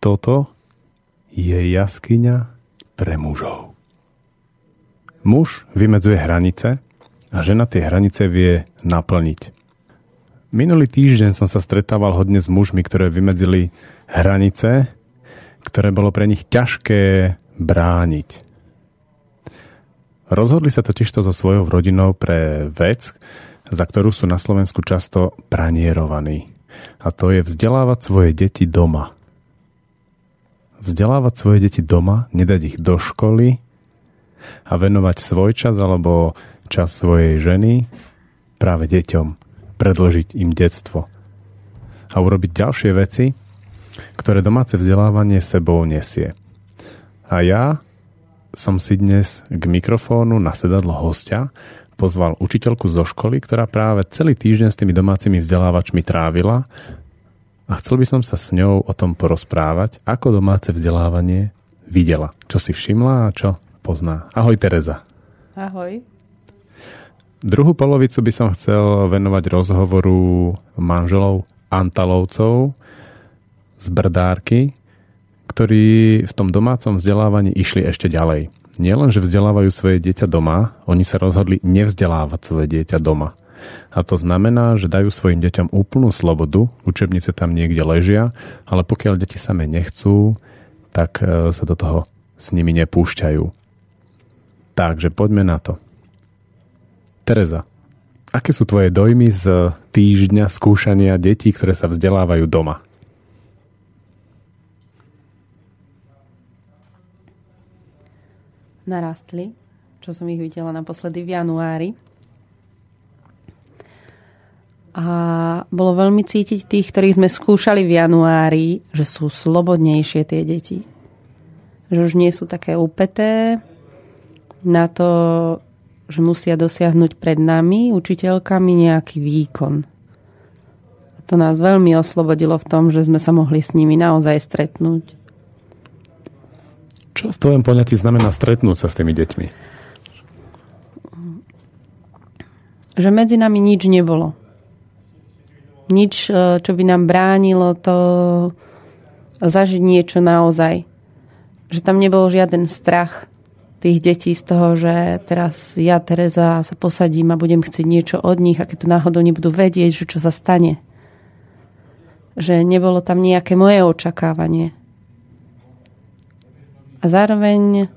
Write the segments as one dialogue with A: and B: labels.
A: Toto je jaskyňa pre mužov. Muž vymedzuje hranice a žena tie hranice vie naplniť. Minulý týždeň som sa stretával hodne s mužmi, ktoré vymedzili hranice, ktoré bolo pre nich ťažké brániť. Rozhodli sa totižto so svojou rodinou pre vec, za ktorú sú na Slovensku často pranierovaní. A to je vzdelávať svoje deti doma. Vzdelávať svoje deti doma, nedať ich do školy a venovať svoj čas alebo čas svojej ženy práve deťom, predložiť im detstvo a urobiť ďalšie veci, ktoré domáce vzdelávanie sebou nesie. A ja som si dnes k mikrofónu na sedadlo hostia pozval učiteľku zo školy, ktorá práve celý týždeň s tými domácimi vzdelávačmi trávila a chcel by som sa s ňou o tom porozprávať, ako domáce vzdelávanie videla. Čo si všimla a čo pozná. Ahoj Tereza.
B: Ahoj.
A: Druhú polovicu by som chcel venovať rozhovoru manželov Antalovcov z Brdárky, ktorí v tom domácom vzdelávaní išli ešte ďalej nielen, že vzdelávajú svoje dieťa doma, oni sa rozhodli nevzdelávať svoje dieťa doma. A to znamená, že dajú svojim deťom úplnú slobodu, učebnice tam niekde ležia, ale pokiaľ deti same nechcú, tak e, sa do toho s nimi nepúšťajú. Takže poďme na to. Tereza, aké sú tvoje dojmy z týždňa skúšania detí, ktoré sa vzdelávajú doma?
B: narastli, čo som ich videla naposledy v januári. A bolo veľmi cítiť tých, ktorých sme skúšali v januári, že sú slobodnejšie tie deti. Že už nie sú také upeté na to, že musia dosiahnuť pred nami, učiteľkami, nejaký výkon. A to nás veľmi oslobodilo v tom, že sme sa mohli s nimi naozaj stretnúť
A: čo v tvojom poňatí znamená stretnúť sa s tými deťmi?
B: Že medzi nami nič nebolo. Nič, e, čo by nám bránilo to zažiť niečo naozaj. Že tam nebol žiaden strach tých detí z toho, že teraz ja, Tereza, sa posadím a budem chcieť niečo od nich a keď to náhodou nebudú vedieť, že čo sa stane. Že nebolo tam nejaké moje očakávanie. A zároveň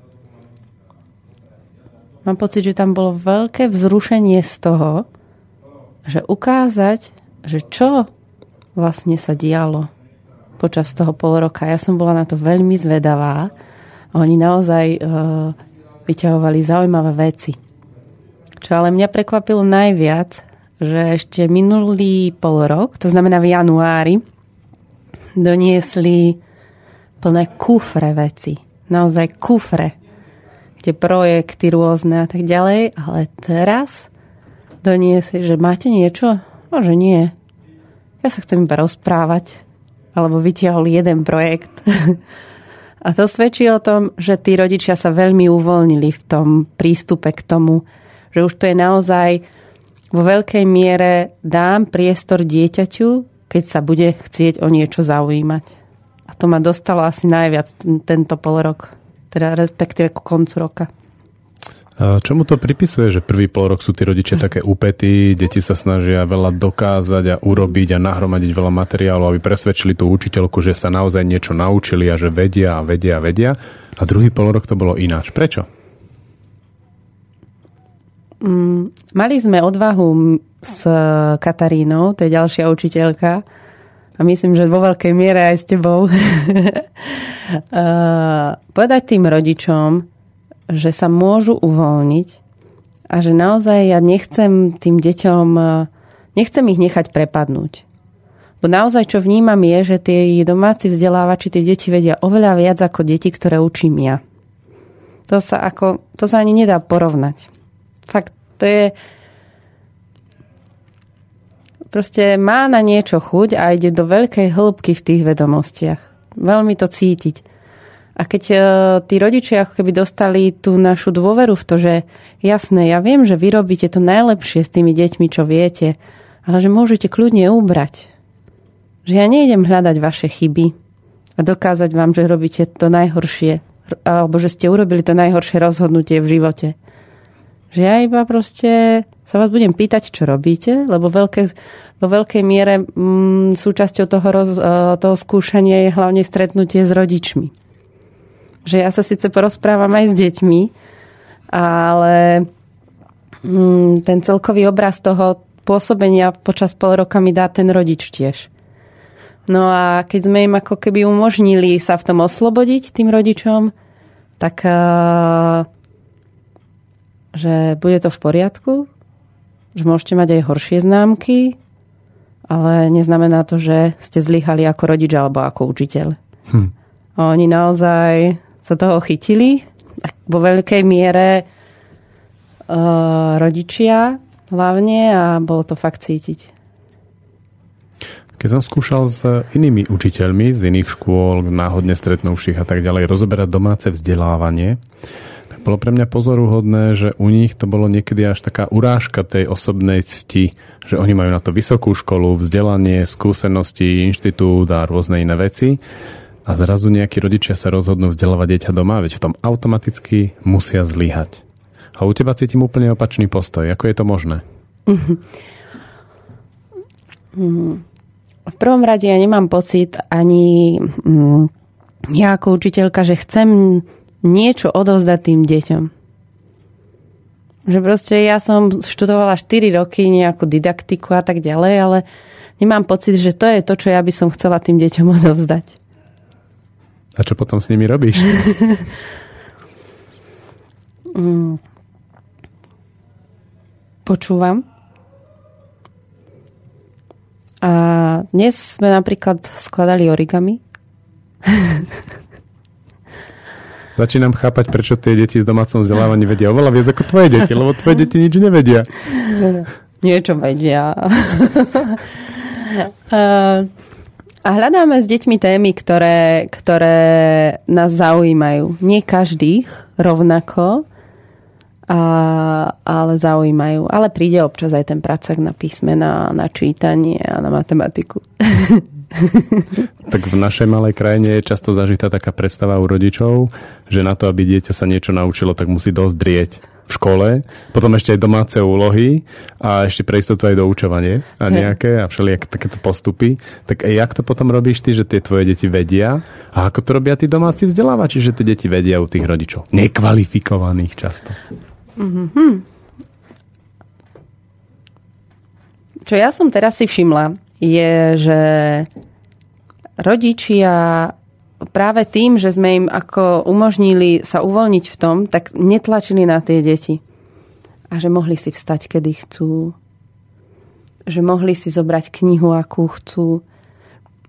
B: mám pocit, že tam bolo veľké vzrušenie z toho, že ukázať, že čo vlastne sa dialo počas toho pol roka. Ja som bola na to veľmi zvedavá. Oni naozaj uh, vyťahovali zaujímavé veci. Čo ale mňa prekvapilo najviac, že ešte minulý pol rok, to znamená v januári, doniesli plné kufre veci naozaj kufre, kde projekty rôzne a tak ďalej, ale teraz doniesli, že máte niečo? Že nie. Ja sa chcem iba rozprávať. Alebo vytiahol jeden projekt. a to svedčí o tom, že tí rodičia sa veľmi uvoľnili v tom prístupe k tomu, že už to je naozaj vo veľkej miere dám priestor dieťaťu, keď sa bude chcieť o niečo zaujímať. A to ma dostalo asi najviac tento pol rok, teda respektíve ku koncu roka.
A: Čomu to pripisuje, že prvý pol rok sú tí rodičia také úpetí, deti sa snažia veľa dokázať a urobiť a nahromadiť veľa materiálov, aby presvedčili tú učiteľku, že sa naozaj niečo naučili a že vedia a vedia a vedia. A druhý pol rok to bolo ináč. Prečo?
B: Mm, mali sme odvahu s Katarínou, to je ďalšia učiteľka, a myslím, že vo veľkej miere aj s tebou, povedať tým rodičom, že sa môžu uvoľniť a že naozaj ja nechcem tým deťom, nechcem ich nechať prepadnúť. Bo naozaj, čo vnímam je, že tie domáci vzdelávači, tie deti vedia oveľa viac ako deti, ktoré učím ja. To sa, ako, to sa ani nedá porovnať. Fakt, to je, proste má na niečo chuť a ide do veľkej hĺbky v tých vedomostiach. Veľmi to cítiť. A keď uh, tí rodičia ako keby dostali tú našu dôveru v to, že jasné, ja viem, že vy robíte to najlepšie s tými deťmi, čo viete, ale že môžete kľudne ubrať. Že ja nejdem hľadať vaše chyby, a dokázať vám, že robíte to najhoršie, alebo že ste urobili to najhoršie rozhodnutie v živote. Že ja iba proste sa vás budem pýtať, čo robíte, lebo veľké, vo veľkej miere mm, súčasťou toho, roz, e, toho skúšania je hlavne stretnutie s rodičmi. Že ja sa síce porozprávam aj s deťmi, ale mm, ten celkový obraz toho pôsobenia počas pol roka mi dá ten rodič tiež. No a keď sme im ako keby umožnili sa v tom oslobodiť tým rodičom, tak uh, že bude to v poriadku, že môžete mať aj horšie známky, ale neznamená to, že ste zlyhali ako rodič alebo ako učiteľ. Hm. Oni naozaj sa toho chytili vo veľkej miere uh, rodičia hlavne a bolo to fakt cítiť.
A: Keď som skúšal s inými učiteľmi z iných škôl, náhodne stretnúvších a tak ďalej, rozoberať domáce vzdelávanie, tak bolo pre mňa pozoruhodné, že u nich to bolo niekedy až taká urážka tej osobnej cti, že oni majú na to vysokú školu, vzdelanie, skúsenosti, inštitút a rôzne iné veci a zrazu nejakí rodičia sa rozhodnú vzdelávať dieťa doma, veď v tom automaticky musia zlyhať. A u teba cítim úplne opačný postoj. Ako je to možné?
B: V prvom rade ja nemám pocit ani mm, ja ako učiteľka, že chcem niečo odovzdať tým deťom. Že proste ja som študovala 4 roky nejakú didaktiku a tak ďalej, ale nemám pocit, že to je to, čo ja by som chcela tým deťom odovzdať.
A: A čo potom s nimi robíš?
B: mm. Počúvam a dnes sme napríklad skladali origami.
A: Začínam chápať, prečo tie deti z domácom vzdelávaní vedia oveľa viac ako tvoje deti, lebo tvoje deti nič nevedia.
B: Niečo vedia. A hľadáme s deťmi témy, ktoré, ktoré nás zaujímajú. Nie každých rovnako, a, ale zaujímajú. Ale príde občas aj ten pracak na písmena, na čítanie a na matematiku.
A: tak v našej malej krajine je často zažitá taká predstava u rodičov, že na to, aby dieťa sa niečo naučilo, tak musí dosť drieť v škole, potom ešte aj domáce úlohy a ešte pre istotu aj doučovanie a nejaké a všelijaké takéto postupy. Tak jak to potom robíš ty, že tie tvoje deti vedia a ako to robia tí domáci vzdelávači, že tie deti vedia u tých rodičov? Nekvalifikovaných často. Mm-hmm.
B: Čo ja som teraz si všimla, je, že rodičia práve tým, že sme im ako umožnili sa uvoľniť v tom, tak netlačili na tie deti. A že mohli si vstať, kedy chcú. Že mohli si zobrať knihu, akú chcú.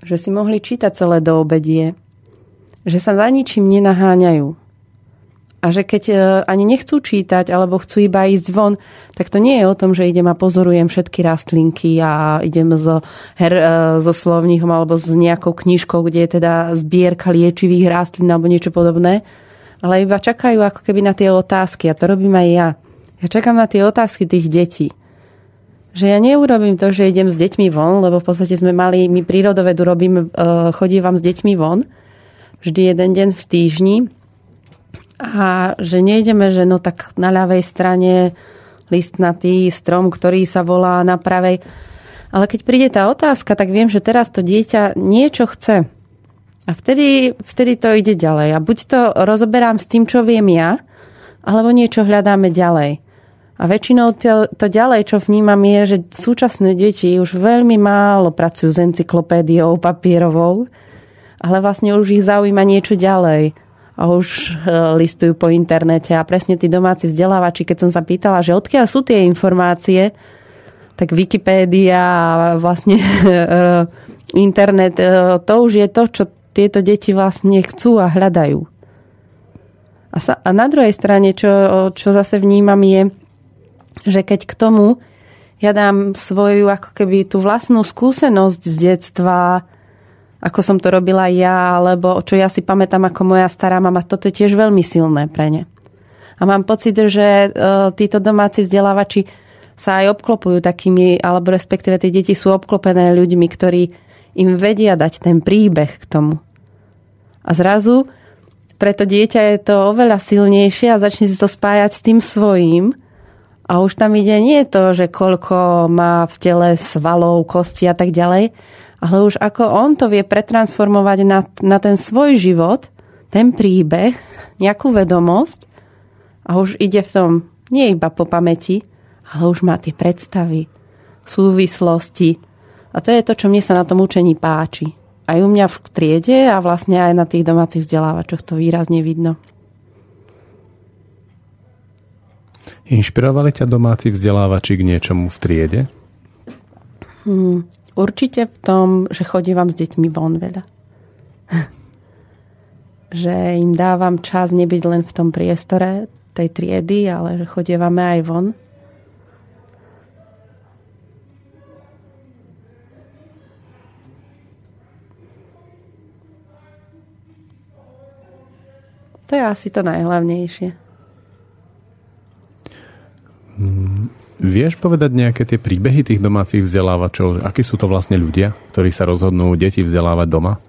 B: Že si mohli čítať celé do obedie. Že sa za ničím nenaháňajú a že keď e, ani nechcú čítať alebo chcú iba ísť von, tak to nie je o tom, že idem a pozorujem všetky rastlinky a idem so, her, e, so slovníkom alebo s nejakou knižkou, kde je teda zbierka liečivých rastlín alebo niečo podobné. Ale iba čakajú ako keby na tie otázky a to robím aj ja. Ja čakám na tie otázky tých detí. Že ja neurobím to, že idem s deťmi von, lebo v podstate sme mali, my prírodovedu robím, e, chodím s deťmi von, vždy jeden deň v týždni a že nejdeme, že no tak na ľavej strane listnatý strom, ktorý sa volá na pravej. Ale keď príde tá otázka, tak viem, že teraz to dieťa niečo chce. A vtedy, vtedy to ide ďalej. A buď to rozoberám s tým, čo viem ja, alebo niečo hľadáme ďalej. A väčšinou to, to ďalej, čo vnímam, je, že súčasné deti už veľmi málo pracujú s encyklopédiou papierovou, ale vlastne už ich zaujíma niečo ďalej a už e, listujú po internete a presne tí domáci vzdelávači, keď som sa pýtala, že odkiaľ sú tie informácie, tak Wikipédia a vlastne e, internet, e, to už je to, čo tieto deti vlastne chcú a hľadajú. A, sa, a na druhej strane, čo, čo zase vnímam je, že keď k tomu ja dám svoju ako keby tú vlastnú skúsenosť z detstva, ako som to robila ja, alebo čo ja si pamätám ako moja stará mama, toto je tiež veľmi silné pre ne. A mám pocit, že e, títo domáci vzdelávači sa aj obklopujú takými, alebo respektíve tie deti sú obklopené ľuďmi, ktorí im vedia dať ten príbeh k tomu. A zrazu pre to dieťa je to oveľa silnejšie a začne si to spájať s tým svojím. A už tam ide nie to, že koľko má v tele svalov, kosti a tak ďalej, ale už ako on to vie pretransformovať na, na ten svoj život, ten príbeh, nejakú vedomosť a už ide v tom nie iba po pamäti, ale už má tie predstavy, súvislosti. A to je to, čo mne sa na tom učení páči aj u mňa v triede a vlastne aj na tých domácich vzdelávačoch to výrazne vidno.
A: Inšpirovali ťa domáci vzdelávači k niečomu v triede?
B: Hmm, určite v tom, že chodívam s deťmi von veľa. že im dávam čas nebyť len v tom priestore tej triedy, ale že chodívame aj von. To je asi to najhlavnejšie.
A: Vieš povedať nejaké tie príbehy tých domácich vzdelávačov? Akí sú to vlastne ľudia, ktorí sa rozhodnú deti vzdelávať doma?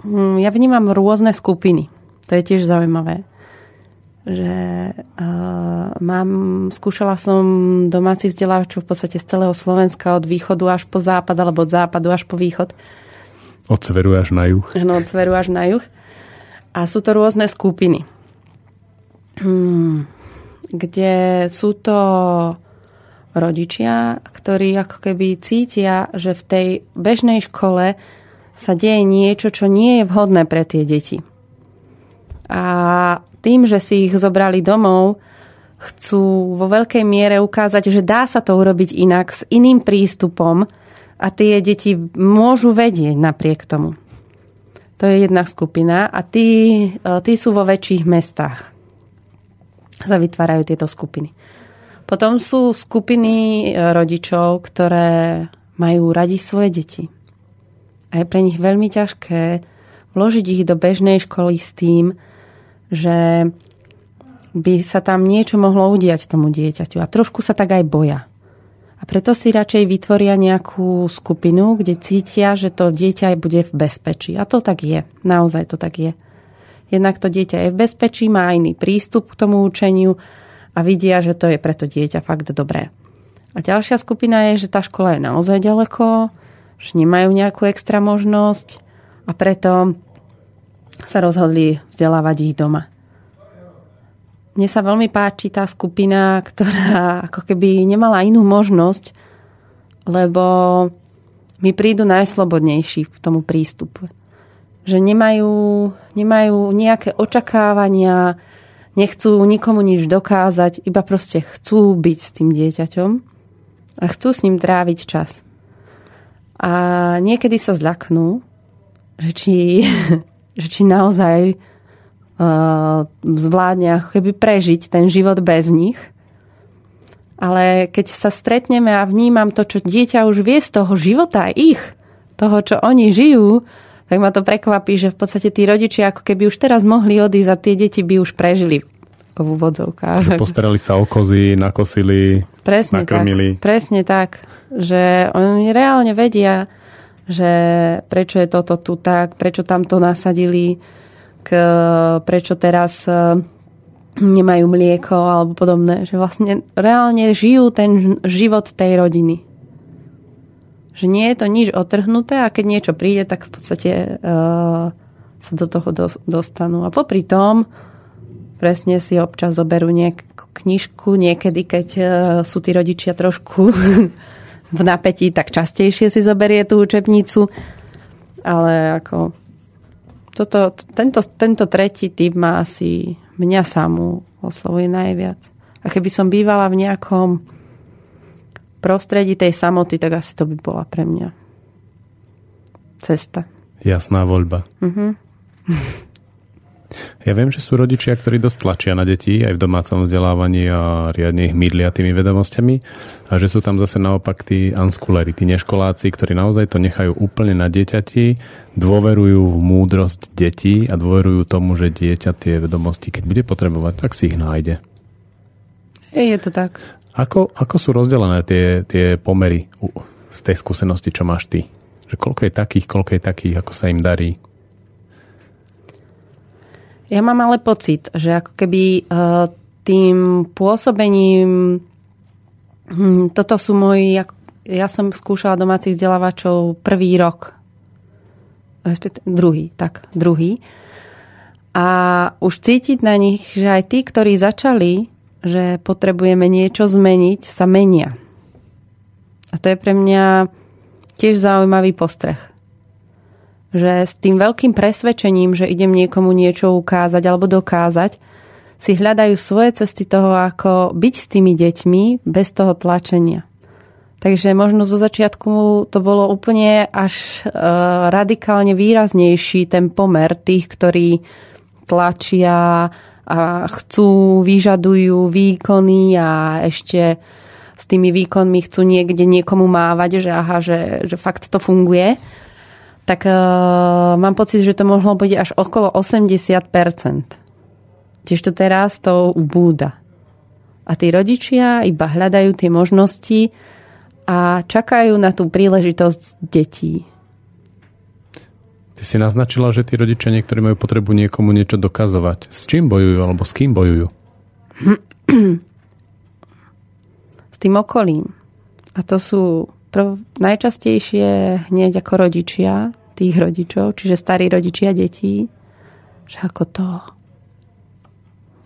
B: Mm, ja vnímam rôzne skupiny. To je tiež zaujímavé. Že uh, mám, skúšala som domácich vzdelávačov v podstate z celého Slovenska od východu až po západ, alebo od západu až po východ.
A: Od severu až na juh.
B: No, od severu až na juh. A sú to rôzne skupiny, hmm, kde sú to rodičia, ktorí ako keby cítia, že v tej bežnej škole sa deje niečo, čo nie je vhodné pre tie deti. A tým, že si ich zobrali domov, chcú vo veľkej miere ukázať, že dá sa to urobiť inak, s iným prístupom a tie deti môžu vedieť napriek tomu. To je jedna skupina a tí, e, tí sú vo väčších mestách. Sa vytvárajú tieto skupiny. Potom sú skupiny e, rodičov, ktoré majú radi svoje deti. A je pre nich veľmi ťažké vložiť ich do bežnej školy s tým, že by sa tam niečo mohlo udiať tomu dieťaťu. A trošku sa tak aj boja. A preto si radšej vytvoria nejakú skupinu, kde cítia, že to dieťa bude v bezpečí. A to tak je. Naozaj to tak je. Jednak to dieťa je v bezpečí, má iný prístup k tomu učeniu a vidia, že to je pre to dieťa fakt dobré. A ďalšia skupina je, že tá škola je naozaj ďaleko, že nemajú nejakú extra možnosť a preto sa rozhodli vzdelávať ich doma mne sa veľmi páči tá skupina, ktorá ako keby nemala inú možnosť, lebo mi prídu najslobodnejší k tomu prístupu. Že nemajú, nemajú nejaké očakávania, nechcú nikomu nič dokázať, iba proste chcú byť s tým dieťaťom a chcú s ním tráviť čas. A niekedy sa zľaknú, že či, že či naozaj Uh, zvládne keby prežiť ten život bez nich. Ale keď sa stretneme a vnímam to, čo dieťa už vie z toho života ich, toho, čo oni žijú, tak ma to prekvapí, že v podstate tí rodičia ako keby už teraz mohli odísť a tie deti by už prežili v úvodzovkách.
A: Že postarali sa o kozy, nakosili, presne nakrmili.
B: Tak, presne tak, že oni reálne vedia, že prečo je toto tu tak, prečo tam to nasadili, k, prečo teraz e, nemajú mlieko alebo podobné. Že vlastne reálne žijú ten život tej rodiny. Že nie je to nič otrhnuté a keď niečo príde, tak v podstate uh, sa do toho do, dostanú. A popri tom presne si občas zoberú nejakú knižku, niekedy, keď uh, sú tí rodičia trošku v napätí, tak častejšie si zoberie tú učebnicu. Ale ako toto, tento, tento tretí typ má asi mňa samú oslovuje najviac. A keby som bývala v nejakom prostredí tej samoty, tak asi to by bola pre mňa cesta.
A: Jasná voľba. Uh-huh. Ja viem, že sú rodičia, ktorí dosť tlačia na deti aj v domácom vzdelávaní a riadne ich mydlia tými vedomosťami a že sú tam zase naopak tí anskuleri, tí neškoláci, ktorí naozaj to nechajú úplne na dieťati, dôverujú v múdrosť detí a dôverujú tomu, že dieťa tie vedomosti, keď bude potrebovať, tak si ich nájde.
B: Je to tak.
A: Ako, ako sú rozdelené tie, tie pomery z tej skúsenosti, čo máš ty? Že koľko je takých, koľko je takých, ako sa im darí?
B: Ja mám ale pocit, že ako keby uh, tým pôsobením hm, toto sú moji, ja som skúšala domácich vzdelávačov prvý rok. Respektíve druhý, tak, druhý. A už cítiť na nich, že aj tí, ktorí začali, že potrebujeme niečo zmeniť, sa menia. A to je pre mňa tiež zaujímavý postreh. Že s tým veľkým presvedčením, že idem niekomu niečo ukázať alebo dokázať, si hľadajú svoje cesty toho, ako byť s tými deťmi bez toho tlačenia. Takže možno zo začiatku to bolo úplne až e, radikálne výraznejší ten pomer tých, ktorí tlačia a chcú, vyžadujú výkony a ešte s tými výkonmi chcú niekde niekomu mávať, že aha, že, že fakt to funguje, tak uh, mám pocit, že to mohlo byť až okolo 80%. Tiež to teraz to ubúda. A tí rodičia iba hľadajú tie možnosti a čakajú na tú príležitosť detí.
A: Si naznačila, že tí rodičia niektorí majú potrebu niekomu niečo dokazovať. S čím bojujú alebo s kým bojujú?
B: s tým okolím. A to sú prv, najčastejšie hneď ako rodičia, tých rodičov, čiže starí rodičia detí, že ako to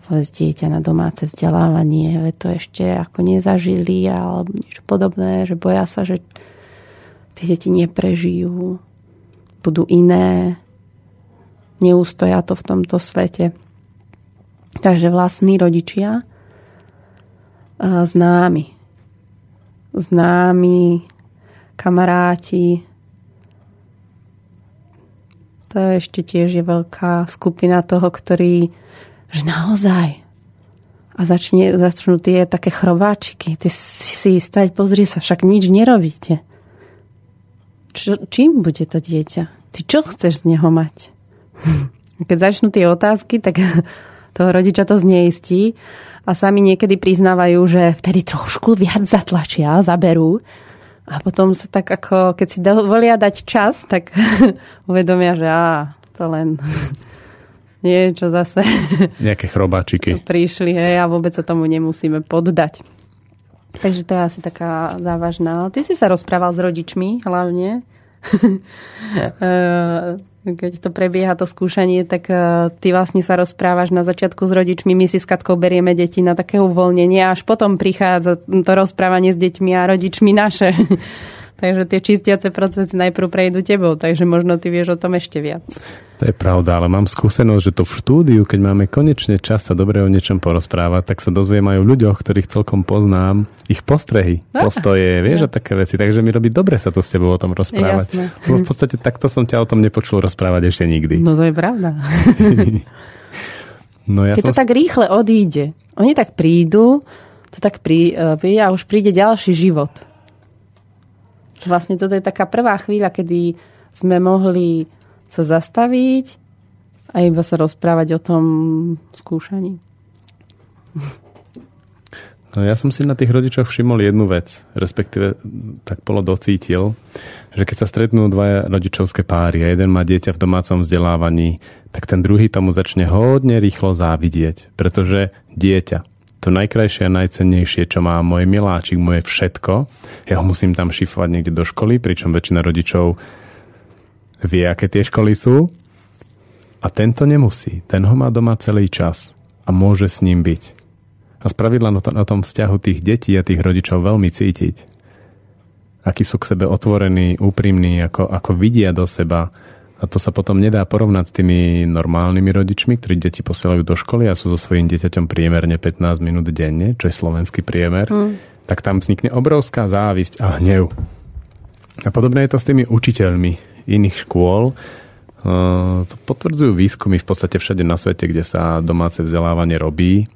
B: povedzť dieťa na domáce vzdelávanie, ve to ešte ako nezažili alebo niečo podobné, že boja sa, že tie deti neprežijú, budú iné, neústoja to v tomto svete. Takže vlastní rodičia známi. Známi, kamaráti. To ešte tiež je veľká skupina toho, ktorý že naozaj. A začne, začnú tie také chrobáčiky. Ty si, si stať, pozri sa, však nič nerobíte. Čo, čím bude to dieťa? Ty čo chceš z neho mať? Keď začnú tie otázky, tak toho rodiča to zneistí a sami niekedy priznávajú, že vtedy trošku viac zatlačia, zaberú a potom sa tak ako, keď si dovolia dať čas, tak uvedomia, že á, to len niečo zase.
A: Nejaké chrobáčiky.
B: Prišli, hej, a vôbec sa tomu nemusíme poddať. Takže to je asi taká závažná. Ty si sa rozprával s rodičmi hlavne. Eh, keď to prebieha to skúšanie, tak eh, ty vlastne sa rozprávaš na začiatku s rodičmi. My si s Katkou berieme deti na také uvoľnenie a až potom prichádza to rozprávanie s deťmi a rodičmi naše. Takže tie čistiace procesy najprv prejdú tebou, takže možno ty vieš o tom ešte viac.
A: To je pravda, ale mám skúsenosť, že to v štúdiu, keď máme konečne čas sa dobre o niečom porozprávať, tak sa dozviem aj o ľuďoch, ktorých celkom poznám, ich postrehy, ah, postoje, vieš, a také veci. Takže mi robí dobre sa to s tebou o tom rozprávať.
B: Jasné.
A: Lebo v podstate takto som ťa o tom nepočul rozprávať ešte nikdy.
B: No to je pravda. no ja keď som... to tak rýchle odíde, oni tak prídu, to tak príde a už príde ďalší život. Vlastne toto je taká prvá chvíľa, kedy sme mohli sa zastaviť a iba sa rozprávať o tom skúšaní.
A: No ja som si na tých rodičoch všimol jednu vec, respektíve tak polo docítil, že keď sa stretnú dva rodičovské páry a jeden má dieťa v domácom vzdelávaní, tak ten druhý tomu začne hodne rýchlo závidieť, pretože dieťa to najkrajšie a najcennejšie, čo má môj miláčik, moje všetko. Ja ho musím tam šifovať niekde do školy, pričom väčšina rodičov vie, aké tie školy sú. A tento nemusí. Ten ho má doma celý čas a môže s ním byť. A spravidla na, to, na tom vzťahu tých detí a tých rodičov veľmi cítiť. Akí sú k sebe otvorení, úprimní, ako, ako vidia do seba, a to sa potom nedá porovnať s tými normálnymi rodičmi, ktorí deti posielajú do školy a sú so svojím dieťaťom priemerne 15 minút denne, čo je slovenský priemer, mm. tak tam vznikne obrovská závisť a hnev. A podobné je to s tými učiteľmi iných škôl. To potvrdzujú výskumy v podstate všade na svete, kde sa domáce vzdelávanie robí,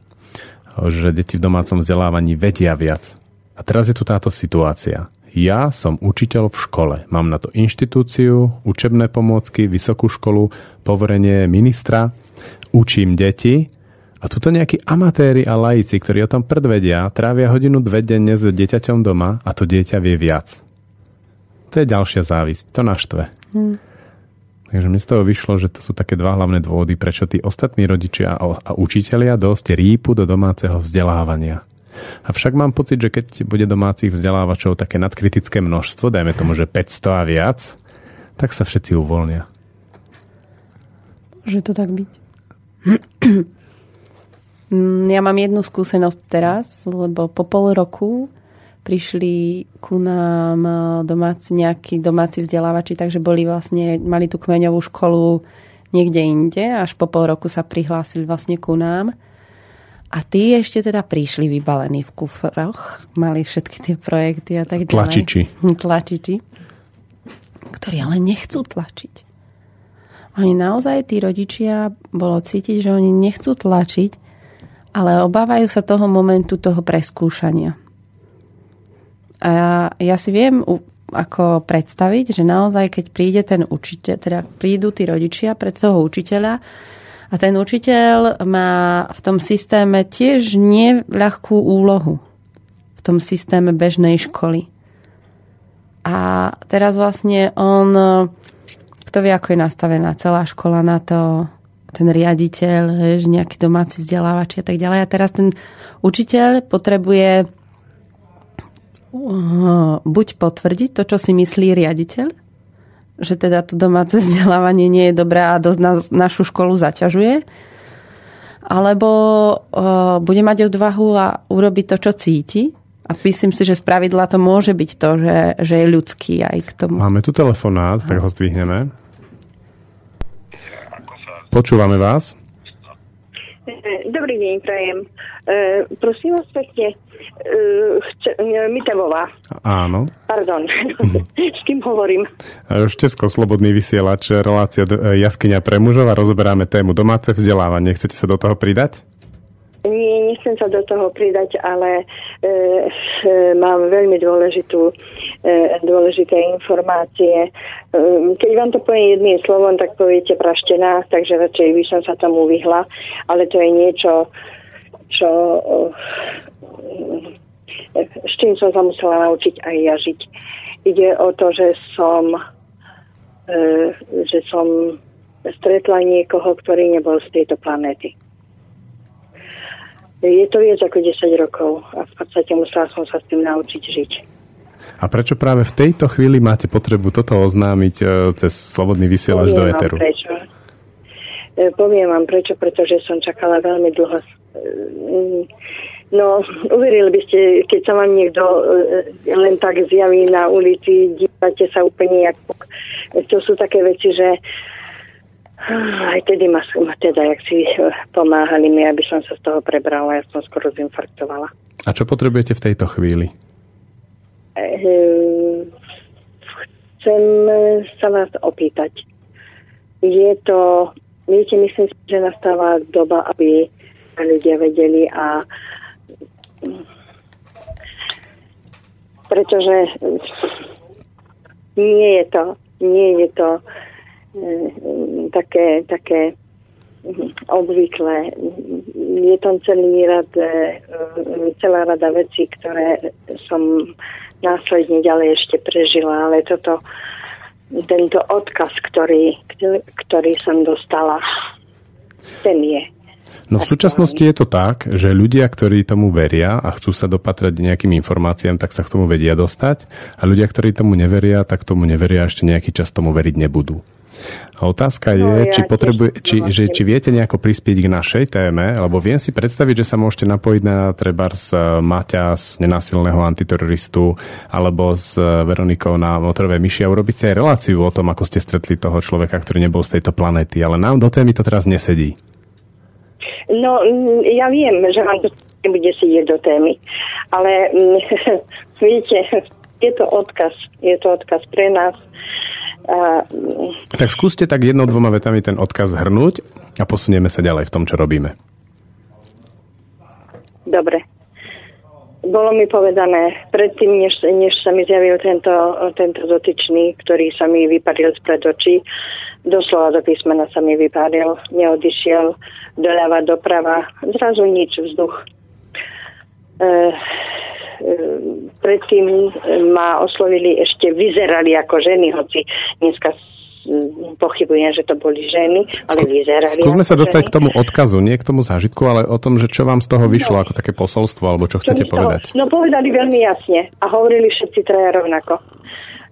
A: že deti v domácom vzdelávaní vedia viac. A teraz je tu táto situácia ja som učiteľ v škole. Mám na to inštitúciu, učebné pomôcky, vysokú školu, poverenie ministra, učím deti a tuto nejakí amatéri a laici, ktorí o tom predvedia, trávia hodinu dve denne s dieťaťom doma a to dieťa vie viac. To je ďalšia závisť. To naštve. Hmm. Takže mi z toho vyšlo, že to sú také dva hlavné dôvody, prečo tí ostatní rodičia a učitelia dosť rýpu do domáceho vzdelávania. Avšak mám pocit, že keď bude domácich vzdelávačov také nadkritické množstvo, dajme tomu, že 500 a viac, tak sa všetci uvoľnia.
B: Môže to tak byť. Ja mám jednu skúsenosť teraz, lebo po pol roku prišli ku nám e, domáci, nejakí domáci vzdelávači, takže boli vlastne, mali tú kmeňovú školu niekde inde, až po pol roku sa prihlásili vlastne ku nám. A tí ešte teda prišli vybalení v kufroch, mali všetky tie projekty a tak ďalej.
A: Tlačiči.
B: Tlačiči. Ktorí ale nechcú tlačiť. Oni naozaj, tí rodičia, bolo cítiť, že oni nechcú tlačiť, ale obávajú sa toho momentu toho preskúšania. A ja, ja si viem ako predstaviť, že naozaj, keď príde ten učiteľ, teda prídu tí rodičia pred toho učiteľa a ten učiteľ má v tom systéme tiež neľahkú úlohu v tom systéme bežnej školy. A teraz vlastne on, kto vie, ako je nastavená celá škola na to, ten riaditeľ, nejaký domáci vzdelávač a tak ďalej. A teraz ten učiteľ potrebuje buď potvrdiť to, čo si myslí riaditeľ, že teda to domáce vzdelávanie nie je dobré a dosť nás, našu školu zaťažuje, alebo uh, bude mať odvahu a urobiť to, čo cíti. A myslím si, že z pravidla to môže byť to, že, že je ľudský aj k tomu.
A: Máme tu telefonát, tak ho zdvihneme. Počúvame vás.
C: Dobrý deň, prajem. E, prosím vás pekne, Uh, chce, Mitevová.
A: Áno.
C: Pardon, s kým hovorím?
A: Štesko, Slobodný vysielač, relácia e, Jaskyňa pre mužov a rozoberáme tému domáce vzdelávanie. Chcete sa do toho pridať?
C: Nie, nechcem sa do toho pridať, ale e, e, mám veľmi dôležitú, e, dôležité informácie. E, keď vám to poviem jedným slovom, tak poviete praštená, takže radšej by som sa tomu vyhla, ale to je niečo, čo s čím som sa musela naučiť aj ja žiť. Ide o to, že som, e, že som stretla niekoho, ktorý nebol z tejto planéty. Je to viac ako 10 rokov a v podstate musela som sa s tým naučiť žiť.
A: A prečo práve v tejto chvíli máte potrebu toto oznámiť e, cez slobodný vysielač do Eteru?
C: Prečo. E, poviem vám prečo, pretože som čakala veľmi dlho No, uverili by ste, keď sa vám niekto e, len tak zjaví na ulici, dívate sa úplne ako... To sú také veci, že aj tedy ma, teda, jak si pomáhali mi, aby som sa z toho prebrala, ja som skoro zinfarktovala.
A: A čo potrebujete v tejto chvíli?
C: E, chcem sa vás opýtať. Je to, viete, myslím že nastáva doba, aby ľudia vedeli a pretože nie je to, nie je to také, také obvyklé. Je tam celý rad, e, celá rada vecí, ktoré som následne ďalej ešte prežila, ale toto, tento odkaz, ktorý, ktorý som dostala, ten je
A: No v súčasnosti je to tak, že ľudia, ktorí tomu veria a chcú sa dopatrať nejakým informáciám, tak sa k tomu vedia dostať a ľudia, ktorí tomu neveria, tak tomu neveria a ešte nejaký čas tomu veriť nebudú. A otázka je, no, ja či, potrebuje, či, že, či viete nejako prispieť k našej téme, lebo viem si predstaviť, že sa môžete napojiť na treba z Maťa, z nenásilného antiteroristu, alebo s Veronikou na motorové myši a urobiť si aj reláciu o tom, ako ste stretli toho človeka, ktorý nebol z tejto planety. Ale nám do témy to teraz nesedí.
C: No, mm, ja viem, že vám to nebude sedieť do témy, ale mm, viete, je to odkaz, je to odkaz pre nás.
A: Mm, tak skúste tak jednou, dvoma vetami ten odkaz zhrnúť a posunieme sa ďalej v tom, čo robíme.
C: Dobre. Bolo mi povedané predtým, než, než sa mi zjavil tento, tento dotyčný, ktorý sa mi vypadil spred očí, doslova do písmena sa mi vypadil, neodišiel doľava, doprava, zrazu nič, vzduch. E, predtým ma oslovili ešte, vyzerali ako ženy, hoci dneska pochybujem, že to boli ženy, ale vyzerali.
A: Skúsme sa dostať ženy. k tomu odkazu, nie k tomu zážitku, ale o tom, že čo vám z toho vyšlo no. ako také posolstvo, alebo čo chcete povedať.
C: No povedali veľmi jasne a hovorili všetci traja rovnako.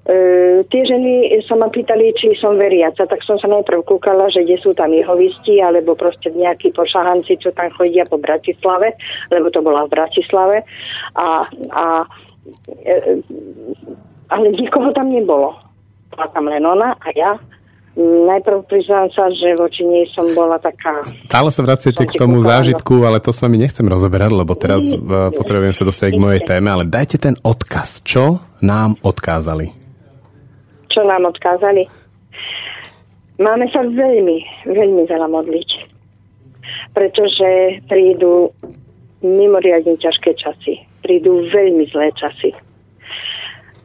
C: E, tie ženy sa ma pýtali, či som veriaca, tak som sa najprv kúkala, že kde sú tam jehovisti, alebo proste nejakí pošahanci, čo tam chodia po Bratislave, lebo to bola v Bratislave. A, a, e, ale nikoho tam nebolo. Bola tam len ona a ja. Najprv priznám sa, že voči nej som bola taká...
A: Stále sa vraciate k tomu kúkala, zážitku, ale to s vami nechcem rozoberať, lebo teraz nie, potrebujem sa dostať k mojej téme, ale dajte ten odkaz. Čo nám odkázali?
C: Čo nám odkázali. Máme sa veľmi, veľmi veľa modliť, pretože prídu mimoriadne ťažké časy. Prídu veľmi zlé časy.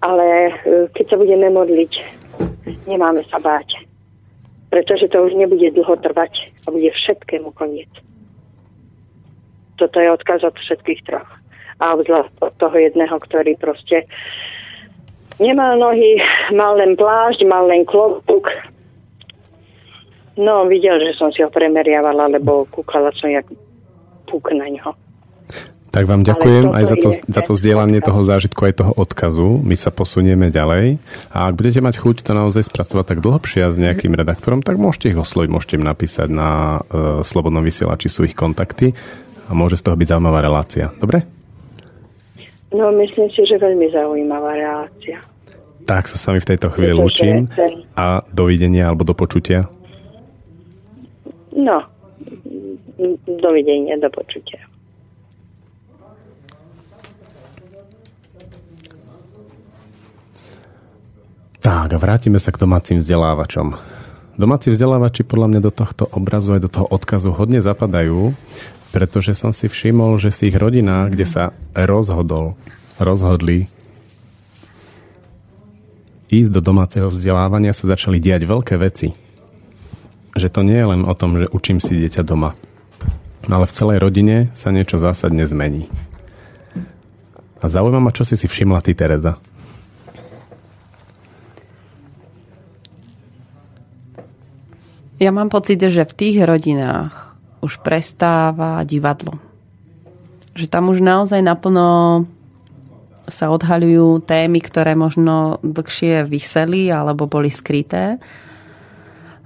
C: Ale e, keď sa budeme modliť, nemáme sa báť. Pretože to už nebude dlho trvať a bude všetkému koniec. Toto je odkaz od všetkých troch. A od toho jedného, ktorý proste Nemal nohy, mal len plášť, mal len klobúk. No, videl, že som si ho premeriavala, lebo kúkala som jak púk na ňo.
A: Tak vám ďakujem aj za to, za to zdieľanie toho zážitku, aj toho odkazu. My sa posunieme ďalej. A ak budete mať chuť to naozaj spracovať tak dlhšie s nejakým redaktorom, tak môžete ich osloviť, môžete im napísať na uh, Slobodnom vysielači sú ich kontakty a môže z toho byť zaujímavá relácia. Dobre?
C: No, myslím si, že veľmi zaujímavá relácia.
A: Tak sa s vami v tejto chvíli lúčim a dovidenia alebo do počutia.
C: No, dovidenia, do počutia.
A: Tak a vrátime sa k domácim vzdelávačom. Domáci vzdelávači podľa mňa do tohto obrazu aj do toho odkazu hodne zapadajú, pretože som si všimol, že v tých rodinách, kde sa rozhodol, rozhodli ísť do domáceho vzdelávania, sa začali diať veľké veci. Že to nie je len o tom, že učím si dieťa doma. Ale v celej rodine sa niečo zásadne zmení. A zaujíma ma, čo si si všimla ty, Tereza.
B: Ja mám pocit, že v tých rodinách už prestáva divadlo. Že tam už naozaj naplno sa odhaľujú témy, ktoré možno dlhšie vyseli alebo boli skryté.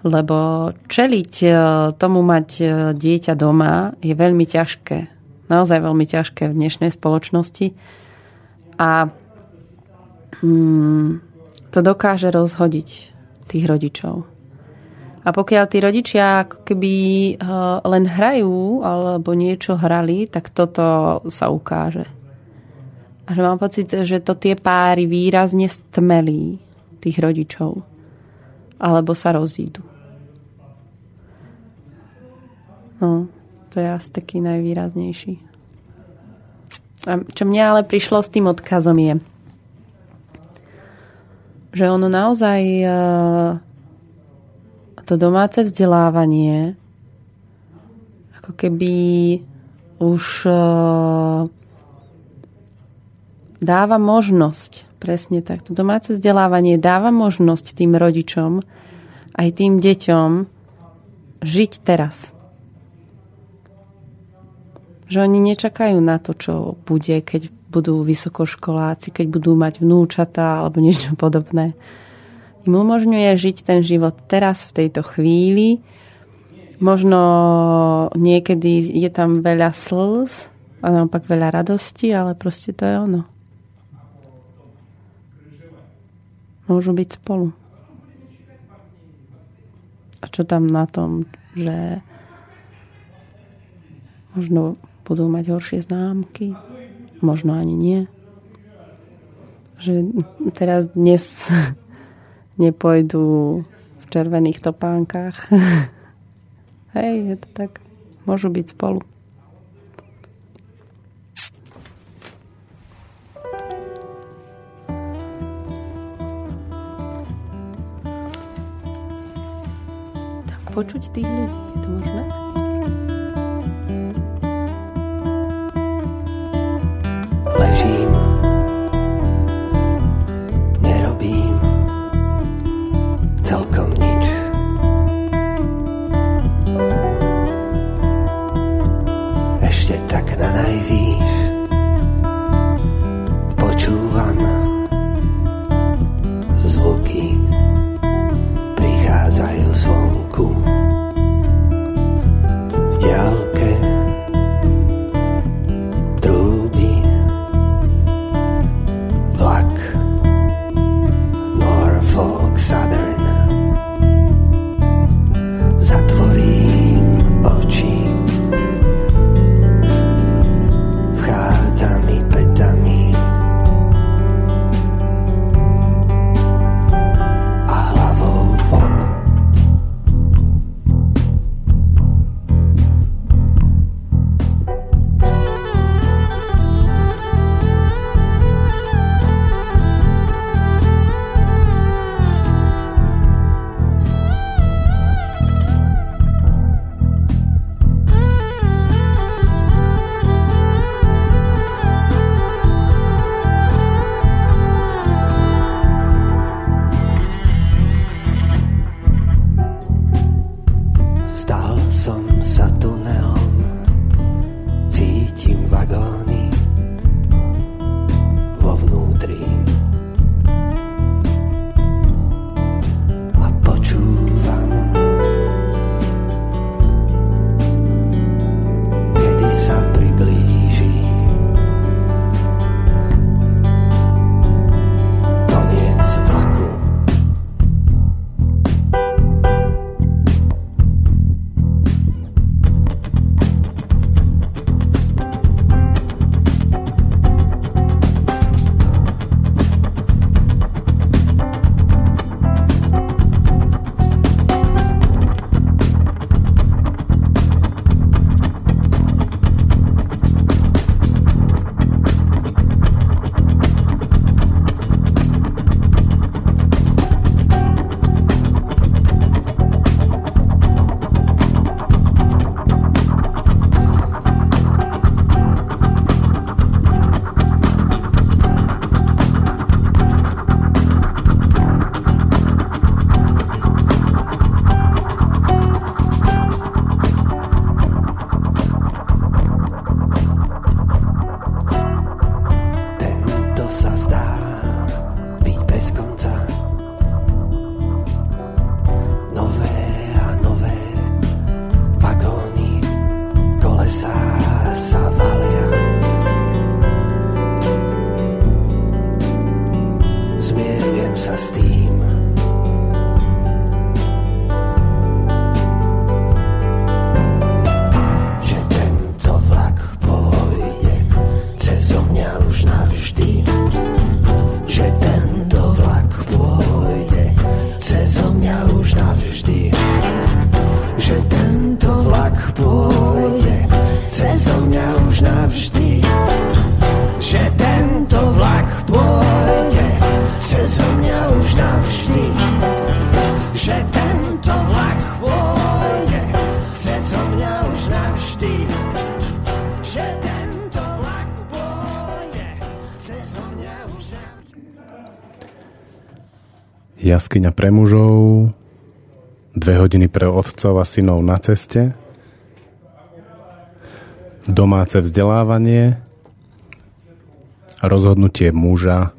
B: Lebo čeliť e, tomu mať e, dieťa doma je veľmi ťažké. Naozaj veľmi ťažké v dnešnej spoločnosti. A hmm, to dokáže rozhodiť tých rodičov. A pokiaľ tí rodičia ako keby eh, len hrajú alebo niečo hrali, tak toto sa ukáže. A že mám pocit, že to tie páry výrazne stmelí tých rodičov. Alebo sa rozídu. No, to je asi taký najvýraznejší. A čo mne ale prišlo s tým odkazom je, že ono naozaj eh, to domáce vzdelávanie ako keby už e, dáva možnosť, presne tak, to domáce vzdelávanie dáva možnosť tým rodičom aj tým deťom žiť teraz. Že oni nečakajú na to, čo bude, keď budú vysokoškoláci, keď budú mať vnúčata alebo niečo podobné im umožňuje žiť ten život teraz v tejto chvíli. Možno niekedy je tam veľa slz a naopak veľa radosti, ale proste to je ono. Môžu byť spolu. A čo tam na tom, že možno budú mať horšie známky, možno ani nie. Že teraz dnes nepôjdu v červených topánkach. Hej, je to tak. Môžu byť spolu. Počuť tých ľudí, je to možné?
A: Jaskyňa pre mužov, dve hodiny pre otcov a synov na ceste, domáce vzdelávanie, rozhodnutie muža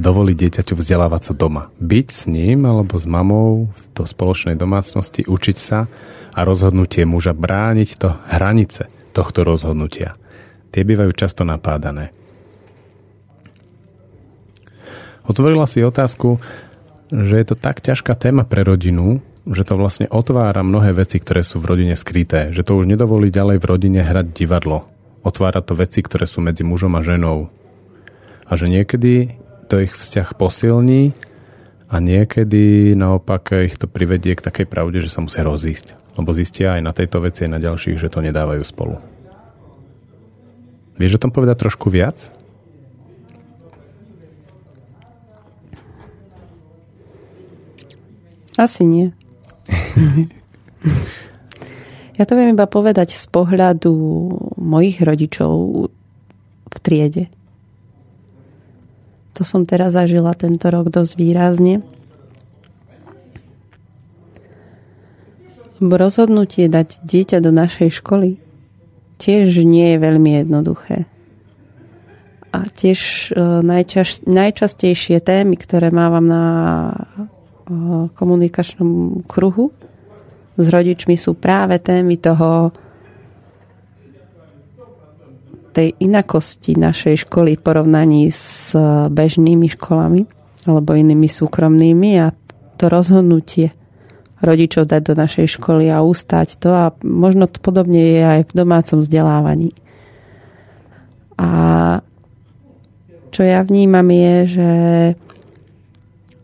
A: dovoliť dieťaťu vzdelávať sa doma. Byť s ním alebo s mamou do spoločnej domácnosti, učiť sa a rozhodnutie muža brániť to hranice tohto rozhodnutia. Tie bývajú často napádané. Otvorila si otázku, že je to tak ťažká téma pre rodinu, že to vlastne otvára mnohé veci, ktoré sú v rodine skryté. Že to už nedovolí ďalej v rodine hrať divadlo. Otvára to veci, ktoré sú medzi mužom a ženou. A že niekedy to ich vzťah posilní a niekedy naopak ich to privedie k takej pravde, že sa musia rozísť. Lebo zistia aj na tejto veci, aj na ďalších, že to nedávajú spolu. Vieš o tom povedať trošku viac?
B: Asi nie. ja to viem iba povedať z pohľadu mojich rodičov v triede. To som teraz zažila tento rok dosť výrazne. Rozhodnutie dať dieťa do našej školy tiež nie je veľmi jednoduché. A tiež e, najčas, najčastejšie témy, ktoré mávam na komunikačnom kruhu s rodičmi sú práve témy toho tej inakosti našej školy v porovnaní s bežnými školami alebo inými súkromnými a to rozhodnutie rodičov dať do našej školy a ustať to a možno to podobne je aj v domácom vzdelávaní. A čo ja vnímam je, že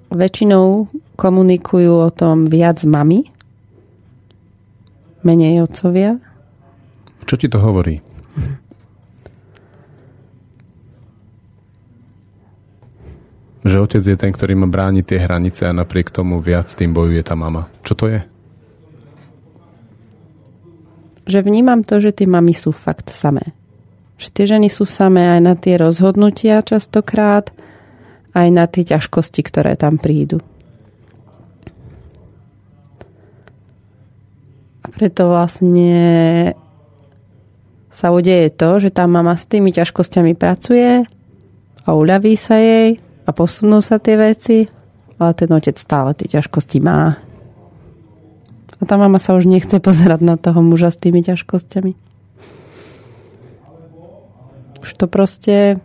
B: väčšinou komunikujú o tom viac mami, menej otcovia.
A: Čo ti to hovorí? Že otec je ten, ktorý má brániť tie hranice a napriek tomu viac tým bojuje tá mama. Čo to je?
B: Že vnímam to, že tie mamy sú fakt samé. Že tie ženy sú samé aj na tie rozhodnutia častokrát, aj na tie ťažkosti, ktoré tam prídu. Preto vlastne sa udeje to, že tá mama s tými ťažkosťami pracuje a uľaví sa jej a posunú sa tie veci, ale ten otec stále tie ťažkosti má. A tá mama sa už nechce pozerať na toho muža s tými ťažkosťami. Už to proste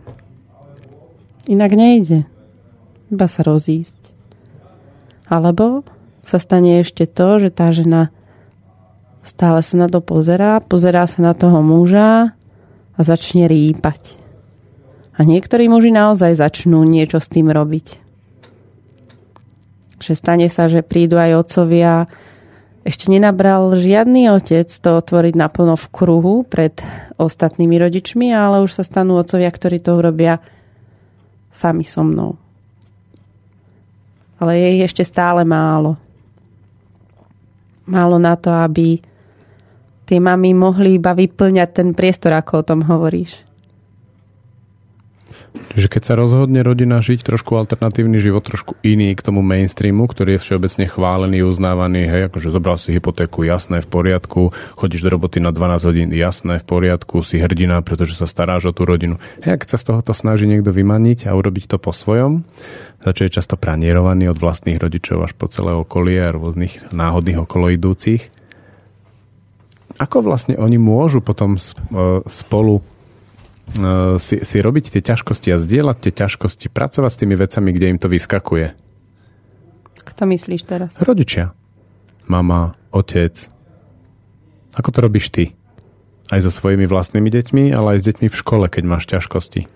B: inak nejde. Iba sa rozísť. Alebo sa stane ešte to, že tá žena Stále sa na to pozerá, pozerá sa na toho muža a začne rýpať. A niektorí muži naozaj začnú niečo s tým robiť. Že stane sa, že prídu aj otcovia, ešte nenabral žiadny otec to otvoriť naplno v kruhu pred ostatnými rodičmi, ale už sa stanú otcovia, ktorí to urobia sami so mnou. Ale je ich ešte stále málo. Málo na to, aby tie mamy mohli iba vyplňať ten priestor, ako o tom hovoríš.
A: Že keď sa rozhodne rodina žiť trošku alternatívny život, trošku iný k tomu mainstreamu, ktorý je všeobecne chválený, uznávaný, hej, akože zobral si hypotéku, jasné, v poriadku, chodíš do roboty na 12 hodín, jasné, v poriadku, si hrdina, pretože sa staráš o tú rodinu. Hej, keď sa z tohoto snaží niekto vymaniť a urobiť to po svojom, za čo je často pranierovaný od vlastných rodičov až po celé okolie a rôznych náhodných okoloidúcich, ako vlastne oni môžu potom e, spolu e, si, si robiť tie ťažkosti a zdieľať tie ťažkosti, pracovať s tými vecami, kde im to vyskakuje?
B: Kto myslíš teraz?
A: Rodičia. Mama, otec. Ako to robíš ty? Aj so svojimi vlastnými deťmi, ale aj s deťmi v škole, keď máš ťažkosti.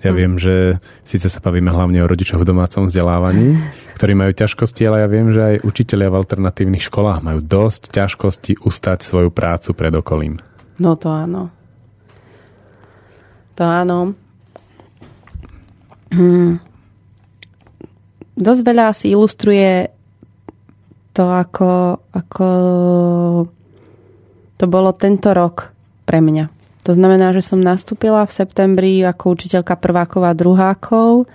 A: Ja hm. viem, že síce sa bavíme hlavne o rodičoch v domácom vzdelávaní, ktorí majú ťažkosti, ale ja viem, že aj učitelia v alternatívnych školách majú dosť ťažkosti ustať svoju prácu pred okolím.
B: No to áno. To áno. Hmm. Dosť veľa si ilustruje to, ako, ako to bolo tento rok pre mňa. To znamená, že som nastúpila v septembri ako učiteľka prvákov a druhákov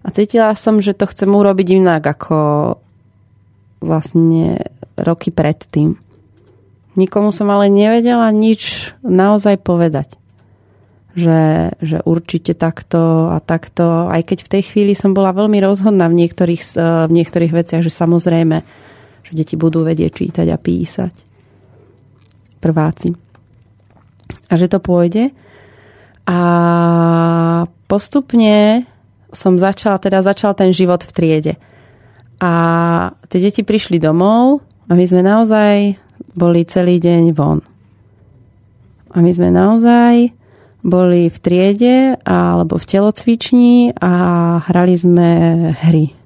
B: a cítila som, že to chcem urobiť inak ako vlastne roky predtým. Nikomu som ale nevedela nič naozaj povedať. Že, že určite takto a takto, aj keď v tej chvíli som bola veľmi rozhodná v niektorých, v niektorých veciach, že samozrejme, že deti budú vedieť čítať a písať. Prváci. A že to pôjde. A postupne som začala, teda začal ten život v triede. A tie deti prišli domov a my sme naozaj boli celý deň von. A my sme naozaj boli v triede alebo v telocvični a hrali sme hry.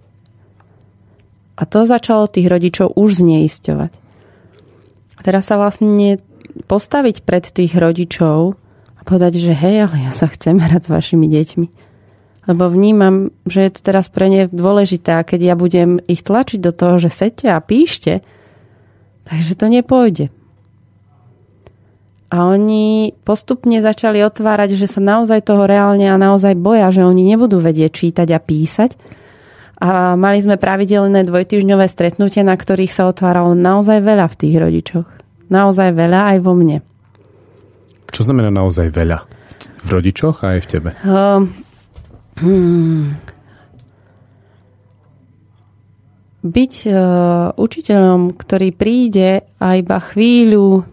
B: A to začalo tých rodičov už zneisťovať. A teraz sa vlastne postaviť pred tých rodičov a povedať, že hej, ale ja sa chcem hrať s vašimi deťmi lebo vnímam, že je to teraz pre ne dôležité a keď ja budem ich tlačiť do toho, že sete a píšte, takže to nepôjde. A oni postupne začali otvárať, že sa naozaj toho reálne a naozaj boja, že oni nebudú vedieť čítať a písať. A mali sme pravidelné dvojtyžňové stretnutia, na ktorých sa otváralo naozaj veľa v tých rodičoch. Naozaj veľa aj vo mne.
A: Čo znamená naozaj veľa? V rodičoch a aj v tebe?
B: Uh, Hmm. Byť uh, učiteľom, ktorý príde a iba chvíľu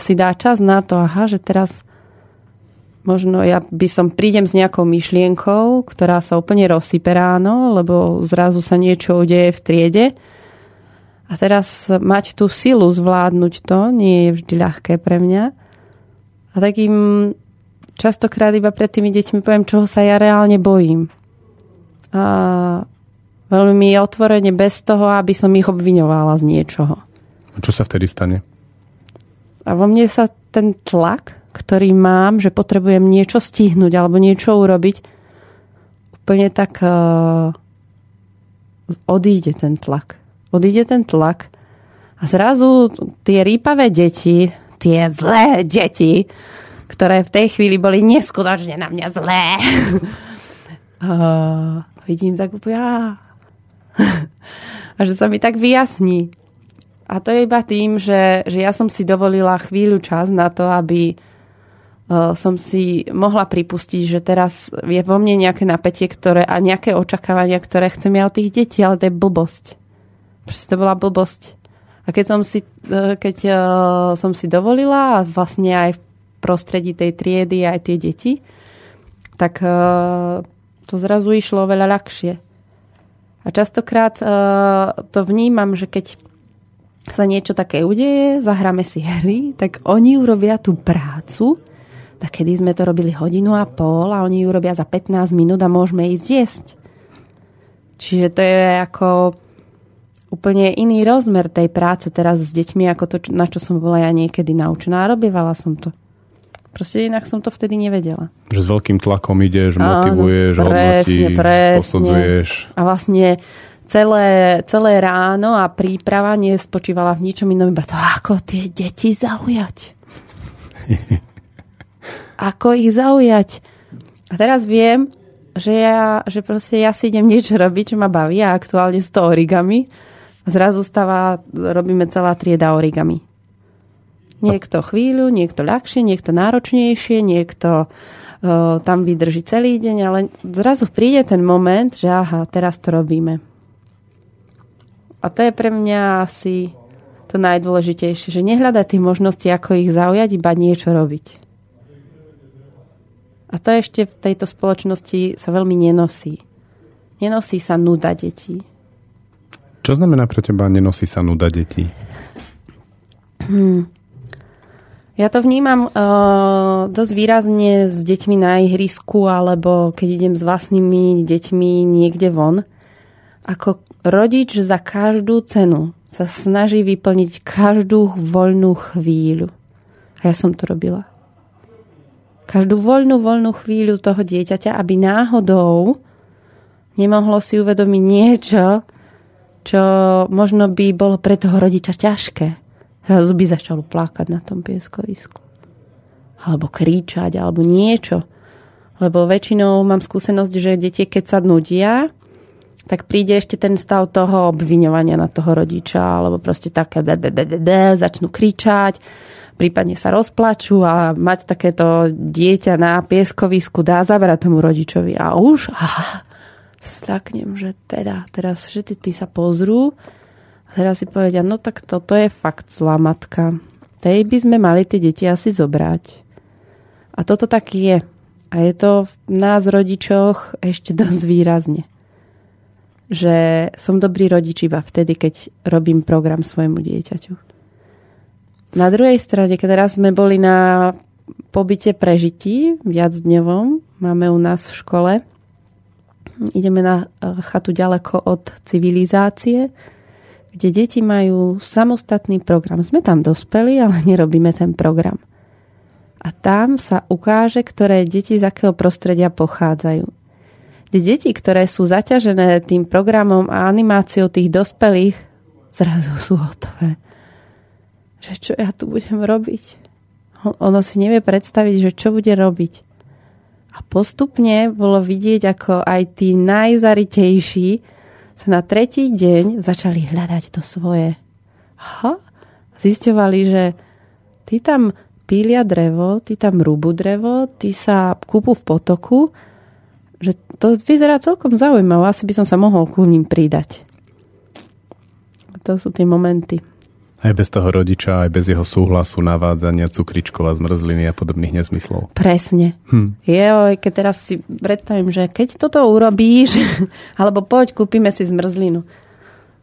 B: si dá čas na to, aha, že teraz možno ja by som prídem s nejakou myšlienkou, ktorá sa úplne rozsype ráno, lebo zrazu sa niečo udeje v triede. A teraz mať tú silu zvládnuť to nie je vždy ľahké pre mňa. A takým častokrát iba pred tými deťmi poviem, čoho sa ja reálne bojím. A veľmi otvorene bez toho, aby som ich obviňovala z niečoho.
A: A čo sa vtedy stane?
B: A vo mne sa ten tlak, ktorý mám, že potrebujem niečo stihnúť alebo niečo urobiť, úplne tak uh, odíde ten tlak. Odíde ten tlak a zrazu tie rýpavé deti, tie zlé deti, ktoré v tej chvíli boli neskutočne na mňa zlé. uh, vidím tak úplne a že sa mi tak vyjasní. A to je iba tým, že, že ja som si dovolila chvíľu čas na to, aby uh, som si mohla pripustiť, že teraz je vo mne nejaké napätie ktoré, a nejaké očakávania, ktoré chcem ja od tých detí, ale to je blbosť. Proste to bola blbosť. A keď som si, uh, keď, uh, som si dovolila a vlastne aj prostredí tej triedy aj tie deti, tak uh, to zrazu išlo veľa ľahšie. A častokrát uh, to vnímam, že keď sa niečo také udeje, zahráme si hry, tak oni urobia tú prácu, tak kedy sme to robili hodinu a pol a oni ju robia za 15 minút a môžeme ísť jesť. Čiže to je ako úplne iný rozmer tej práce teraz s deťmi, ako to, na čo som bola ja niekedy naučená. A robievala som to. Proste inak som to vtedy nevedela.
A: Že s veľkým tlakom ideš, motivuješ, Áno, presne, hodnotíš, presne. posudzuješ.
B: A vlastne celé, celé ráno a príprava nespočívala v ničom inom, iba to, ako tie deti zaujať. ako ich zaujať. A teraz viem, že, ja, že proste ja si idem niečo robiť, čo ma baví a aktuálne sú to origami. Zrazu stáva, robíme celá trieda origami. Niekto chvíľu, niekto ľahšie, niekto náročnejšie, niekto uh, tam vydrží celý deň, ale zrazu príde ten moment, že aha, teraz to robíme. A to je pre mňa asi to najdôležitejšie, že nehľadať tie možnosti, ako ich zaujať, iba niečo robiť. A to ešte v tejto spoločnosti sa veľmi nenosí. Nenosí sa nuda detí.
A: Čo znamená pre teba nenosí sa nuda detí?
B: Hmm. Ja to vnímam uh, dosť výrazne s deťmi na ihrisku alebo keď idem s vlastnými deťmi niekde von. Ako rodič za každú cenu sa snaží vyplniť každú voľnú chvíľu. A ja som to robila. Každú voľnú, voľnú chvíľu toho dieťaťa, aby náhodou nemohlo si uvedomiť niečo, čo možno by bolo pre toho rodiča ťažké. Zrazu by začalo plakať na tom pieskovisku. Alebo kričať, alebo niečo. Lebo väčšinou mám skúsenosť, že deti, keď sa nudia, tak príde ešte ten stav toho obviňovania na toho rodiča, alebo proste také začnú kričať, prípadne sa rozplačú a mať takéto dieťa na pieskovisku dá zabrať tomu rodičovi. A už aha, staknem, že teda, teraz všetci sa pozrú teraz si povedia, no tak toto je fakt zlá matka. Tej by sme mali tie deti asi zobrať. A toto tak je. A je to v nás rodičoch ešte dosť výrazne že som dobrý rodič iba vtedy, keď robím program svojmu dieťaťu. Na druhej strane, keď teraz sme boli na pobyte prežití viac dňovom, máme u nás v škole, ideme na eh, chatu ďaleko od civilizácie, kde deti majú samostatný program. Sme tam dospeli, ale nerobíme ten program. A tam sa ukáže, ktoré deti z akého prostredia pochádzajú deti, ktoré sú zaťažené tým programom a animáciou tých dospelých, zrazu sú hotové. Že čo ja tu budem robiť? Ono si nevie predstaviť, že čo bude robiť. A postupne bolo vidieť, ako aj tí najzaritejší na tretí deň začali hľadať to svoje. Aha, zisťovali, že ty tam pília drevo, ty tam rúbu drevo, ty sa kúpu v potoku že to vyzerá celkom zaujímavé. Asi by som sa mohol ku ním pridať. To sú tie momenty.
A: Aj bez toho rodiča, aj bez jeho súhlasu, navádzania cukričkov a zmrzliny a podobných nezmyslov.
B: Presne. Hm. Je, keď teraz si predstavím, že keď toto urobíš, alebo poď, kúpime si zmrzlinu.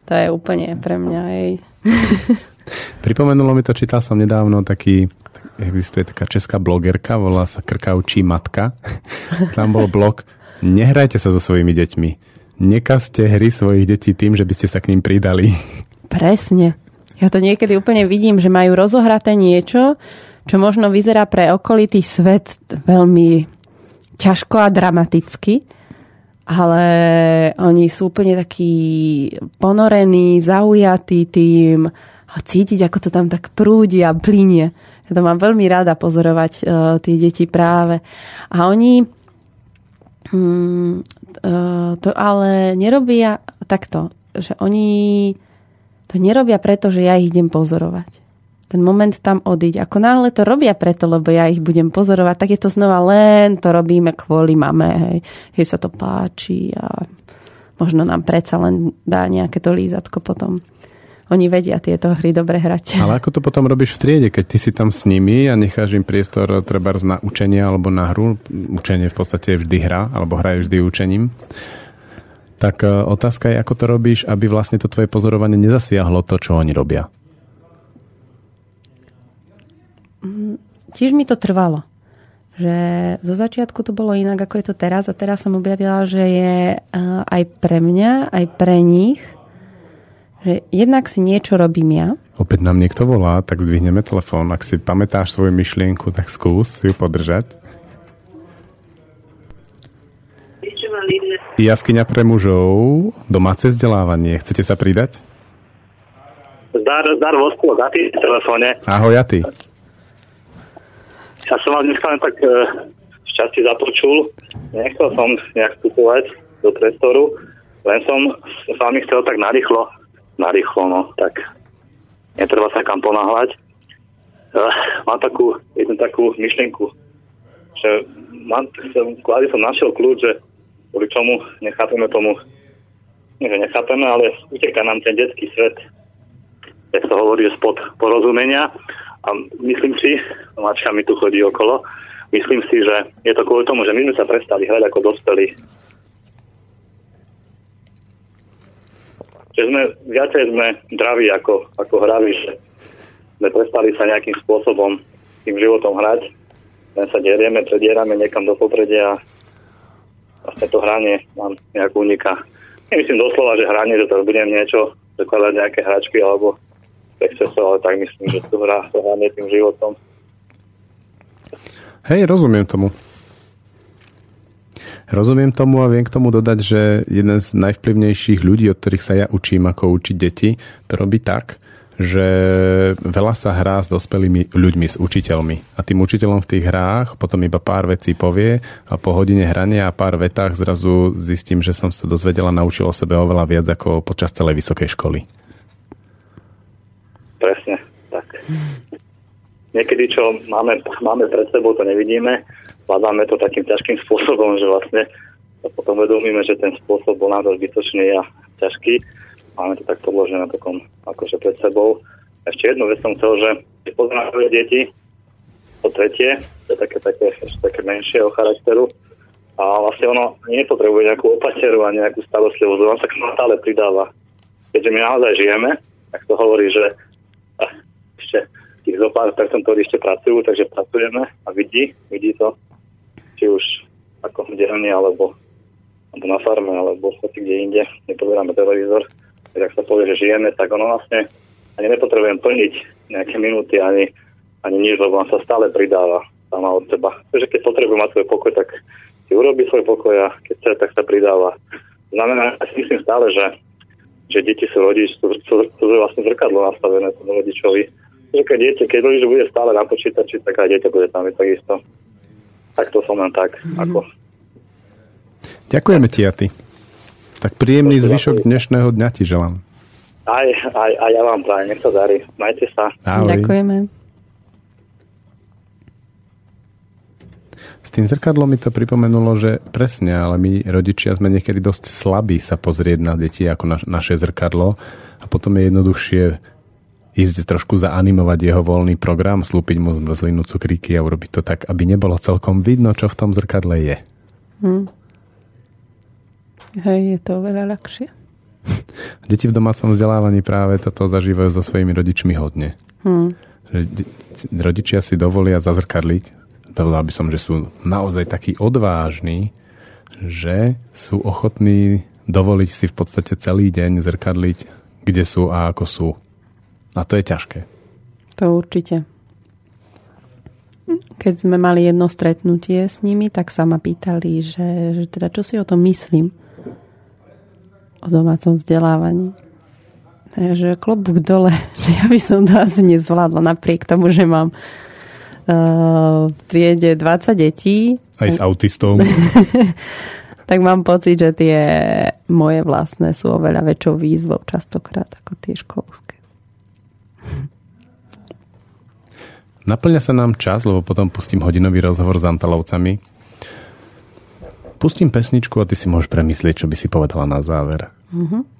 B: To je úplne pre mňa. Hej.
A: Pripomenulo mi to, čítal som nedávno taký, existuje taká česká blogerka, volá sa Krkaučí matka. Tam bol blog Nehrajte sa so svojimi deťmi. Nekazte hry svojich detí tým, že by ste sa k ním pridali.
B: Presne. Ja to niekedy úplne vidím, že majú rozohraté niečo, čo možno vyzerá pre okolitý svet veľmi ťažko a dramaticky, ale oni sú úplne takí ponorení, zaujatí tým a cítiť, ako to tam tak prúdi a plinie. Ja to mám veľmi rada pozorovať uh, tie deti práve. A oni Hmm, to ale nerobia takto, že oni to nerobia preto, že ja ich idem pozorovať. Ten moment tam odíť. Ako náhle to robia preto, lebo ja ich budem pozorovať, tak je to znova len to robíme kvôli mame. Hej, hej sa to páči a možno nám predsa len dá nejaké to lízatko potom oni vedia tieto hry dobre hrať.
A: Ale ako to potom robíš v triede, keď ty si tam s nimi a necháš im priestor treba na učenie alebo na hru? Učenie v podstate je vždy hra, alebo hra je vždy učením. Tak e, otázka je, ako to robíš, aby vlastne to tvoje pozorovanie nezasiahlo to, čo oni robia.
B: Mm, tiež mi to trvalo. Že zo začiatku to bolo inak, ako je to teraz a teraz som objavila, že je e, aj pre mňa, aj pre nich že jednak si niečo robím ja.
A: Opäť nám niekto volá, tak zdvihneme telefón. Ak si pamätáš svoju myšlienku, tak skús ju podržať. Jaskyňa pre mužov, domáce vzdelávanie. Chcete sa pridať?
D: Zdar, zdar Vosko, za ty telefóne.
A: Ahoj, ja ty.
D: Ja som vám dneska len tak e, šťastie započul. Nechcel som nejak vstupovať do priestoru, len som s vami chcel tak narýchlo narýchlo, no, tak netreba sa kam ponáhľať. Uh, mám takú, jednu takú myšlienku, že mám, kvázi som našiel kľúč, že kvôli čomu? Nechápeme tomu, nie že nechápeme, ale uteká nám ten detský svet, jak sa hovorí, spod porozumenia. A myslím si, mačka mi tu chodí okolo, myslím si, že je to kvôli tomu, že my sme sa prestali hrať ako dospelí. Že sme, viacej sme zdraví ako, ako hraví, že sme prestali sa nejakým spôsobom tým životom hrať, len sa derieme, predierame niekam do popredia vlastne to hranie nám nejak uniká. nemyslím doslova, že hranie, že teraz budem niečo zakladať nejaké hračky alebo exceso, ale tak myslím, že tu hrá to hranie tým životom.
A: Hej, rozumiem tomu. Rozumiem tomu a viem k tomu dodať, že jeden z najvplyvnejších ľudí, od ktorých sa ja učím, ako učiť deti, to robí tak, že veľa sa hrá s dospelými ľuďmi, s učiteľmi. A tým učiteľom v tých hrách potom iba pár vecí povie a po hodine hrania a pár vetách zrazu zistím, že som sa dozvedela a naučil o sebe oveľa viac ako počas celej vysokej školy.
D: Presne, tak. Niekedy, čo máme, máme pred sebou, to nevidíme, zvládame to takým ťažkým spôsobom, že vlastne potom vedomíme, že ten spôsob bol naozaj zbytočný a ťažký. Máme to tak podložené takom akože pred sebou. Ešte jednu vec som chcel, že poznáme deti, po tretie, to je také, také, ešte také menšieho charakteru, a vlastne ono nepotrebuje nejakú opateru a nejakú starostlivosť, ono sa k stále pridáva. Keďže my naozaj žijeme, tak to hovorí, že ešte tých zo pár percent, ktorí ešte pracujú, takže pracujeme a vidí, vidí to či už ako v alebo, alebo na farme, alebo hoci kde inde, nepozeráme televízor, tak ak sa povie, že žijeme, tak ono vlastne ani nepotrebujem plniť nejaké minúty, ani, ani nič, lebo on sa stále pridáva sama od seba. Takže keď potrebuje mať svoj pokoj, tak si urobí svoj pokoj a keď chce, tak sa pridáva. Znamená, ja si myslím stále, že, že deti sú rodič, sú, sú, sú vlastne zrkadlo nastavené tomu rodičovi. Takže keď dieťa, keď rodič bude stále na počítači, tak aj dieťa bude tam takisto. Tak to som len tak. Mm-hmm. Ako.
A: Ďakujeme ti, ty. Tak príjemný zvyšok dnešného dňa ti želám.
D: Aj, aj, aj ja vám prajem, nech sa darí. Majte sa.
B: Ahoj. Ďakujeme.
A: S tým zrkadlom mi to pripomenulo, že presne, ale my rodičia sme niekedy dosť slabí sa pozrieť na deti ako na, naše zrkadlo a potom je jednoduchšie ísť trošku zaanimovať jeho voľný program, slúpiť mu zmrzlinu, cukríky a urobiť to tak, aby nebolo celkom vidno, čo v tom zrkadle je. Hmm.
B: Hej, je to oveľa ľahšie.
A: Deti v domácom vzdelávaní práve toto zažívajú so svojimi rodičmi hodne. Hmm. Rodičia si dovolia zazrkadliť. Povedal by som, že sú naozaj takí odvážni, že sú ochotní dovoliť si v podstate celý deň zrkadliť, kde sú a ako sú. A to je ťažké.
B: To určite. Keď sme mali jedno stretnutie s nimi, tak sa ma pýtali, že, že teda čo si o tom myslím. O domácom vzdelávaní. Takže klobúk dole, že ja by som to asi nezvládla napriek tomu, že mám uh, v triede 20 detí.
A: Aj s autistou.
B: tak mám pocit, že tie moje vlastné sú oveľa väčšou výzvou častokrát ako tie školské.
A: Naplňa sa nám čas, lebo potom pustím hodinový rozhovor s Antalovcami. Pustím pesničku a ty si môžeš premyslieť, čo by si povedala na záver. Mm-hmm.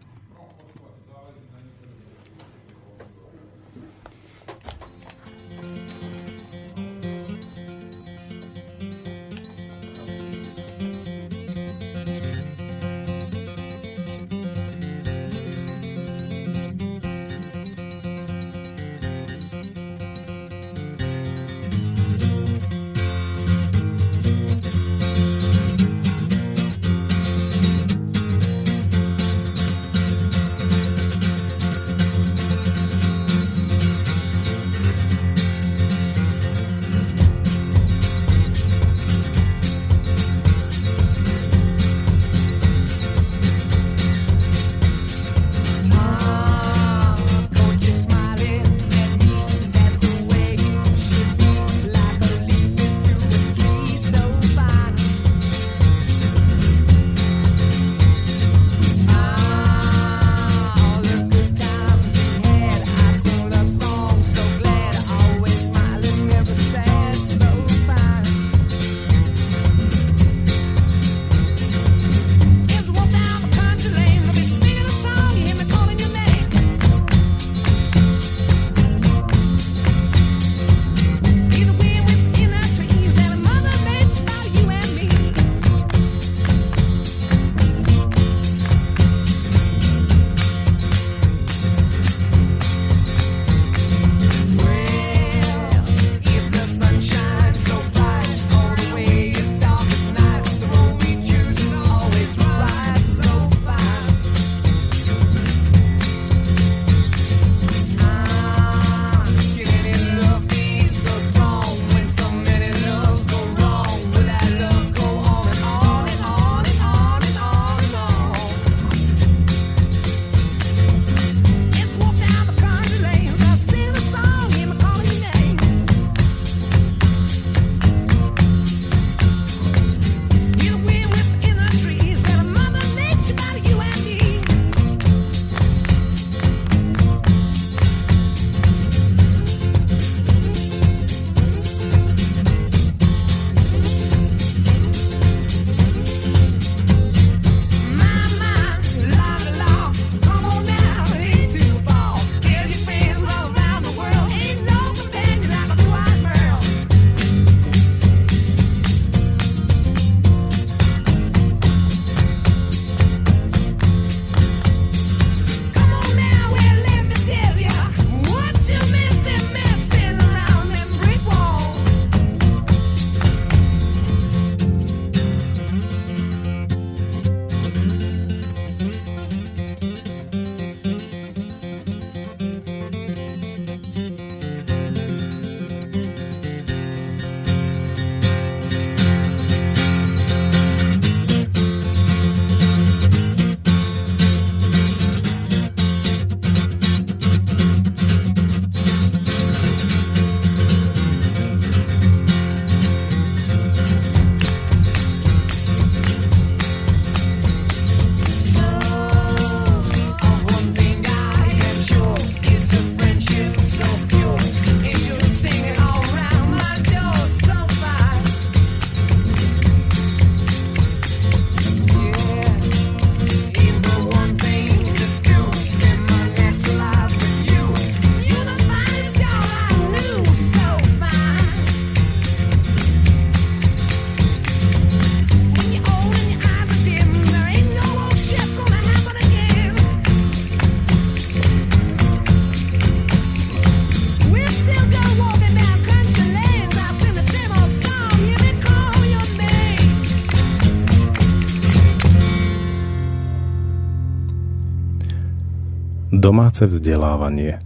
A: Domáce vzdelávanie.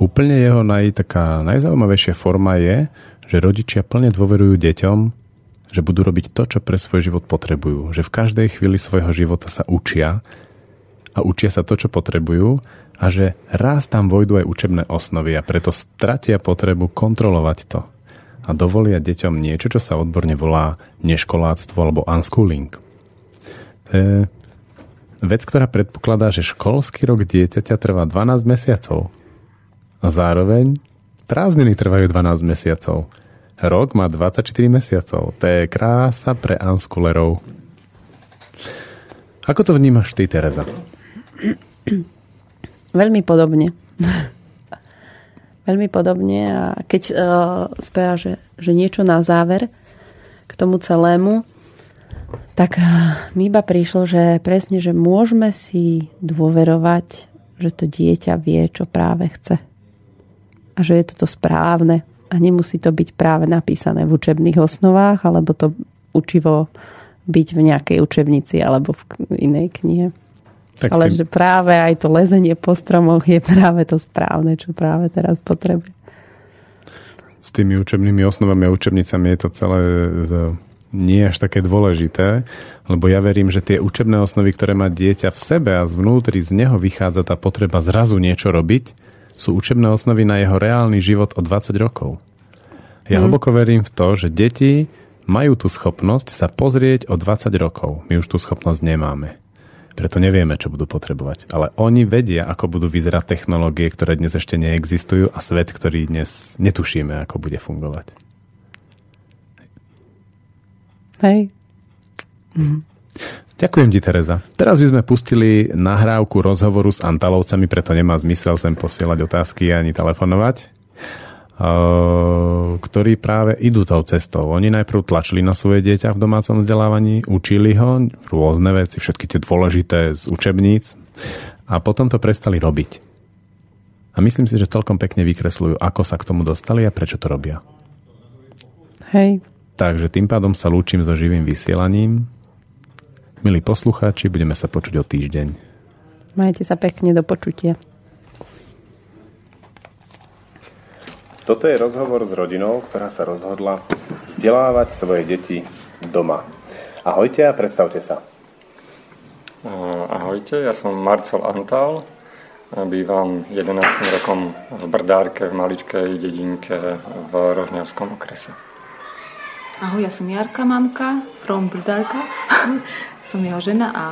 A: Úplne jeho naj, taká najzaujímavejšia forma je, že rodičia plne dôverujú deťom, že budú robiť to, čo pre svoj život potrebujú. Že v každej chvíli svojho života sa učia a učia sa to, čo potrebujú a že raz tam vojdu aj učebné osnovy a preto stratia potrebu kontrolovať to a dovolia deťom niečo, čo sa odborne volá neškoláctvo alebo unschooling. To je vec, ktorá predpokladá, že školský rok dieťaťa trvá 12 mesiacov. A zároveň prázdniny trvajú 12 mesiacov. Rok má 24 mesiacov. To je krása pre unschoolerov. Ako to vnímaš ty, Tereza?
B: Veľmi podobne. Veľmi podobne a keď uh, spera, že, že niečo na záver k tomu celému, tak mi iba prišlo, že presne, že môžeme si dôverovať, že to dieťa vie, čo práve chce. A že je toto správne. A nemusí to byť práve napísané v učebných osnovách, alebo to učivo byť v nejakej učebnici alebo v inej knihe. Tak Ale tým... že práve aj to lezenie po stromoch je práve to správne, čo práve teraz potrebuje.
A: S tými učebnými osnovami a učebnicami je to celé nie až také dôležité, lebo ja verím, že tie učebné osnovy, ktoré má dieťa v sebe a zvnútri z neho vychádza tá potreba zrazu niečo robiť, sú učebné osnovy na jeho reálny život o 20 rokov. Ja hmm. hlboko verím v to, že deti majú tú schopnosť sa pozrieť o 20 rokov. My už tú schopnosť nemáme. Preto nevieme, čo budú potrebovať. Ale oni vedia, ako budú vyzerať technológie, ktoré dnes ešte neexistujú a svet, ktorý dnes netušíme, ako bude fungovať.
B: Hej.
A: Mhm. Ďakujem ti, Tereza. Teraz by sme pustili nahrávku rozhovoru s Antalovcami, preto nemá zmysel sem posielať otázky ani telefonovať, ktorí práve idú tou cestou. Oni najprv tlačili na svoje dieťa v domácom vzdelávaní, učili ho rôzne veci, všetky tie dôležité z učebníc a potom to prestali robiť. A myslím si, že celkom pekne vykresľujú, ako sa k tomu dostali a prečo to robia.
B: Hej,
A: Takže tým pádom sa lúčim so živým vysielaním. Milí poslucháči, budeme sa počuť o týždeň.
B: Majte sa pekne do počutia.
A: Toto je rozhovor s rodinou, ktorá sa rozhodla vzdelávať svoje deti doma. Ahojte a predstavte sa.
E: Ahojte, ja som Marcel Antal, bývam 11 rokom v Brdárke, v maličkej dedinke v Rožňavskom okrese.
F: Ahoj, ja som Jarka, mamka, from Brudárka. som jeho žena a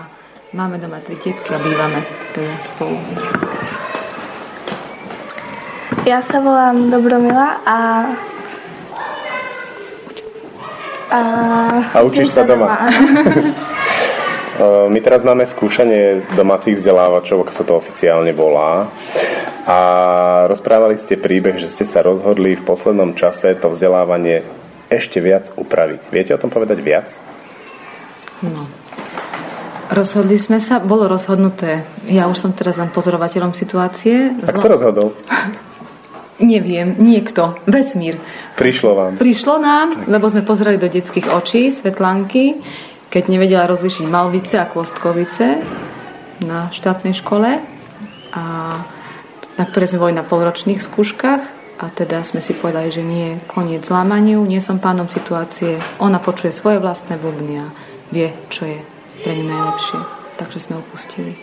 F: máme doma tri detky a bývame teda spolu.
G: Ja sa volám Dobromila a...
A: A, a učíš sa doma. doma. My teraz máme skúšanie domácich vzdelávačov, ako sa to oficiálne volá. A rozprávali ste príbeh, že ste sa rozhodli v poslednom čase to vzdelávanie ešte viac upraviť. Viete o tom povedať viac?
F: No. Rozhodli sme sa, bolo rozhodnuté. Ja už som teraz len pozorovateľom situácie.
A: A kto rozhodol?
F: Neviem, niekto, vesmír.
A: Prišlo vám?
F: Prišlo nám, lebo sme pozerali do detských očí, svetlanky, keď nevedela rozlišiť malvice a kôstkovice na štátnej škole, a na ktoré sme boli na polročných skúškach a teda sme si povedali, že nie, koniec zlámaniu, nie som pánom situácie, ona počuje svoje vlastné bubny a vie, čo je pre ňu najlepšie. Takže sme upustili.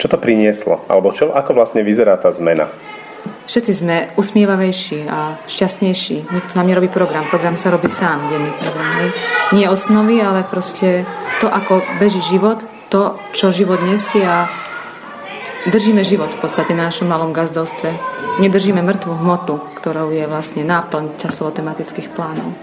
A: Čo to prinieslo? Alebo čo, ako vlastne vyzerá tá zmena?
F: Všetci sme usmievavejší a šťastnejší. Nikto nám nerobí program. Program sa robí sám, denný program. Hej. Nie osnovy, ale proste to, ako beží život, to, čo život nesie a držíme život v podstate na našom malom gazdovstve. Nedržíme mŕtvu hmotu, ktorou je vlastne náplň časovo-tematických plánov.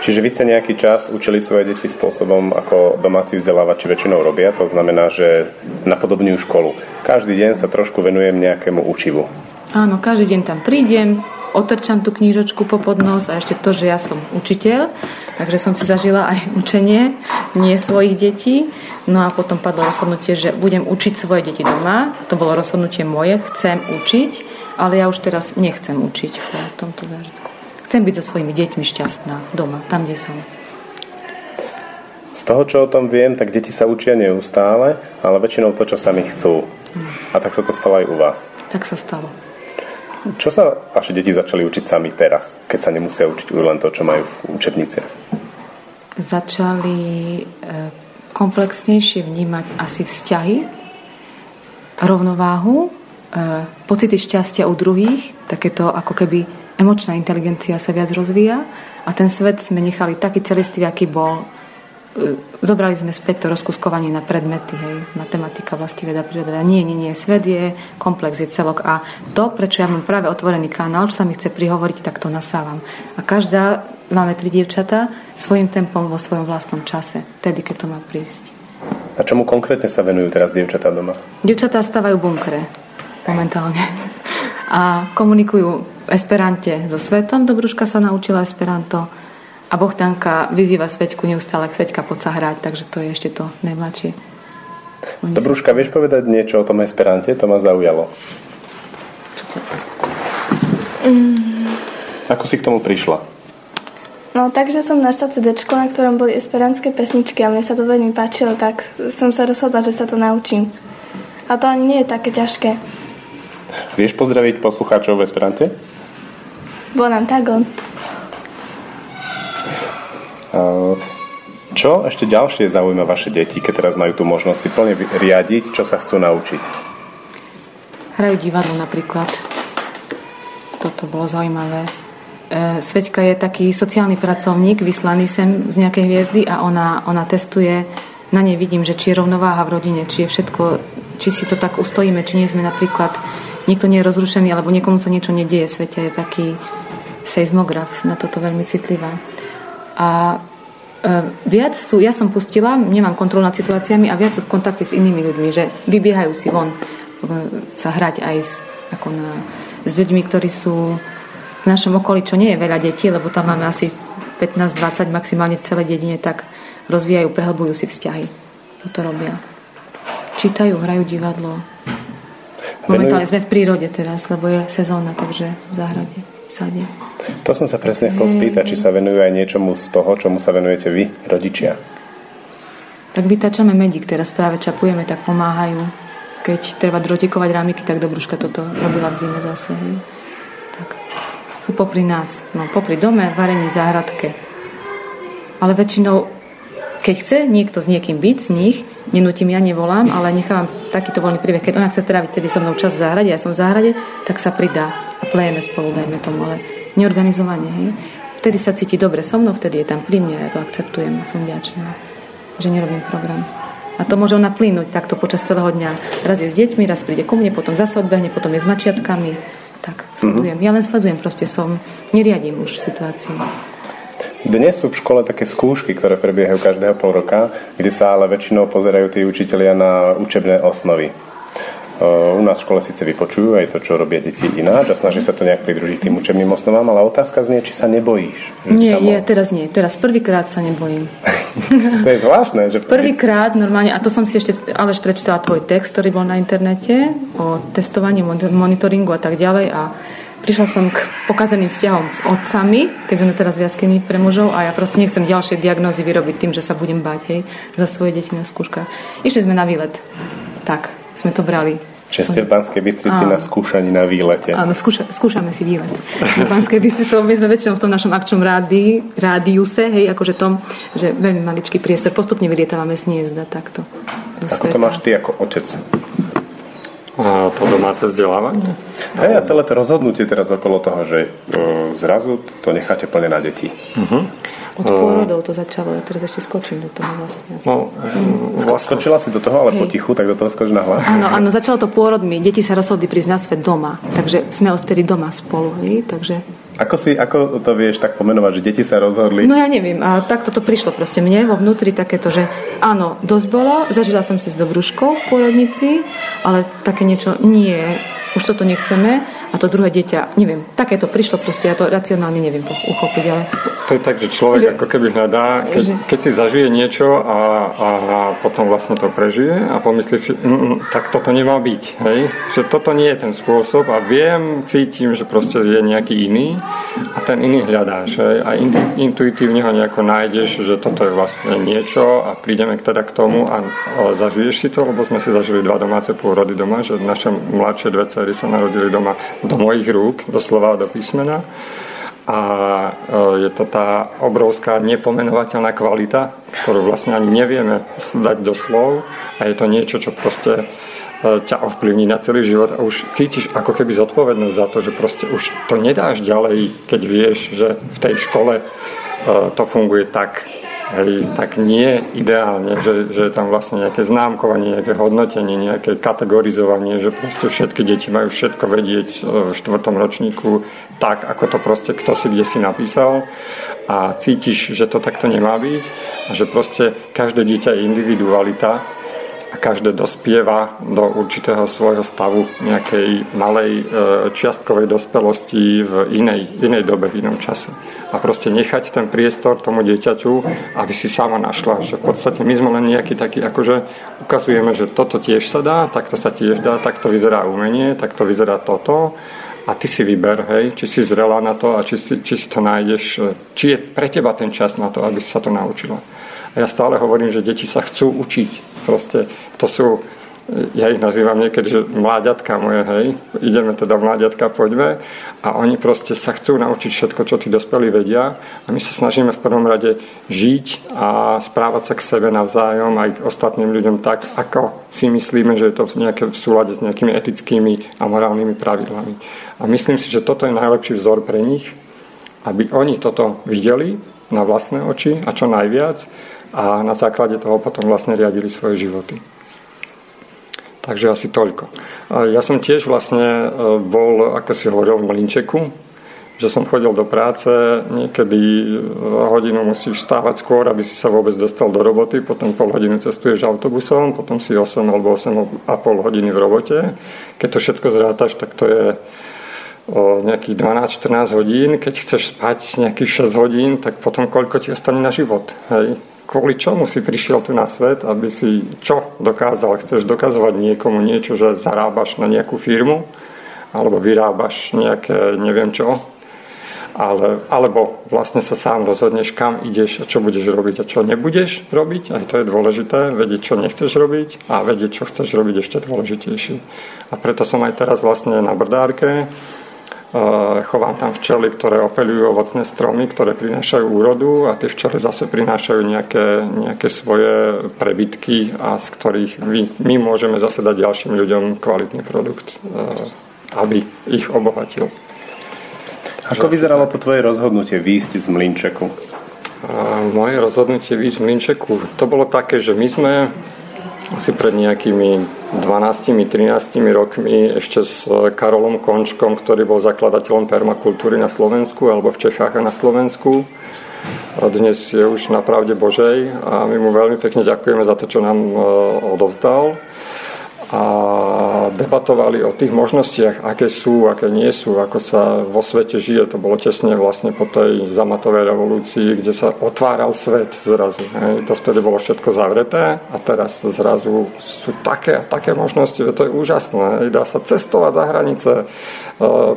A: Čiže vy ste nejaký čas učili svoje deti spôsobom, ako domáci vzdelávači väčšinou robia, to znamená, že napodobňujú školu. Každý deň sa trošku venujem nejakému učivu.
F: Áno, každý deň tam prídem, otrčam tú knížočku po podnos a ešte to, že ja som učiteľ, takže som si zažila aj učenie, nie svojich detí. No a potom padlo rozhodnutie, že budem učiť svoje deti doma. To bolo rozhodnutie moje, chcem učiť, ale ja už teraz nechcem učiť v tomto zážitku. Chcem byť so svojimi deťmi šťastná doma, tam, kde som.
A: Z toho, čo o tom viem, tak deti sa učia neustále, ale väčšinou to, čo sami chcú. A tak sa to stalo aj u vás.
F: Tak sa stalo.
A: Čo sa vaše deti začali učiť sami teraz, keď sa nemusia učiť už len to, čo majú v učebnici?
F: Začali e, komplexnejšie vnímať asi vzťahy, rovnováhu, e, pocity šťastia u druhých, takéto ako keby emočná inteligencia sa viac rozvíja a ten svet sme nechali taký celistvý, aký bol zobrali sme späť to rozkuskovanie na predmety, hej, matematika, veda, príroda. Nie, nie, nie, svet je komplex, je celok a to, prečo ja mám práve otvorený kanál, čo sa mi chce prihovoriť, tak to nasávam. A každá, máme tri dievčatá, svojim tempom vo svojom vlastnom čase, tedy, keď to má prísť.
A: A čomu konkrétne sa venujú teraz dievčatá doma?
F: Dievčatá stavajú bunkre momentálne a komunikujú v Esperante so svetom. Dobruška sa naučila Esperanto a Bohdanka vyzýva Sveťku neustále, Sveťka poď sa hrať, takže to je ešte to najmladšie.
A: Oni Dobruška, sa... vieš povedať niečo o tom Esperante? To ma zaujalo. Čo to? Mm. Ako si k tomu prišla?
G: No, takže som našla CD, na ktorom boli esperantské pesničky a mne sa to veľmi páčilo, tak som sa rozhodla, že sa to naučím. A to ani nie je také ťažké.
A: Vieš pozdraviť poslucháčov v Esperante?
G: Bonam tagon.
A: Čo ešte ďalšie zaujíma vaše deti, keď teraz majú tú možnosť si plne riadiť, čo sa chcú naučiť?
F: Hrajú divadlo napríklad. Toto bolo zaujímavé. E, Sveťka je taký sociálny pracovník, vyslaný sem z nejakej hviezdy a ona, ona testuje, na nej vidím, že či je rovnováha v rodine, či je všetko, či si to tak ustojíme, či nie sme napríklad, niekto nie je rozrušený, alebo niekomu sa niečo nedieje. Sveťa je taký seizmograf, na toto veľmi citlivá. A e, viac sú, ja som pustila, nemám kontrolu nad situáciami a viac sú v kontakte s inými ľuďmi, že vybiehajú si von sa hrať aj s, ako na, s ľuďmi, ktorí sú v našom okolí, čo nie je veľa detí, lebo tam máme asi 15-20 maximálne v celej dedine, tak rozvíjajú, prehlbujú si vzťahy. Toto robia. Čítajú, hrajú divadlo. Momentálne sme v prírode teraz, lebo je sezóna, takže v záhrade, sade.
A: To som sa presne chcel spýtať, či sa venujú aj niečomu z toho, čomu sa venujete vy, rodičia.
F: Tak vytačame medík, teraz práve čapujeme, tak pomáhajú. Keď treba drotikovať rámiky, tak Dobruška toto robila v zime zase. Hej. Tak. Sú popri nás, no popri dome, varení, záhradke. Ale väčšinou, keď chce niekto s niekým byť z nich, nenutím, ja nevolám, ale nechávam takýto voľný príbeh. Keď ona chce stráviť tedy so mnou čas v záhrade, ja som v záhrade, tak sa pridá a plejeme spolu, dajme tomu. Ale neorganizovanie. Hej. Vtedy sa cíti dobre so mnou, vtedy je tam pri mne, ja to akceptujem a som vďačná, že nerobím program. A to môže ona plynúť takto počas celého dňa. Raz je s deťmi, raz príde ku mne, potom zase odbehne, potom je s mačiatkami. Tak, sledujem. Mm-hmm. Ja len sledujem, proste som, neriadím už situácie.
A: Dnes sú v škole také skúšky, ktoré prebiehajú každého pol roka, kde sa ale väčšinou pozerajú tí učitelia na učebné osnovy. U nás v škole síce vypočujú aj to, čo robia deti ináč a snaží sa to nejak pridružiť tým učebným osnovám, ale otázka znie, či sa nebojíš.
F: Nie, nie, teraz nie. Teraz prvýkrát sa nebojím.
A: to je zvláštne. Že...
F: Prvýkrát normálne, a to som si ešte Aleš prečítala tvoj text, ktorý bol na internete o testovaní, monitoringu a tak ďalej a prišla som k pokazeným vzťahom s otcami, keď sme teraz v jaskyni pre mužov a ja proste nechcem ďalšie diagnózy vyrobiť tým, že sa budem báť hej, za svoje deti na skúškach. Išli sme na výlet. Tak, sme to brali.
A: Čiže ste v Banskej Bystrici na skúšaní na výlete.
F: Áno, skúša, skúšame si výlet. V Banskej Bystrici, my sme väčšinou v tom našom akčnom rádi, rádiuse, hej, akože tom, že veľmi maličký priestor, postupne vylietávame z hniezda takto
A: do Ako sveta. to máš ty ako otec?
E: To domáce vzdelávanie?
A: Hej, a celé to rozhodnutie teraz okolo toho, že uh, zrazu to necháte plne na deti. Uh-huh.
F: Od pôrodov to začalo, ja teraz ešte skočím do toho vlastne. No,
A: mm. vlastne. Skočila si do toho, ale Hej. potichu, tak do toho skoč na hlas.
F: Áno, áno, začalo to pôrodmi. Deti sa rozhodli prísť na svet doma, takže sme odtedy doma spolu. Hej? Takže
A: ako, si, ako to vieš tak pomenovať, že deti sa rozhodli?
F: No ja neviem, a takto to prišlo proste mne vo vnútri takéto, že áno, dosť bolo, zažila som si s dobruškou v pôrodnici, ale také niečo nie, už toto nechceme a to druhé dieťa, neviem, také to prišlo proste, ja to racionálne neviem uchopiť, ale
E: to je tak, že človek že, ako keby hľadá, keď, že... keď si zažije niečo a, a, a potom vlastne to prežije a pomyslí si, mm, mm, tak toto nemá byť, hej? že toto nie je ten spôsob a viem, cítim, že proste je nejaký iný a ten iný hľadáš hej? a in, intuitívne ho nejako nájdeš, že toto je vlastne niečo a prídeme teda k tomu a, a zažiješ si to, lebo sme si zažili dva domáce pôrody doma, že naše mladšie dve cery sa narodili doma do mojich rúk, doslova do písmena a e, je to tá obrovská nepomenovateľná kvalita, ktorú vlastne ani nevieme dať do slov a je to niečo, čo proste e, ťa ovplyvní na celý život a už cítiš ako keby zodpovednosť za to, že proste už to nedáš ďalej, keď vieš, že v tej škole e, to funguje tak, Hej, tak nie ideálne, že, že je tam vlastne nejaké známkovanie, nejaké hodnotenie, nejaké kategorizovanie, že proste všetky deti majú všetko vedieť v štvrtom ročníku tak, ako to proste kto si kde si napísal. A cítiš, že to takto nemá byť a že proste každé dieťa je individualita a každé dospieva do určitého svojho stavu nejakej malej e, čiastkovej dospelosti v inej, inej dobe, v inom čase. A proste nechať ten priestor tomu dieťaťu, aby si sama našla. Že v podstate my sme len nejaký taký, akože ukazujeme, že toto tiež sa dá, takto sa tiež dá, takto vyzerá umenie, takto vyzerá toto. A ty si vyber, hej, či si zrela na to a či si, či si to nájdeš, e, či je pre teba ten čas na to, aby si sa to naučila. A ja stále hovorím, že deti sa chcú učiť. Proste to sú, ja ich nazývam niekedy, že mláďatka moje, hej, ideme teda mláďatka, poďme. A oni proste sa chcú naučiť všetko, čo tí dospelí vedia. A my sa snažíme v prvom rade žiť a správať sa k sebe navzájom aj k ostatným ľuďom tak, ako si myslíme, že je to nejaké v súlade s nejakými etickými a morálnymi pravidlami. A myslím si, že toto je najlepší vzor pre nich, aby oni toto videli na vlastné oči a čo najviac a na základe toho potom vlastne riadili svoje životy. Takže asi toľko. Ja som tiež vlastne e, bol, ako si hovoril, v Mlinčeku, že som chodil do práce, niekedy e, hodinu musíš stávať skôr, aby si sa vôbec dostal do roboty, potom pol hodiny cestuješ autobusom, potom si 8 alebo 8 a pol hodiny v robote. Keď to všetko zrátaš, tak to je o nejakých 12-14 hodín. Keď chceš spať nejakých 6 hodín, tak potom koľko ti ostane na život. Hej? Kvôli čomu si prišiel tu na svet, aby si čo dokázal? Chceš dokazovať niekomu niečo, že zarábaš na nejakú firmu, alebo vyrábaš nejaké neviem čo, ale, alebo vlastne sa sám rozhodneš, kam ideš a čo budeš robiť a čo nebudeš robiť. Aj to je dôležité, vedieť, čo nechceš robiť a vedieť, čo chceš robiť ešte dôležitejšie. A preto som aj teraz vlastne na brdárke, chovám tam včely, ktoré opelujú ovocné stromy, ktoré prinášajú úrodu a tie včely zase prinášajú nejaké, nejaké svoje prebytky a z ktorých my, my môžeme zase dať ďalším ľuďom kvalitný produkt, aby ich obohatil.
H: Ako vyzeralo to tvoje rozhodnutie výjsť z Mlinčeku?
E: Moje rozhodnutie výjsť z Mlinčeku, to bolo také, že my sme asi pred nejakými 12-13 rokmi ešte s Karolom Končkom, ktorý bol zakladateľom permakultúry na Slovensku alebo v Čechách a na Slovensku. A dnes je už na pravde Božej a my mu veľmi pekne ďakujeme za to, čo nám e, odovzdal a debatovali o tých možnostiach, aké sú, aké nie sú, ako sa vo svete žije. To bolo tesne vlastne po tej zamatovej revolúcii, kde sa otváral svet zrazu. Hej. To vtedy bolo všetko zavreté a teraz zrazu sú také a také možnosti, to je úžasné. Hej. Dá sa cestovať za hranice,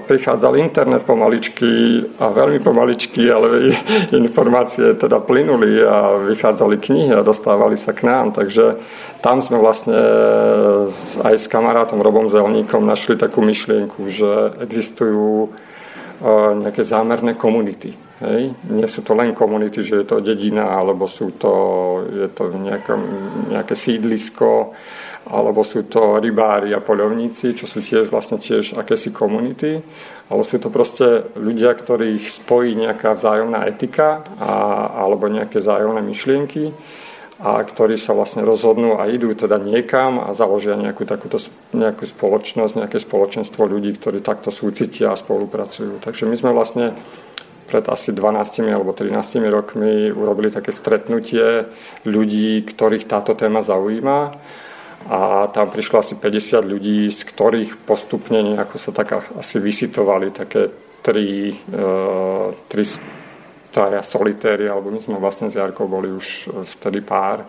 E: prichádzal internet pomaličky a veľmi pomaličky, ale informácie teda plynuli a vychádzali knihy a dostávali sa k nám. Takže tam sme vlastne aj s kamarátom Robom Zelníkom našli takú myšlienku, že existujú e, nejaké zámerné komunity. Hej? Nie sú to len komunity, že je to dedina, alebo sú to, je to nejaké, nejaké sídlisko, alebo sú to rybári a poľovníci, čo sú tiež vlastne tiež akési komunity, ale sú to proste ľudia, ktorých spojí nejaká vzájomná etika a, alebo nejaké vzájomné myšlienky a ktorí sa vlastne rozhodnú a idú teda niekam a založia nejakú takúto nejakú spoločnosť, nejaké spoločenstvo ľudí, ktorí takto súcitia a spolupracujú. Takže my sme vlastne pred asi 12 alebo 13 rokmi urobili také stretnutie ľudí, ktorých táto téma zaujíma a tam prišlo asi 50 ľudí, z ktorých postupne nejako sa tak asi vysitovali také tri, e, tri traja solitéri, alebo my sme vlastne s Jarkou boli už vtedy pár,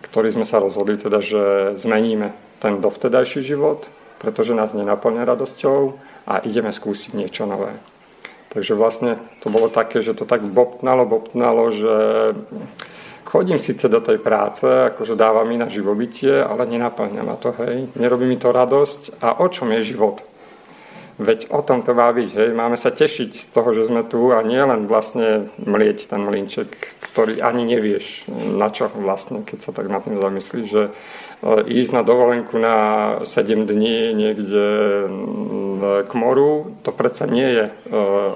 E: ktorí sme sa rozhodli teda, že zmeníme ten dovtedajší život, pretože nás nenaplňa radosťou a ideme skúsiť niečo nové. Takže vlastne to bolo také, že to tak bobtnalo, bobtnalo, že chodím síce do tej práce, akože dáva mi na živobytie, ale nenaplňa ma to, hej. Nerobí mi to radosť. A o čom je život? Veď o tom to má byť, hej. Máme sa tešiť z toho, že sme tu a nie len vlastne mlieť ten mlinček, ktorý ani nevieš, na čo vlastne, keď sa tak na tým zamyslíš, že ísť na dovolenku na 7 dní niekde k moru, to predsa nie je e,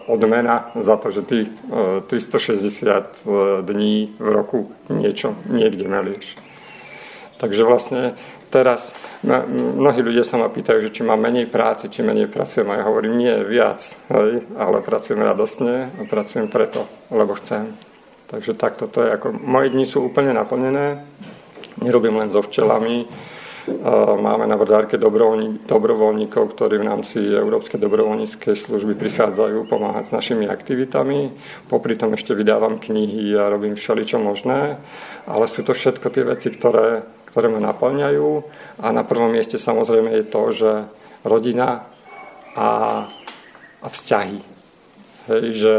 E: odmena za to, že ty 360 e, e, dní v roku niečo niekde melieš. Takže vlastne teraz mnohí ľudia sa ma pýtajú, že či mám menej práce, či menej pracujem. A ja hovorím, nie, viac, hej, ale pracujem radostne a pracujem preto, lebo chcem. Takže takto to je ako, moje dni sú úplne naplnené nerobím len so včelami. Máme na Vrdárke dobrovoľníkov, ktorí v rámci Európskej dobrovoľníckej služby prichádzajú pomáhať s našimi aktivitami. Popri tom ešte vydávam knihy a robím všeličo možné. Ale sú to všetko tie veci, ktoré, ktoré ma naplňajú. A na prvom mieste samozrejme je to, že rodina a, a vzťahy. Hej, že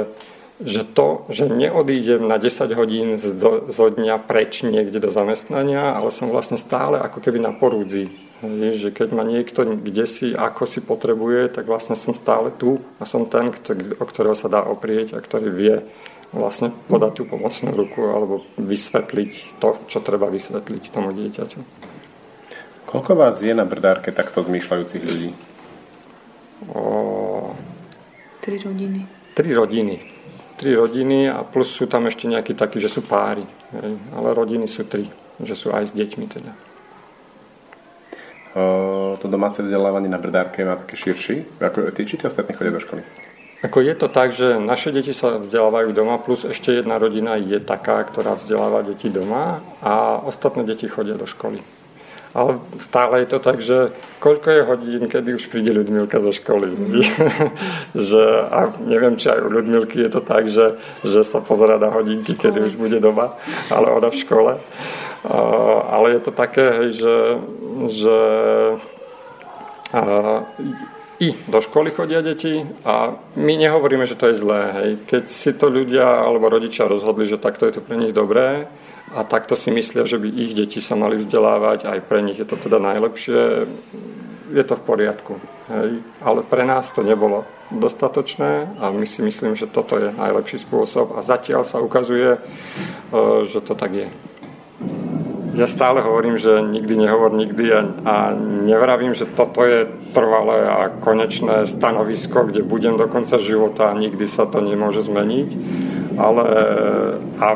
E: že to, že neodídem na 10 hodín zo, zo dňa preč niekde do zamestnania, ale som vlastne stále ako keby na porúdzi. Je, že keď ma niekto kde si, ako si potrebuje, tak vlastne som stále tu a som ten, o ktorého sa dá oprieť a ktorý vie vlastne podať tú pomocnú ruku alebo vysvetliť to, čo treba vysvetliť tomu dieťaťu.
H: Koľko vás je na brdárke takto zmýšľajúcich ľudí?
F: O... Tri rodiny.
E: Tri rodiny tri rodiny a plus sú tam ešte nejakí takí, že sú páry. Hej. Ale rodiny sú tri, že sú aj s deťmi teda.
H: O, to domáce vzdelávanie na Brdárke má také širší? Ako tí, či ostatní chodia do školy?
E: Ako je to tak, že naše deti sa vzdelávajú doma, plus ešte jedna rodina je taká, ktorá vzdeláva deti doma a ostatné deti chodia do školy. Ale stále je to tak, že koľko je hodín, kedy už príde Ľudmilka zo školy. že, a neviem, či aj u Ľudmilky je to tak, že, že sa pozera na hodinky, kedy už bude doma, ale ona v škole. Uh, ale je to také, hej, že, že uh, i do školy chodia deti a my nehovoríme, že to je zlé. Hej. Keď si to ľudia alebo rodičia rozhodli, že takto je to pre nich dobré, a takto si myslia, že by ich deti sa mali vzdelávať, aj pre nich je to teda najlepšie, je to v poriadku. Hej. Ale pre nás to nebolo dostatočné a my si myslím, že toto je najlepší spôsob a zatiaľ sa ukazuje, e, že to tak je. Ja stále hovorím, že nikdy nehovor nikdy a, a nevravím, že toto je trvalé a konečné stanovisko, kde budem do konca života a nikdy sa to nemôže zmeniť. Ale a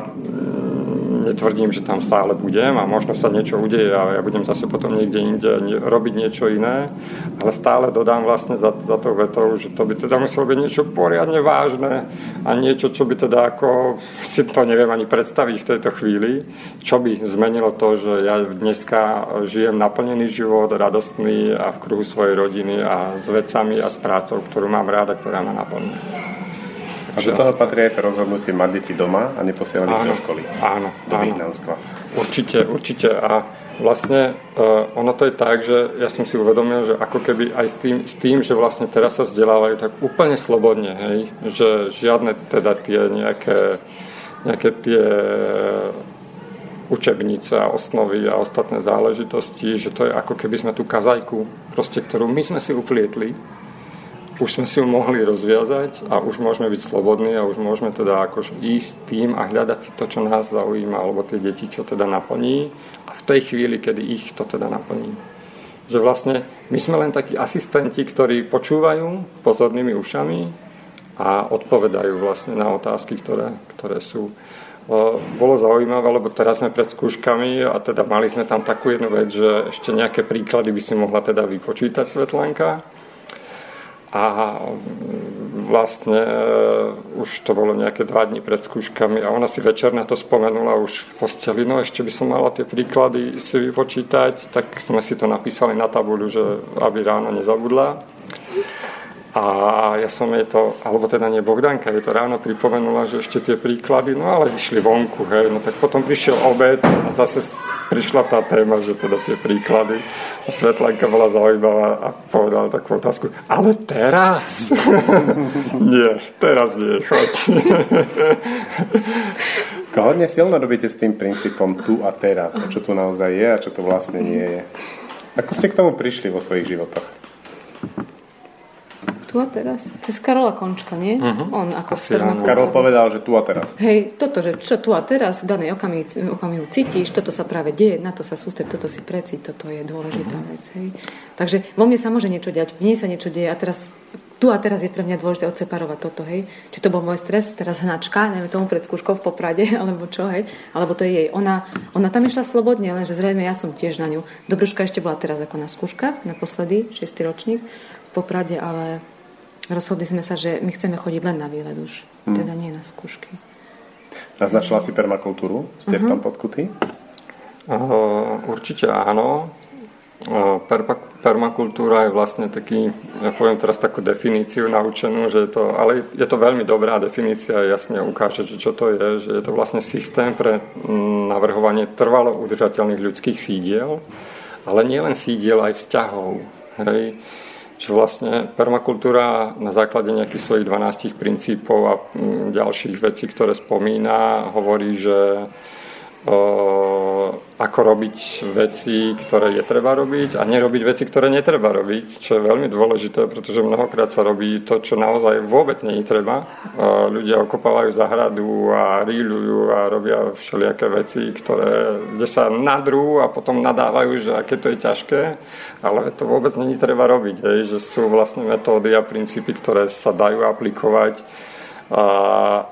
E: netvrdím, že tam stále budem a možno sa niečo udeje a ja budem zase potom niekde inde robiť niečo iné, ale stále dodám vlastne za, za tou vetou, že to by teda muselo byť niečo poriadne vážne a niečo, čo by teda ako si to neviem ani predstaviť v tejto chvíli, čo by zmenilo to, že ja dneska žijem naplnený život, radostný a v kruhu svojej rodiny a s vecami a s prácou, ktorú mám ráda, ktorá ma naplňuje.
H: A do toho patrí aj to rozhodnutie mať deti doma a neposielať ich do školy.
E: Áno,
H: do vyhnanstva.
E: Určite, určite. A vlastne uh, ono to je tak, že ja som si uvedomil, že ako keby aj s tým, s tým že vlastne teraz sa vzdelávajú tak úplne slobodne, hej, že žiadne teda tie nejaké, nejaké tie učebnice a osnovy a ostatné záležitosti, že to je ako keby sme tú kazajku, proste, ktorú my sme si uplietli, už sme si ju mohli rozviazať a už môžeme byť slobodní a už môžeme teda akož ísť tým a hľadať si to, čo nás zaujíma, alebo tie deti, čo teda naplní a v tej chvíli, kedy ich to teda naplní. Že vlastne my sme len takí asistenti, ktorí počúvajú pozornými ušami a odpovedajú vlastne na otázky, ktoré, ktoré sú. Bolo zaujímavé, lebo teraz sme pred skúškami a teda mali sme tam takú jednu vec, že ešte nejaké príklady by si mohla teda vypočítať Svetlanka a vlastne uh, už to bolo nejaké dva dní pred skúškami a ona si večer na to spomenula už v posteli, no ešte by som mala tie príklady si vypočítať, tak sme si to napísali na tabuľu, že aby ráno nezabudla. A ja som jej to, alebo teda nie Bogdanka, je to ráno pripomenula, že ešte tie príklady, no ale išli vonku, hej, no tak potom prišiel obed a zase prišla tá téma, že teda tie príklady. Svetlanka bola zaujímavá a povedala takú otázku, ale teraz? nie, teraz nie, choď.
H: Hodne silno robíte s tým princípom tu a teraz, a čo tu naozaj je a čo tu vlastne nie je. Ako ste k tomu prišli vo svojich životoch?
F: Tu a teraz? Cez Karola Končka, nie? Uh-huh. On ako
H: Karol povedal, že tu a teraz.
F: Hej, toto, že čo tu a teraz v danej okamihu, okamihu cítiš, toto sa práve deje, na to sa sústred, toto si preci, toto je dôležitá uh-huh. vec. Hej. Takže vo mne sa môže niečo diať, v nej sa niečo deje a teraz tu a teraz je pre mňa dôležité odseparovať toto, hej. Či to bol môj stres, teraz hnačka, neviem tomu pred skúškou v Poprade, alebo čo, hej. Alebo to je jej. Ona, ona tam išla slobodne, lenže zrejme ja som tiež na ňu. Dobruška ešte bola teraz ako na skúškach, naposledy, 6. ročník v Poprade, ale rozhodli sme sa, že my chceme chodiť len na výlet už, hmm. teda nie na skúšky.
H: Naznačila si permakultúru? Ste uh-huh. v tom mhm. podkutí?
E: Uh, určite áno. Uh, perma, permakultúra je vlastne taký, ja poviem teraz takú definíciu naučenú, že je to, ale je to veľmi dobrá definícia, jasne ukáže, že čo to je, že je to vlastne systém pre mm, navrhovanie trvalo udržateľných ľudských sídiel, ale nie len sídiel, aj vzťahov. Hej že vlastne permakultúra na základe nejakých svojich 12 princípov a mm, ďalších vecí, ktoré spomína, hovorí, že ako robiť veci, ktoré je treba robiť a nerobiť veci, ktoré netreba robiť, čo je veľmi dôležité, pretože mnohokrát sa robí to, čo naozaj vôbec nie treba. Ľudia okopávajú zahradu a ríľujú a robia všelijaké veci, ktoré, kde sa nadrú a potom nadávajú, že aké to je ťažké, ale to vôbec je treba robiť, že sú vlastne metódy a princípy, ktoré sa dajú aplikovať a,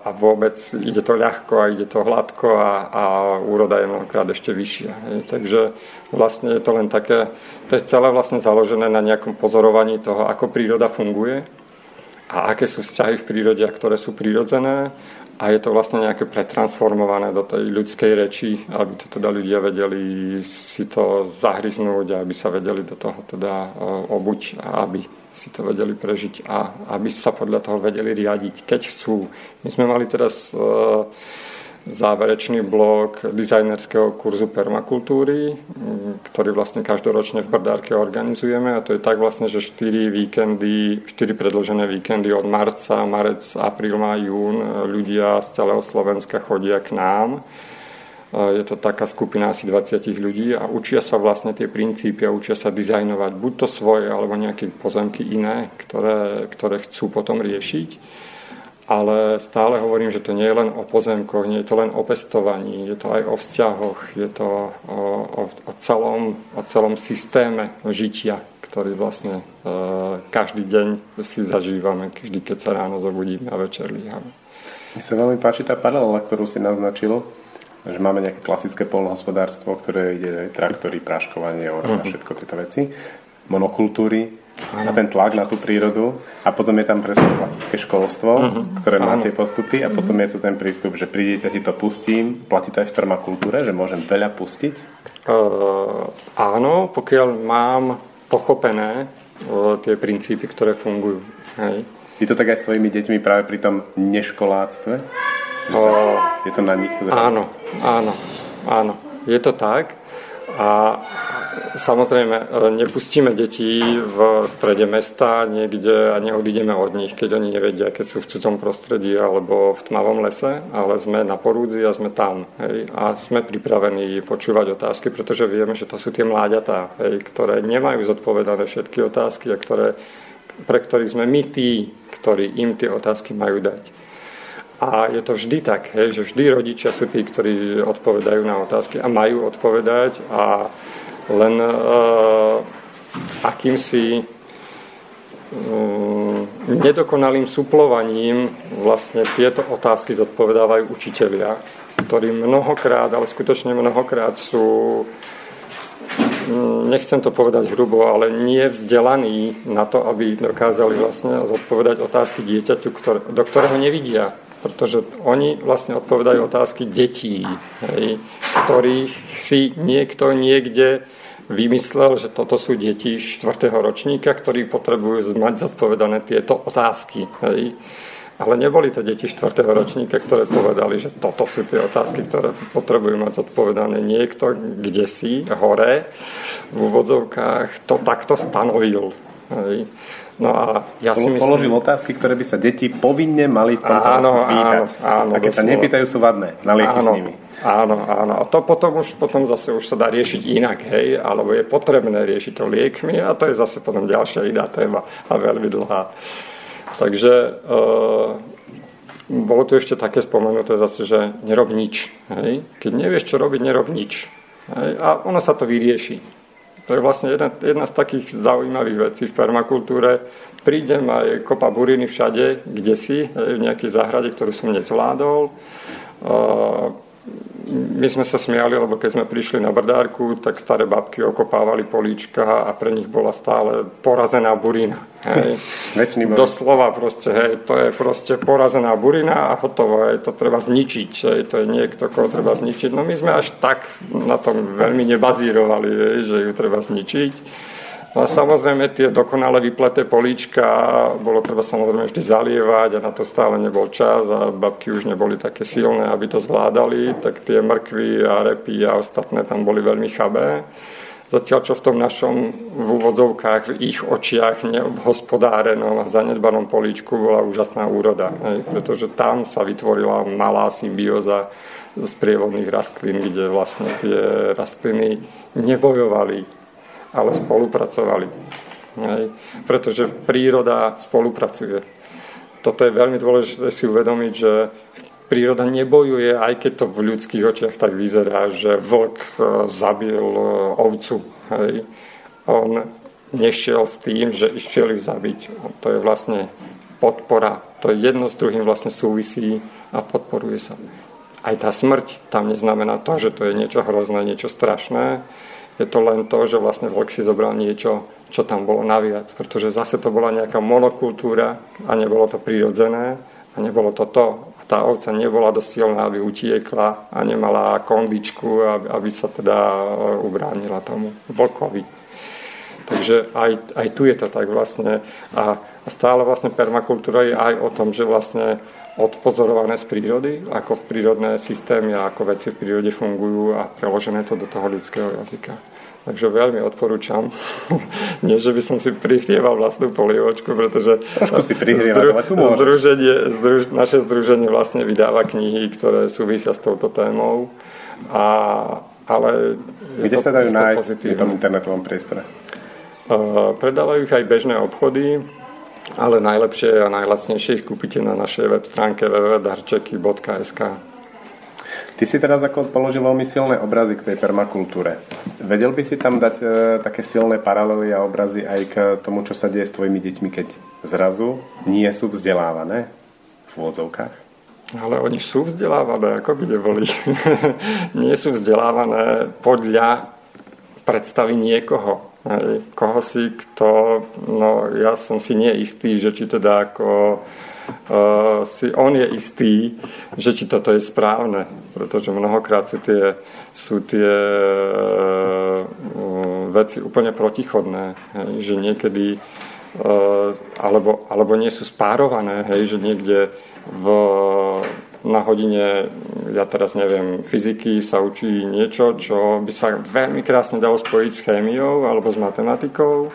E: a vôbec ide to ľahko a ide to hladko a, a úroda je mnohokrát ešte vyššia. Hej. Takže vlastne je to len také, to je celé vlastne založené na nejakom pozorovaní toho, ako príroda funguje a aké sú vzťahy v prírode, ktoré sú prírodzené a je to vlastne nejaké pretransformované do tej ľudskej reči, aby to teda ľudia vedeli si to zahryznúť a aby sa vedeli do toho teda obuť a aby si to vedeli prežiť a aby sa podľa toho vedeli riadiť, keď chcú. My sme mali teraz e, záverečný blok dizajnerského kurzu permakultúry, ktorý vlastne každoročne v Brdárke organizujeme a to je tak vlastne, že 4 víkendy, 4 predložené víkendy od marca, marec, apríl, má jún ľudia z celého Slovenska chodia k nám je to taká skupina asi 20 ľudí a učia sa vlastne tie princípy a učia sa dizajnovať buď to svoje alebo nejaké pozemky iné, ktoré, ktoré chcú potom riešiť. Ale stále hovorím, že to nie je len o pozemkoch, nie je to len o pestovaní, je to aj o vzťahoch, je to o, o, o, celom, o celom systéme žitia, ktorý vlastne e, každý deň si zažívame, každý keď sa ráno zobudíme a večer líhame.
H: Mi sa veľmi páči tá paralela, ktorú si naznačil, že máme nejaké klasické polnohospodárstvo, ktoré ide traktory, práškovanie, orov uh-huh. všetko tieto veci, monokultúry a ten tlak na tú prírodu a potom je tam presne klasické školstvo, uh-huh. ktoré má tie postupy a potom je tu ten prístup, že prídete, ti to pustím, platí to aj v permakultúre, že môžem veľa pustiť?
E: Uh, áno, pokiaľ mám pochopené uh, tie princípy, ktoré fungujú. Hej.
H: Je to tak aj s tvojimi deťmi práve pri tom neškoláctve? Sa, je to na nich?
E: Áno, áno, áno. Je to tak. A samozrejme, e, nepustíme deti v strede mesta niekde a neodídeme od nich, keď oni nevedia, keď sú v cudzom prostredí alebo v tmavom lese, ale sme na porúdzi a sme tam. Hej, a sme pripravení počúvať otázky, pretože vieme, že to sú tie mláďatá, hej, ktoré nemajú zodpovedané všetky otázky a ktoré, pre ktorých sme my tí, ktorí im tie otázky majú dať. A je to vždy tak, hej, že vždy rodičia sú tí, ktorí odpovedajú na otázky a majú odpovedať a len uh, akýmsi um, nedokonalým suplovaním vlastne tieto otázky zodpovedávajú učitelia, ktorí mnohokrát, ale skutočne mnohokrát sú nechcem to povedať hrubo, ale nie vzdelaní na to, aby dokázali vlastne zodpovedať otázky dieťaťu, do ktorého nevidia pretože oni vlastne odpovedajú otázky detí, hej, ktorých si niekto niekde vymyslel, že toto sú deti 4. ročníka, ktorí potrebujú mať zodpovedané tieto otázky. Hej. Ale neboli to deti 4. ročníka, ktoré povedali, že toto sú tie otázky, ktoré potrebujú mať zodpovedané. Niekto kde si, hore, v úvodzovkách, to takto stanovil. Hej. No a ja si myslím...
H: položil otázky, ktoré by sa deti povinne mali v tomto
E: áno,
H: pýtať.
E: Áno, áno,
H: a keď sa nepýtajú, sú vadné. Na lieky
E: áno,
H: s nimi.
E: Áno, áno. A to potom už potom zase už sa dá riešiť inak, hej, alebo je potrebné riešiť to liekmi a to je zase potom ďalšia iná téma a veľmi dlhá. Takže e, bolo tu ešte také spomenuté zase, že nerob nič. Hej. Keď nevieš, čo robiť, nerob nič. Hej. A ono sa to vyrieši. To je vlastne jedna, jedna z takých zaujímavých vecí v permakultúre. Prídem a je kopa buriny všade, kde si, v nejakej záhrade, ktorú som nezvládol my sme sa smiali, lebo keď sme prišli na brdárku, tak staré babky okopávali políčka a pre nich bola stále porazená burina. Hej. Doslova proste, hej, to je proste porazená burina a hotovo, hej, to treba zničiť, hej, to je niekto, koho treba zničiť. No my sme až tak na tom veľmi nebazírovali, hej, že ju treba zničiť. No a samozrejme tie dokonale vypleté políčka bolo treba samozrejme vždy zalievať a na to stále nebol čas a babky už neboli také silné, aby to zvládali, tak tie mrkvy a repy a ostatné tam boli veľmi chabé. Zatiaľ, čo v tom našom v úvodzovkách, v ich očiach neobhospodárenom a zanedbanom políčku bola úžasná úroda. Hej, pretože tam sa vytvorila malá symbióza z prievodných rastlín, kde vlastne tie rastliny nebojovali ale spolupracovali. Hej. Pretože príroda spolupracuje. Toto je veľmi dôležité si uvedomiť, že príroda nebojuje, aj keď to v ľudských očiach tak vyzerá, že vlk e, zabil e, ovcu. Hej. On nešiel s tým, že išiel ich zabiť. To je vlastne podpora. To je jedno s druhým vlastne súvisí a podporuje sa. Aj tá smrť tam neznamená to, že to je niečo hrozné, niečo strašné, je to len to, že vlastne vlk si zobral niečo, čo tam bolo naviac, pretože zase to bola nejaká monokultúra a nebolo to prirodzené a nebolo to to. A tá ovca nebola dosť silná, aby utiekla a nemala kondičku, aby, sa teda e, ubránila tomu vlkovi. Takže aj, aj tu je to tak vlastne. A, a stále vlastne permakultúra je aj o tom, že vlastne odpozorované z prírody, ako v prírodné systémy a ako veci v prírode fungujú a preložené to do toho ľudského jazyka. Takže veľmi odporúčam. Nie, že by som si prihrieval vlastnú polievočku, pretože
H: Trošku si ale tu združenie,
E: združ, naše združenie vlastne vydáva knihy, ktoré súvisia s touto témou. A, ale
H: Kde to, sa dajú nájsť v tom internetovom priestore?
E: Uh, predávajú ich aj bežné obchody, ale najlepšie a najlacnejšie ich kúpite na našej web stránke www.darčeky.sk.
H: Ty si teraz ako položil veľmi silné obrazy k tej permakultúre. Vedel by si tam dať e, také silné paralely a obrazy aj k tomu, čo sa deje s tvojimi deťmi, keď zrazu nie sú vzdelávané v úvodzovkách?
E: Ale oni sú vzdelávané, ako by neboli. nie sú vzdelávané podľa predstavy niekoho koho si kto, no ja som si nie istý, že či teda ako uh, si on je istý, že či toto je správne, pretože mnohokrát sú tie, sú tie uh, veci úplne protichodné, hej, že niekedy uh, alebo, alebo nie sú spárované, hej, že niekde v na hodine, ja teraz neviem, fyziky sa učí niečo, čo by sa veľmi krásne dalo spojiť s chémiou alebo s matematikou,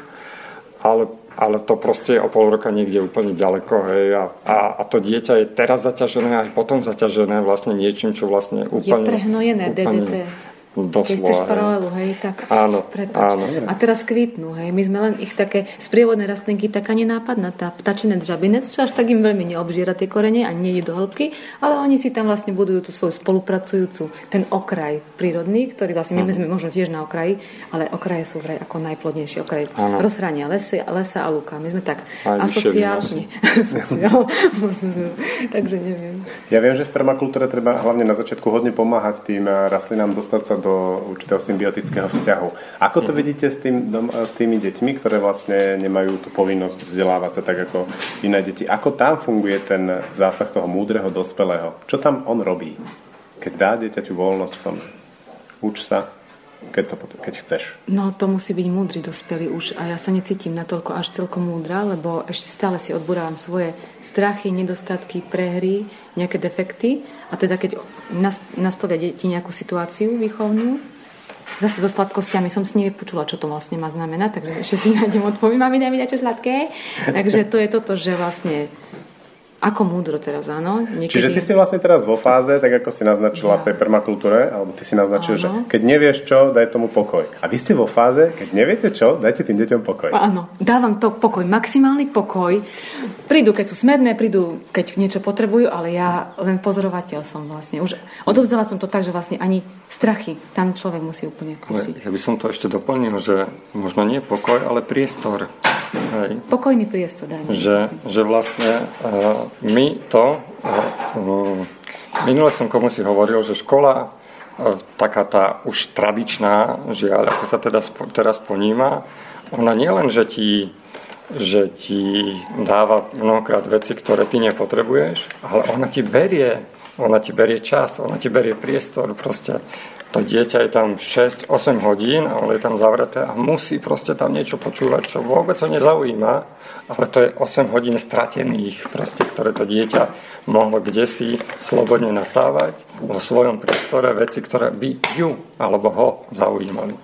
E: ale, ale to proste je o pol roka niekde úplne ďaleko. Hej, a, a, a to dieťa je teraz zaťažené a aj potom zaťažené vlastne niečím, čo vlastne úplne...
F: Je prehnojené úplne, DDT.
E: Doslova,
F: Keď chceš paralelu, hej, tak
E: áno,
F: áno. A teraz kvitnú, hej, my sme len ich také sprievodné rastlinky, taká nenápadná tá ptačinec, žabinec, čo až tak im veľmi neobžiera tie korene a nie do hĺbky, ale oni si tam vlastne budujú tú svoju spolupracujúcu, ten okraj prírodný, ktorý vlastne my mhm. sme možno tiež na okraji, ale okraje sú vraj ako najplodnejší okraj. Rozhrania lesa, lesa a lúka. My sme tak Aj asociálni. Takže neviem.
H: Ja viem, že v permakultúre treba hlavne na začiatku hodne pomáhať tým rastlinám dostať sa do určitého symbiotického vzťahu. Ako to mhm. vidíte s, tým, s tými deťmi, ktoré vlastne nemajú tú povinnosť vzdelávať sa tak ako iné deti? Ako tam funguje ten zásah toho múdreho dospelého? Čo tam on robí, keď dá dieťaťu voľnosť v tom? Uč sa, keď, to, keď chceš?
F: No to musí byť múdry dospelý už a ja sa necítim natoľko až celkom múdra, lebo ešte stále si odburávam svoje strachy, nedostatky, prehry, nejaké defekty a teda keď nastolia deti nejakú situáciu výchovnú, zase so sladkosťami som si nevypočula, čo to vlastne má znamená, takže ešte si nájdem odpoviem, daj mi niečo sladké. Takže to je toto, že vlastne ako múdro teraz, áno.
H: Niekedy... Čiže ty si vlastne teraz vo fáze, tak ako si naznačila ja. v tej permakultúre, alebo ty si naznačil, áno. že keď nevieš čo, daj tomu pokoj. A vy ste vo fáze, keď neviete čo, dajte tým deťom pokoj.
F: Áno, dávam to pokoj, maximálny pokoj. Prídu, keď sú smedné, prídu, keď niečo potrebujú, ale ja len pozorovateľ som vlastne. Už odovzdala som to tak, že vlastne ani strachy tam človek musí úplne pustiť.
E: Ja by som to ešte doplnil, že možno nie pokoj, ale priestor.
F: Hej. Pokojný priestor, dajme.
E: Že, že vlastne uh, my to, uh, minule som komu si hovoril, že škola, uh, taká tá už tradičná, žiaľ, ako sa teda teraz poníma, ona nielen, že ti že ti dáva mnohokrát veci, ktoré ty nepotrebuješ, ale ona ti berie, ona ti berie čas, ona ti berie priestor, proste to dieťa je tam 6-8 hodín, ale je tam zavreté a musí proste tam niečo počúvať, čo vôbec ho nezaujíma, ale to je 8 hodín stratených, proste, ktoré to dieťa mohlo kde si slobodne nasávať vo svojom priestore veci, ktoré by ju alebo ho zaujímali.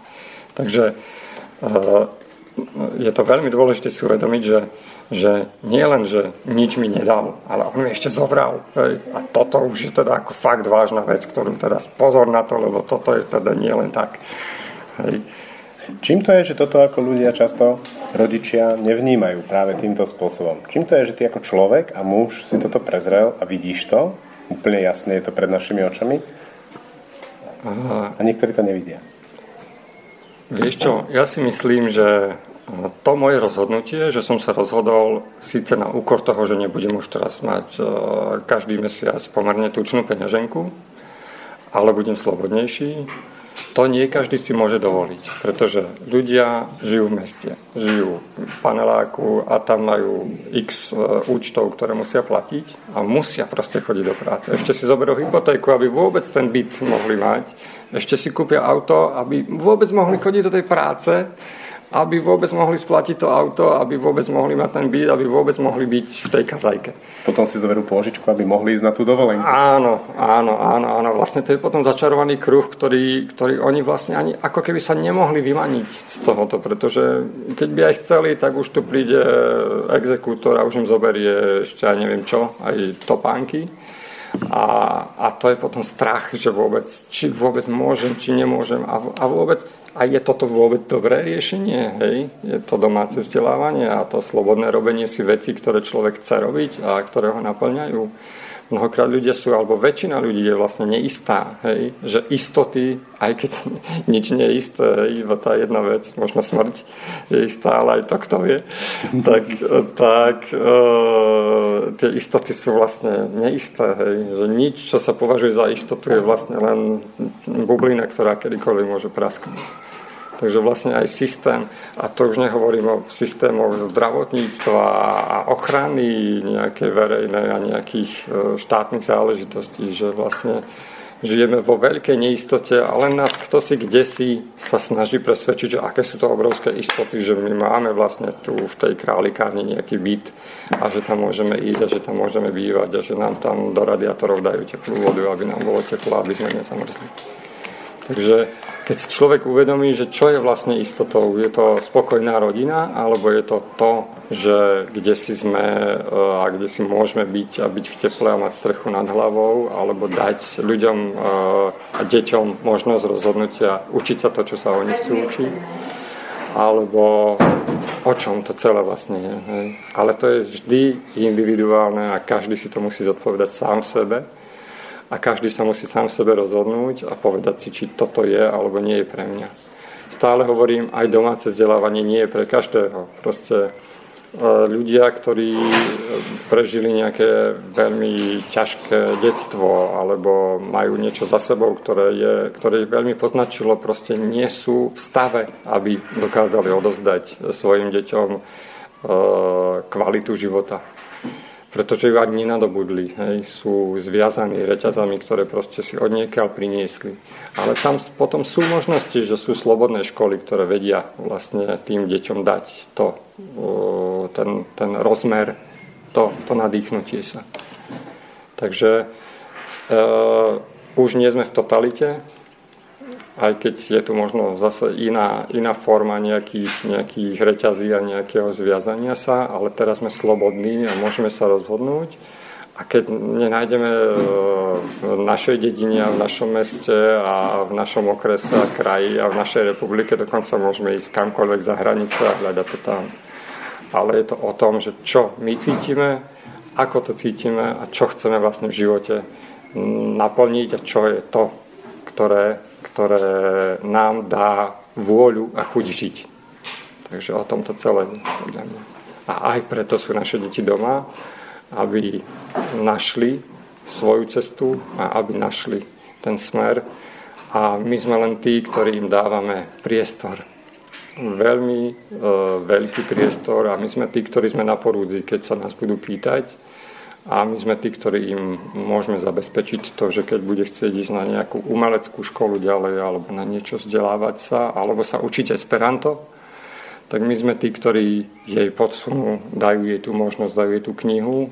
E: Takže eh, je to veľmi dôležité si uvedomiť, že že nie len, že nič mi nedal, ale on mi ešte zobral. Hej. A toto už je teda ako fakt vážna vec, ktorú teda pozor na to, lebo toto je teda nie len tak. Hej.
H: Čím to je, že toto ako ľudia často rodičia nevnímajú práve týmto spôsobom? Čím to je, že ty ako človek a muž si toto prezrel a vidíš to? Úplne jasne je to pred našimi očami? A niektorí to nevidia.
E: Vieš čo, ja si myslím, že to moje rozhodnutie, že som sa rozhodol síce na úkor toho, že nebudem už teraz mať e, každý mesiac pomerne tučnú peňaženku, ale budem slobodnejší, to nie každý si môže dovoliť, pretože ľudia žijú v meste, žijú v paneláku a tam majú x e, účtov, ktoré musia platiť a musia proste chodiť do práce. Ešte si zoberú hypotéku, aby vôbec ten byt mohli mať. Ešte si kúpia auto, aby vôbec mohli chodiť do tej práce aby vôbec mohli splatiť to auto, aby vôbec mohli mať ten byt, aby vôbec mohli byť v tej kazajke.
H: Potom si zoberú pôžičku, aby mohli ísť na tú dovolenku.
E: Áno, áno, áno, áno. Vlastne to je potom začarovaný kruh, ktorý, ktorý oni vlastne ani ako keby sa nemohli vymaniť z tohoto, pretože keď by aj chceli, tak už tu príde exekútor a už im zoberie ešte aj neviem čo, aj topánky. A, a to je potom strach, že vôbec, či vôbec môžem, či nemôžem. A, a vôbec a je toto vôbec dobré riešenie? Hej? Je to domáce vzdelávanie a to slobodné robenie si veci, ktoré človek chce robiť a ktoré ho naplňajú. Mnohokrát ľudia sú, alebo väčšina ľudí je vlastne neistá. Hej? Že istoty, aj keď nič nie je isté, iba tá jedna vec, možno smrť je istá, ale aj to kto vie, tak, tak e, tie istoty sú vlastne neisté. Hej? Že nič, čo sa považuje za istotu, je vlastne len bublina, ktorá kedykoľvek môže prasknúť. Takže vlastne aj systém, a to už nehovorím o systémoch zdravotníctva a ochrany nejakej verejnej a nejakých e, štátnych záležitostí, že vlastne žijeme vo veľkej neistote a len nás kto si kde si sa snaží presvedčiť, že aké sú to obrovské istoty, že my máme vlastne tu v tej králikárni nejaký byt a že tam môžeme ísť a že tam môžeme bývať a že nám tam do radiátorov dajú teplú vodu, aby nám bolo teplo, aby sme nezamrzli. Takže keď si človek uvedomí, že čo je vlastne istotou, je to spokojná rodina, alebo je to to, že kde si sme e, a kde si môžeme byť a byť v teple a mať strechu nad hlavou, alebo dať ľuďom e, a deťom možnosť rozhodnutia učiť sa to, čo sa oni chcú učiť, alebo o čom to celé vlastne je. Ale to je vždy individuálne a každý si to musí zodpovedať sám sebe a každý sa musí sám sebe rozhodnúť a povedať si, či toto je alebo nie je pre mňa. Stále hovorím, aj domáce vzdelávanie nie je pre každého. Proste e, ľudia, ktorí prežili nejaké veľmi ťažké detstvo alebo majú niečo za sebou, ktoré, je, ktoré ich veľmi poznačilo, proste nie sú v stave, aby dokázali odozdať svojim deťom e, kvalitu života. Pretože ju ani nenadobudli. Hej. Sú zviazaní reťazami, ktoré proste si od niekiaľ priniesli. Ale tam potom sú možnosti, že sú slobodné školy, ktoré vedia vlastne tým deťom dať to, ten, ten rozmer, to, to nadýchnutie sa. Takže e, už nie sme v totalite, aj keď je tu možno zase iná, iná forma nejakých, nejakých reťazí a nejakého zviazania sa, ale teraz sme slobodní a môžeme sa rozhodnúť. A keď nenájdeme e, v našej dedine a v našom meste a v našom okrese a kraji a v našej republike, dokonca môžeme ísť kamkoľvek za hranice a hľadať to tam. Ale je to o tom, že čo my cítime, ako to cítime a čo chceme vlastne v živote naplniť a čo je to, ktoré ktoré nám dá vôľu a chuť žiť. Takže o tomto celé podľa mňa. A aj preto sú naše deti doma, aby našli svoju cestu a aby našli ten smer. A my sme len tí, ktorí im dávame priestor. Veľmi e, veľký priestor a my sme tí, ktorí sme na porúdzi, keď sa nás budú pýtať a my sme tí, ktorí im môžeme zabezpečiť to, že keď bude chcieť ísť na nejakú umeleckú školu ďalej alebo na niečo vzdelávať sa alebo sa učiť Esperanto, tak my sme tí, ktorí jej podsunú, dajú jej tú možnosť, dajú jej tú knihu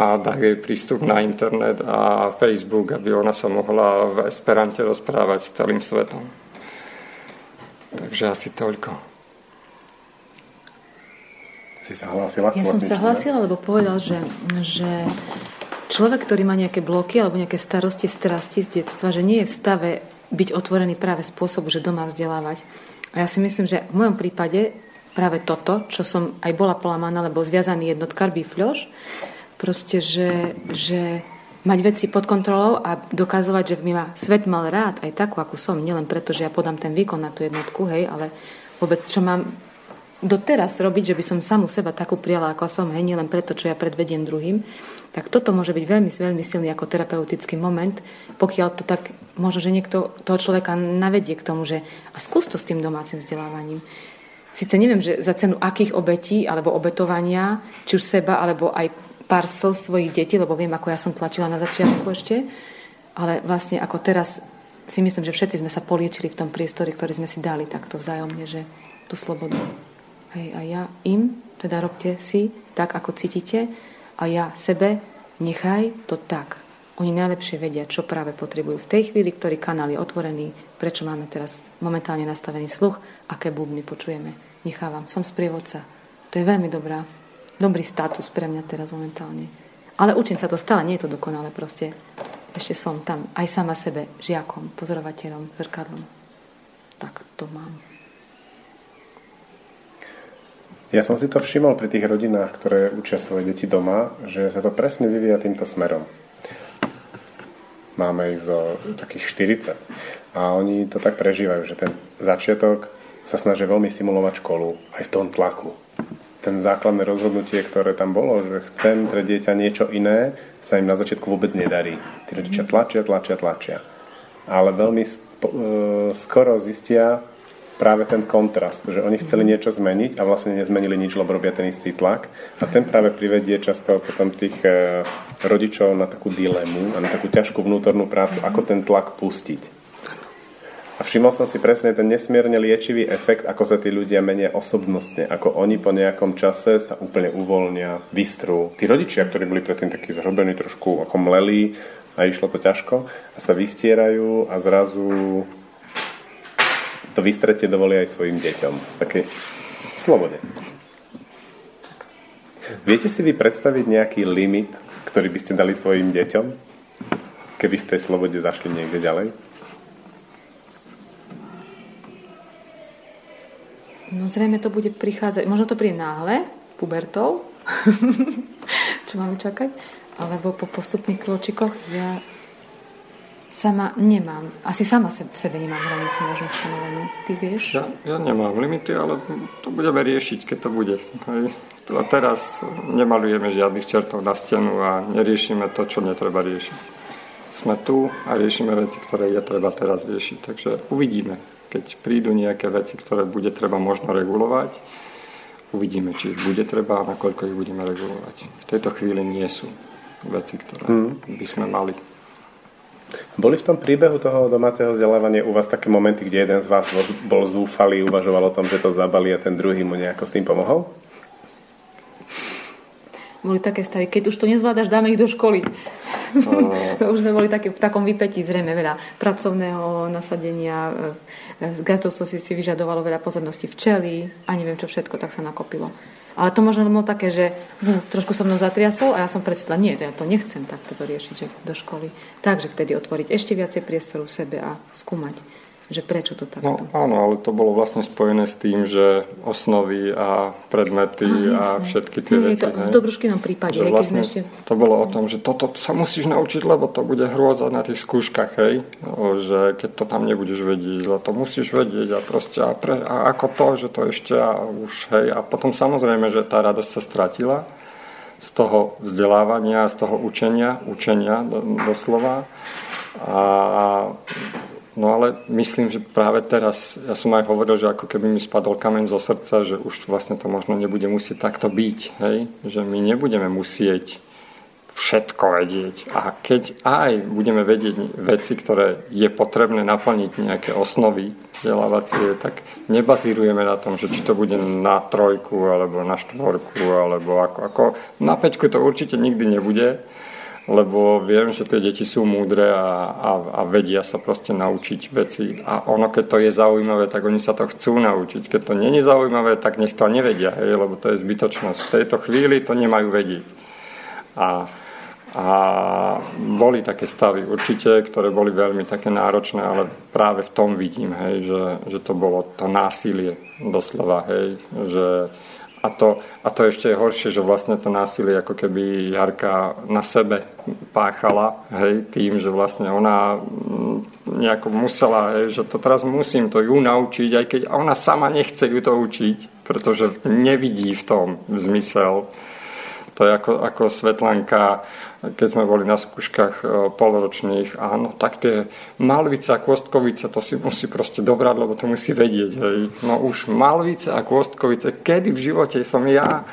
E: a dajú jej prístup na internet a Facebook, aby ona sa mohla v Esperante rozprávať s celým svetom. Takže asi toľko.
A: Si sa hlásila?
F: Ja som sa hlásila, lebo povedal, že, že človek, ktorý má nejaké bloky alebo nejaké starosti, strasti z detstva, že nie je v stave byť otvorený práve spôsobu, že doma vzdelávať. A ja si myslím, že v mojom prípade práve toto, čo som aj bola polamaná, lebo zviazaný jednotkár, bifľoš, proste, že, že mať veci pod kontrolou a dokazovať, že mi ma svet mal rád, aj takú, ako som, nielen preto, že ja podám ten výkon na tú jednotku, hej, ale vôbec, čo mám doteraz robiť, že by som samú seba takú prijala, ako som, hej, len preto, čo ja predvediem druhým, tak toto môže byť veľmi, veľmi silný ako terapeutický moment, pokiaľ to tak, možno, že niekto toho človeka navedie k tomu, že a skús to s tým domácim vzdelávaním. Sice neviem, že za cenu akých obetí alebo obetovania, či už seba, alebo aj pár slz svojich detí, lebo viem, ako ja som tlačila na začiatku ešte, ale vlastne ako teraz si myslím, že všetci sme sa poliečili v tom priestore, ktorý sme si dali takto vzájomne, že tú slobodu. Hej, a ja im, teda robte si tak, ako cítite a ja sebe nechaj to tak. Oni najlepšie vedia, čo práve potrebujú v tej chvíli, ktorý kanál je otvorený, prečo máme teraz momentálne nastavený sluch, aké bubny počujeme. Nechávam, som sprievodca. To je veľmi dobrá, dobrý status pre mňa teraz momentálne. Ale učím sa to stále, nie je to dokonale proste. Ešte som tam aj sama sebe, žiakom, pozorovateľom, zrkadlom. Tak to mám.
A: Ja som si to všimol pri tých rodinách, ktoré učia svoje deti doma, že sa to presne vyvíja týmto smerom. Máme ich zo takých 40 a oni to tak prežívajú, že ten začiatok sa snažia veľmi simulovať školu aj v tom tlaku. Ten základné rozhodnutie, ktoré tam bolo, že chcem pre dieťa niečo iné, sa im na začiatku vôbec nedarí. Tí rodičia tlačia, tlačia, tlačia. Ale veľmi e, skoro zistia, práve ten kontrast, že oni chceli niečo zmeniť a vlastne nezmenili nič, lebo robia ten istý tlak. A ten práve privedie často potom tých e, rodičov na takú dilemu a na takú ťažkú vnútornú prácu, ako ten tlak pustiť. A všimol som si presne ten nesmierne liečivý efekt, ako sa tí ľudia menia osobnostne, ako oni po nejakom čase sa úplne uvoľnia, vystrú. Tí rodičia, ktorí boli predtým takí zhrobení trošku ako mlelí a išlo to ťažko, a sa vystierajú a zrazu to vystretie dovolí aj svojim deťom. Také slobode. Viete si vy predstaviť nejaký limit, ktorý by ste dali svojim deťom, keby v tej slobode zašli niekde ďalej?
F: No zrejme to bude prichádzať, možno to príde náhle, pubertou, čo máme čakať, alebo po postupných kročikoch. Ja sama nemám, asi sama v sebe nemám hranicu možno stanovenú. Ty vieš?
E: Ja, ja nemám limity, ale to budeme riešiť, keď to bude. Hej. A teraz nemalujeme žiadnych čertov na stenu a neriešime to, čo netreba riešiť. Sme tu a riešime veci, ktoré je treba teraz riešiť. Takže uvidíme, keď prídu nejaké veci, ktoré bude treba možno regulovať uvidíme, či ich bude treba a nakoľko ich budeme regulovať. V tejto chvíli nie sú veci, ktoré mm. by sme mali.
H: Boli v tom príbehu toho domáceho vzdelávania u vás také momenty, kde jeden z vás bol zúfalý, uvažoval o tom, že to zabalí a ten druhý mu nejako s tým pomohol?
F: Boli také stavy, keď už to nezvládaš, dáme ich do školy. Oh. už sme boli také, v takom vypetí zrejme veľa pracovného nasadenia, e, gazdovstvo si, si vyžadovalo veľa pozornosti včely a neviem čo všetko, tak sa nakopilo. Ale to možno bolo také, že uh, trošku som mnou zatriasol a ja som predstavila, nie, ja to nechcem takto to riešiť že do školy. Takže vtedy otvoriť ešte viacej priestoru v sebe a skúmať že prečo to takto?
E: No áno, ale to bolo vlastne spojené s tým, že osnovy a predmety a, a všetky tie veci.
F: To, v dobruškinom prípade,
E: že vlastne
F: ešte...
E: To bolo o tom, že toto sa musíš naučiť, lebo to bude hrôza na tých skúškach, hej? O, že keď to tam nebudeš vedieť, to musíš vedieť a proste a, pre, a ako to, že to ešte a už, hej? A potom samozrejme, že tá radosť sa stratila z toho vzdelávania, z toho učenia, učenia doslova. A No ale myslím, že práve teraz, ja som aj hovoril, že ako keby mi spadol kameň zo srdca, že už vlastne to možno nebude musieť takto byť, hej? že my nebudeme musieť všetko vedieť. A keď aj budeme vedieť veci, ktoré je potrebné naplniť nejaké osnovy vzdelávacie, tak nebazírujeme na tom, že či to bude na trojku, alebo na štvorku, alebo ako, ako na peťku to určite nikdy nebude, lebo viem, že tie deti sú múdre a, a, a vedia sa proste naučiť veci. A ono, keď to je zaujímavé, tak oni sa to chcú naučiť. Keď to není zaujímavé, tak nech to nevedia, hej, lebo to je zbytočnosť. V tejto chvíli to nemajú vedieť. A, a boli také stavy určite, ktoré boli veľmi také náročné, ale práve v tom vidím, hej, že, že to bolo to násilie doslova, hej, že a to, a to ešte je horšie, že vlastne to násilie ako keby Jarka na sebe páchala, hej, tým, že vlastne ona mm, nejako musela, hej, že to teraz musím to ju naučiť, aj keď ona sama nechce ju to učiť, pretože nevidí v tom zmysel. To je ako, ako Svetlanka keď sme boli na skúškach e, poloročných, áno, tak tie malvice a kôstkovice, to si musí proste dobrať, lebo to musí vedieť. Hej. No už malvice a kôstkovice, kedy v živote som ja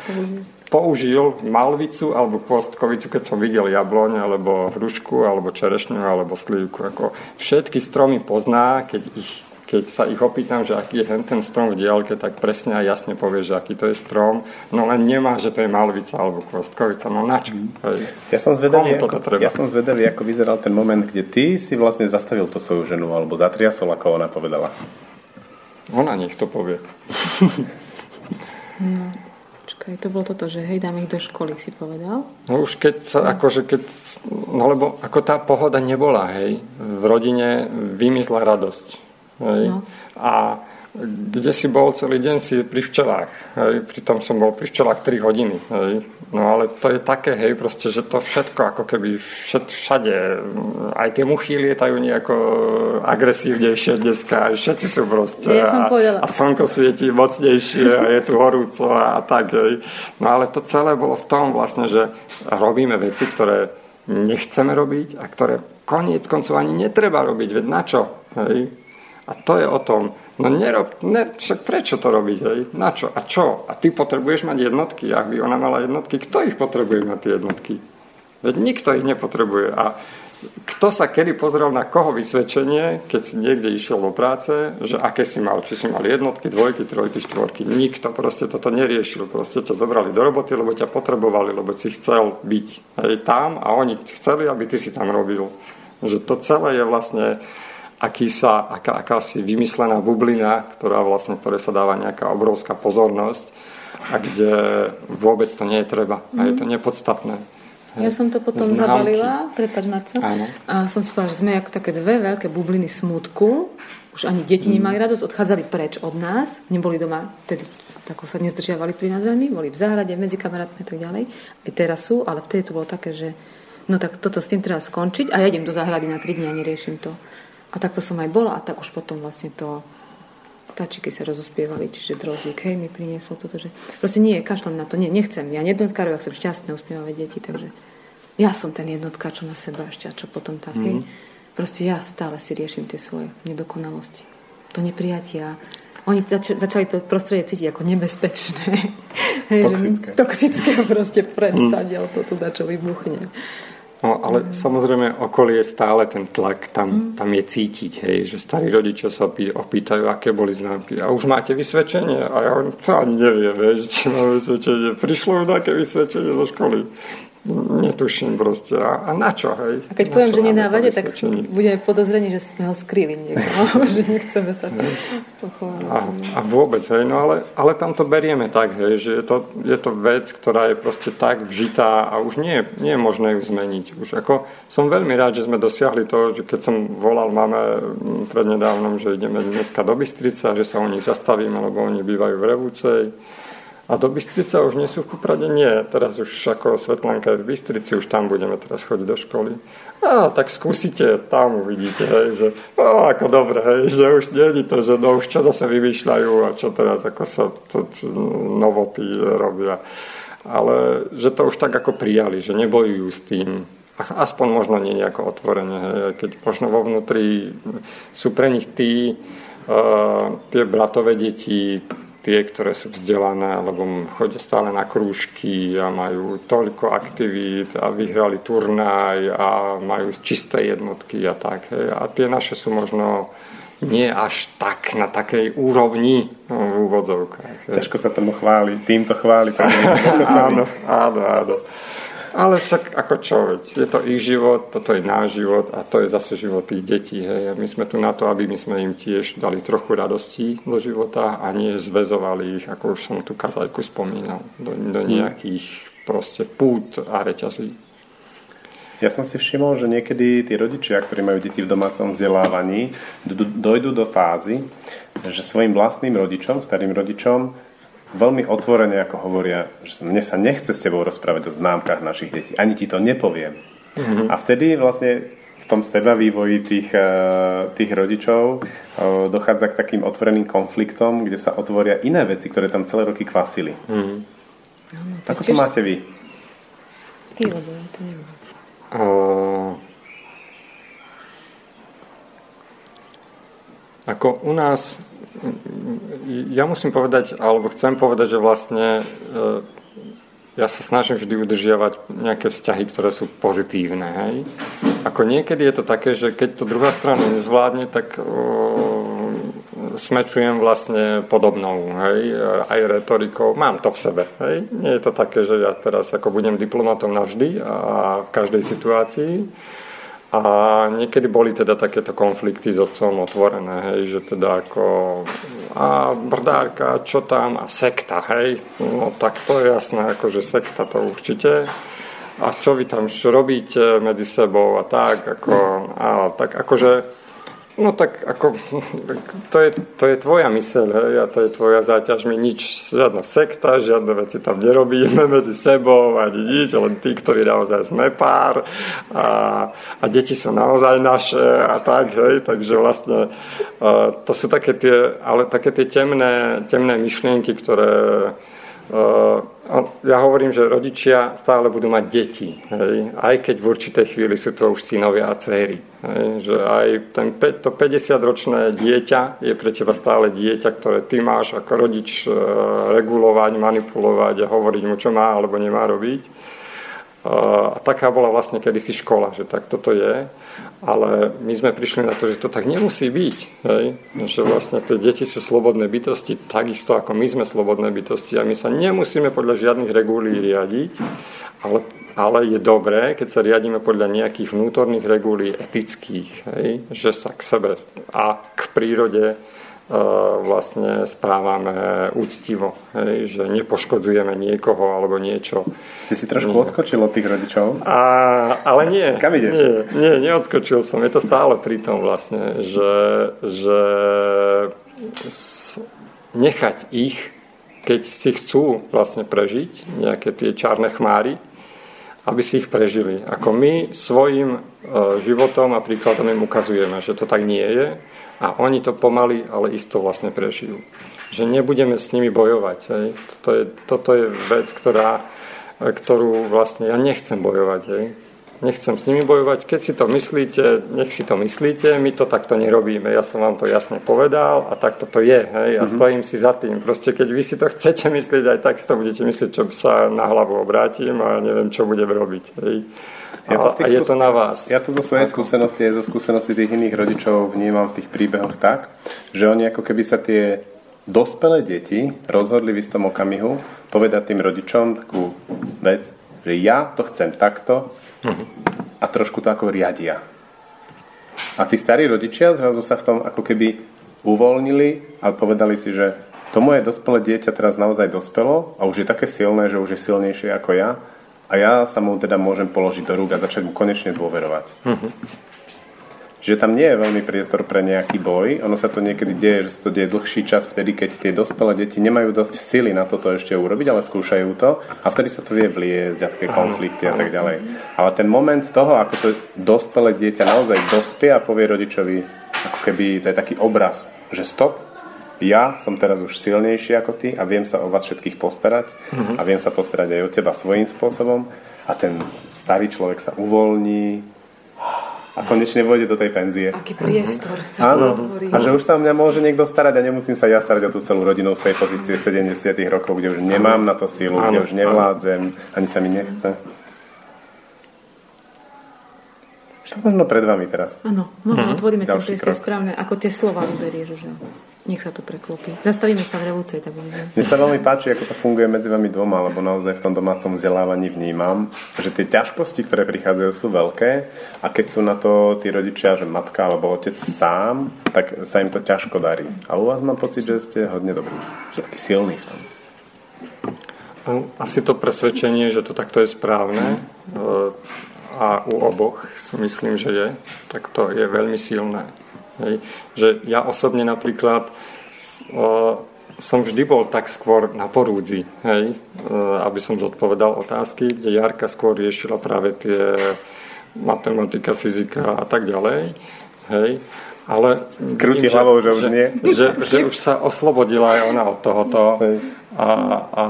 E: použil malvicu alebo kôstkovicu, keď som videl jabloň, alebo hrušku, alebo čerešňu, alebo slívku. Ako všetky stromy pozná, keď ich keď sa ich opýtam, že aký je ten strom v diálke, tak presne a jasne povie, že aký to je strom, no len nemá, že to je malvica alebo kvostkovica, no na čo?
H: Ja som zvedavý, ako, ja som zvedavý, ako vyzeral ten moment, kde ty si vlastne zastavil to svoju ženu alebo zatriasol, ako ona povedala.
E: Ona nech to povie.
F: no, počkaj, to bolo toto, že hej, dám ich do školy, si povedal.
E: No už keď sa, no. akože keď, no lebo ako tá pohoda nebola, hej, v rodine vymysla radosť Hej. No. A kde si bol celý deň si pri včelách. Hej. Pritom som bol pri včelách 3 hodiny. Hej. No ale to je také, hej, proste, že to všetko ako keby všet, všade, aj tie muchy lietajú nejako agresívnejšie dneska, všetci sú proste.
F: Ja som
E: a, a slnko svieti mocnejšie a je tu horúco a, a tak, hej. No ale to celé bolo v tom vlastne, že robíme veci, ktoré nechceme robiť a ktoré koniec koncov ani netreba robiť, veď na čo, hej a to je o tom, no nerob, ne, však prečo to robiť, hej? Na čo? A čo? A ty potrebuješ mať jednotky. Ak by ona mala jednotky, kto ich potrebuje mať tie jednotky? Veď nikto ich nepotrebuje. A kto sa kedy pozrel na koho vysvedčenie, keď si niekde išiel do práce, že aké si mal, či si mal jednotky, dvojky, trojky, štvorky. Nikto proste toto neriešil. Proste ťa zobrali do roboty, lebo ťa potrebovali, lebo si chcel byť hej, tam a oni chceli, aby ty si tam robil. Že to celé je vlastne aký sa, aká, akási vymyslená bublina, ktorá vlastne, ktoré sa dáva nejaká obrovská pozornosť a kde vôbec to nie je treba a je to mhm. nepodstatné.
F: Ja som to potom Známky. zabalila, prepač Marcel, a som si povedala, že sme ako také dve veľké bubliny smutku, už ani deti mm. nemali radosť, odchádzali preč od nás, neboli doma, tedy tak sa nezdržiavali pri nás veľmi, boli v záhrade, medzi kamarátmi a tak ďalej. Aj teraz sú, ale vtedy to bolo také, že no tak toto s tým treba skončiť a ja idem do záhrady na 3 dní a neriešim to. A takto som aj bola a tak už potom vlastne to tačiky sa rozospievali, čiže drozík, hej, mi priniesol toto, že proste nie, kašľam na to, nie, nechcem, ja jednotkáru, ja chcem šťastné, usmievať deti, takže ja som ten jednotka, čo na seba ešte a čo potom tak, mm-hmm. Proste ja stále si riešim tie svoje nedokonalosti. To neprijatia, oni zač- začali to prostredie cítiť ako nebezpečné.
H: Toxické.
F: Toxické proste prestadiel to tu čo vybuchne.
E: No, ale mm. samozrejme okolie je stále ten tlak, tam, mm. tam je cítiť, hej, že starí rodičia sa opýtajú, aké boli známky. A už máte vysvedčenie? A ja to ani neviem, vieš, či mám vysvedčenie. Prišlo už nejaké vysvedčenie zo školy netuším proste. A, a na čo, hej?
F: A keď poviem, že nenávade, tak bude podozrenie, že sme ho skryli niekto, že nechceme sa
E: a, a vôbec, hej, no ale, ale tam to berieme tak, hej, že je to, je to vec, ktorá je proste tak vžitá a už nie, nie je možné ju zmeniť. Už ako som veľmi rád, že sme dosiahli to, že keď som volal mame prednedávnom, že ideme dneska do Bystrica, že sa u nich zastavíme, lebo oni bývajú v Revúcej, a do Bystrica už nie sú v Kuprade? Nie. Teraz už ako Svetlanka je v Bystrici, už tam budeme teraz chodiť do školy. A tak skúsite, tam uvidíte, hej, že no, ako dobre, hej, že už nie je to, že no už čo zase vymýšľajú a čo teraz ako sa to, novoty robia. Ale že to už tak ako prijali, že nebojujú s tým, aspoň možno nie nejako otvorene, hej, keď možno vo vnútri sú pre nich tí, uh, tie bratové deti, tie, ktoré sú vzdelané, alebo chodia stále na krúžky a majú toľko aktivít a vyhrali turnaj a majú čisté jednotky a tak. Hej. A tie naše sú možno nie až tak na takej úrovni no, v úvodzovkách.
H: Ťažko sa tomu chváli, týmto chváli.
E: áno, áno, áno. Ale však ako čo, je to ich život, toto je náš život a to je zase život tých detí. Hej. My sme tu na to, aby my sme im tiež dali trochu radostí do života a nie zväzovali ich, ako už som tu kazajku spomínal, do, do hmm. nejakých proste pút a reťazí.
H: Ja som si všimol, že niekedy tí rodičia, ktorí majú deti v domácom vzdelávaní, dojdú do fázy, že svojim vlastným rodičom, starým rodičom, veľmi otvorene, ako hovoria, že mne sa nechce s tebou rozprávať o známkach našich detí. Ani ti to nepoviem. Mm-hmm. A vtedy vlastne v tom seba vývoji tých, eh, tých rodičov eh, dochádza k takým otvoreným konfliktom, kde sa otvoria iné veci, ktoré tam celé roky kvasili. Mm-hmm. No, Ako to máte vy?
F: Ty, lebo ja to nemám.
E: Uh, ako u nás ja musím povedať, alebo chcem povedať, že vlastne e, ja sa snažím vždy udržiavať nejaké vzťahy, ktoré sú pozitívne. Hej? Ako niekedy je to také, že keď to druhá strana nezvládne, tak o, smečujem vlastne podobnou, hej, aj retorikou. Mám to v sebe, hej. Nie je to také, že ja teraz ako budem diplomatom navždy a v každej situácii, a niekedy boli teda takéto konflikty s otcom otvorené, hej, že teda ako a brdárka, čo tam a sekta, hej. No tak to je jasné, akože sekta to určite. A čo vy tam robíte medzi sebou a tak, ako, a tak akože No tak ako, to je, to je tvoja myseľ, hej, a to je tvoja záťaž. My nič, žiadna sekta, žiadne veci tam nerobíme medzi sebou, ani nič, len tí, ktorí naozaj sme pár a, a deti sú naozaj naše a tak, hej, takže vlastne uh, to sú také tie, ale také tie temné, temné myšlienky, ktoré ja hovorím, že rodičia stále budú mať deti, hej? aj keď v určitej chvíli sú to už synovia a céry. Hej? Že aj ten, to 50-ročné dieťa je pre teba stále dieťa, ktoré ty máš ako rodič e, regulovať, manipulovať a hovoriť mu, čo má alebo nemá robiť. E, a taká bola vlastne kedysi škola, že tak toto je. Ale my sme prišli na to, že to tak nemusí byť. Hej? Že vlastne tie deti sú slobodné bytosti, takisto ako my sme slobodné bytosti a my sa nemusíme podľa žiadnych regulí riadiť, ale, ale je dobré, keď sa riadíme podľa nejakých vnútorných regulí etických, hej? že sa k sebe a k prírode vlastne správame úctivo, hej, že nepoškodzujeme niekoho alebo niečo.
H: Si si trošku nie. odskočil od tých rodičov?
E: A, ale nie.
H: Kam ideš?
E: Nie, nie, neodskočil som. Je to stále pri tom vlastne, že, že nechať ich, keď si chcú vlastne prežiť nejaké tie čárne chmáry, aby si ich prežili. Ako my svojim e, životom a príkladom im ukazujeme, že to tak nie je, a oni to pomaly, ale isto vlastne prežijú. Že nebudeme s nimi bojovať. Hej. Toto, je, toto je vec, ktorá, ktorú vlastne ja nechcem bojovať. Hej. nechcem s nimi bojovať, keď si to myslíte, nech si to myslíte, my to takto nerobíme, ja som vám to jasne povedal a takto to je, hej, a mm-hmm. stojím si za tým. Proste keď vy si to chcete myslieť, aj tak si to budete myslieť, čo sa na hlavu obrátim a neviem, čo budem robiť, hej. Ja to a, a je to na vás.
A: Ja to zo svojej skúsenosti, aj zo skúsenosti tých iných rodičov vnímam v tých príbehoch tak, že oni ako keby sa tie dospelé deti rozhodli v istom okamihu povedať tým rodičom takú vec, že ja to chcem takto a trošku to ako riadia. A tí starí rodičia zrazu sa v tom ako keby uvoľnili a povedali si, že to moje dospelé dieťa teraz naozaj dospelo a už je také silné, že už je silnejšie ako ja a ja sa mu teda môžem položiť do rúk a začať mu konečne dôverovať. Uh-huh. Že tam nie je veľmi priestor pre nejaký boj. Ono sa to niekedy deje, že sa to deje dlhší čas vtedy, keď tie dospelé deti nemajú dosť sily na toto ešte urobiť, ale skúšajú to a vtedy sa to vie vliesť a také konflikty a tak ďalej. Ale ten moment toho, ako to dospelé dieťa naozaj dospie a povie rodičovi, ako keby to je taký obraz, že stop, ja som teraz už silnejší ako ty a viem sa o vás všetkých postarať mm-hmm. a viem sa postarať aj o teba svojím spôsobom a ten starý človek sa uvoľní a konečne vôjde do tej penzie.
F: Aký priestor mm-hmm. sa Áno. otvorí.
A: A že už sa o mňa môže niekto starať a nemusím sa ja starať o tú celú rodinu z tej pozície 70 rokov, kde už nemám na to silu, kde už nevládzem, ani sa mi nechce. Čo možno pred vami teraz?
F: Áno, možno mm-hmm. otvoríme ten priestor správne, ako tie slova vyberieš, že nech sa to preklopí. Zastavíme sa v revolúcii, tak uvidíme.
A: Mne sa veľmi páči, ako to funguje medzi vami dvoma, lebo naozaj v tom domácom vzdelávaní vnímam, že tie ťažkosti, ktoré prichádzajú, sú veľké a keď sú na to tí rodičia, že matka alebo otec sám, tak sa im to ťažko darí. A u vás mám pocit, že ste hodne dobrí. Ste taký silný v tom.
E: No, asi to presvedčenie, že to takto je správne, a u oboch si myslím, že je, tak to je veľmi silné. Hej. Že ja osobne napríklad o, som vždy bol tak skôr na porúdzi, hej, aby som zodpovedal otázky, kde Jarka skôr riešila práve tie matematika, fyzika a tak ďalej. Hej. Ale
A: Krúti hlavou, že, že už nie.
E: Že, že už sa oslobodila aj ona od tohoto a, a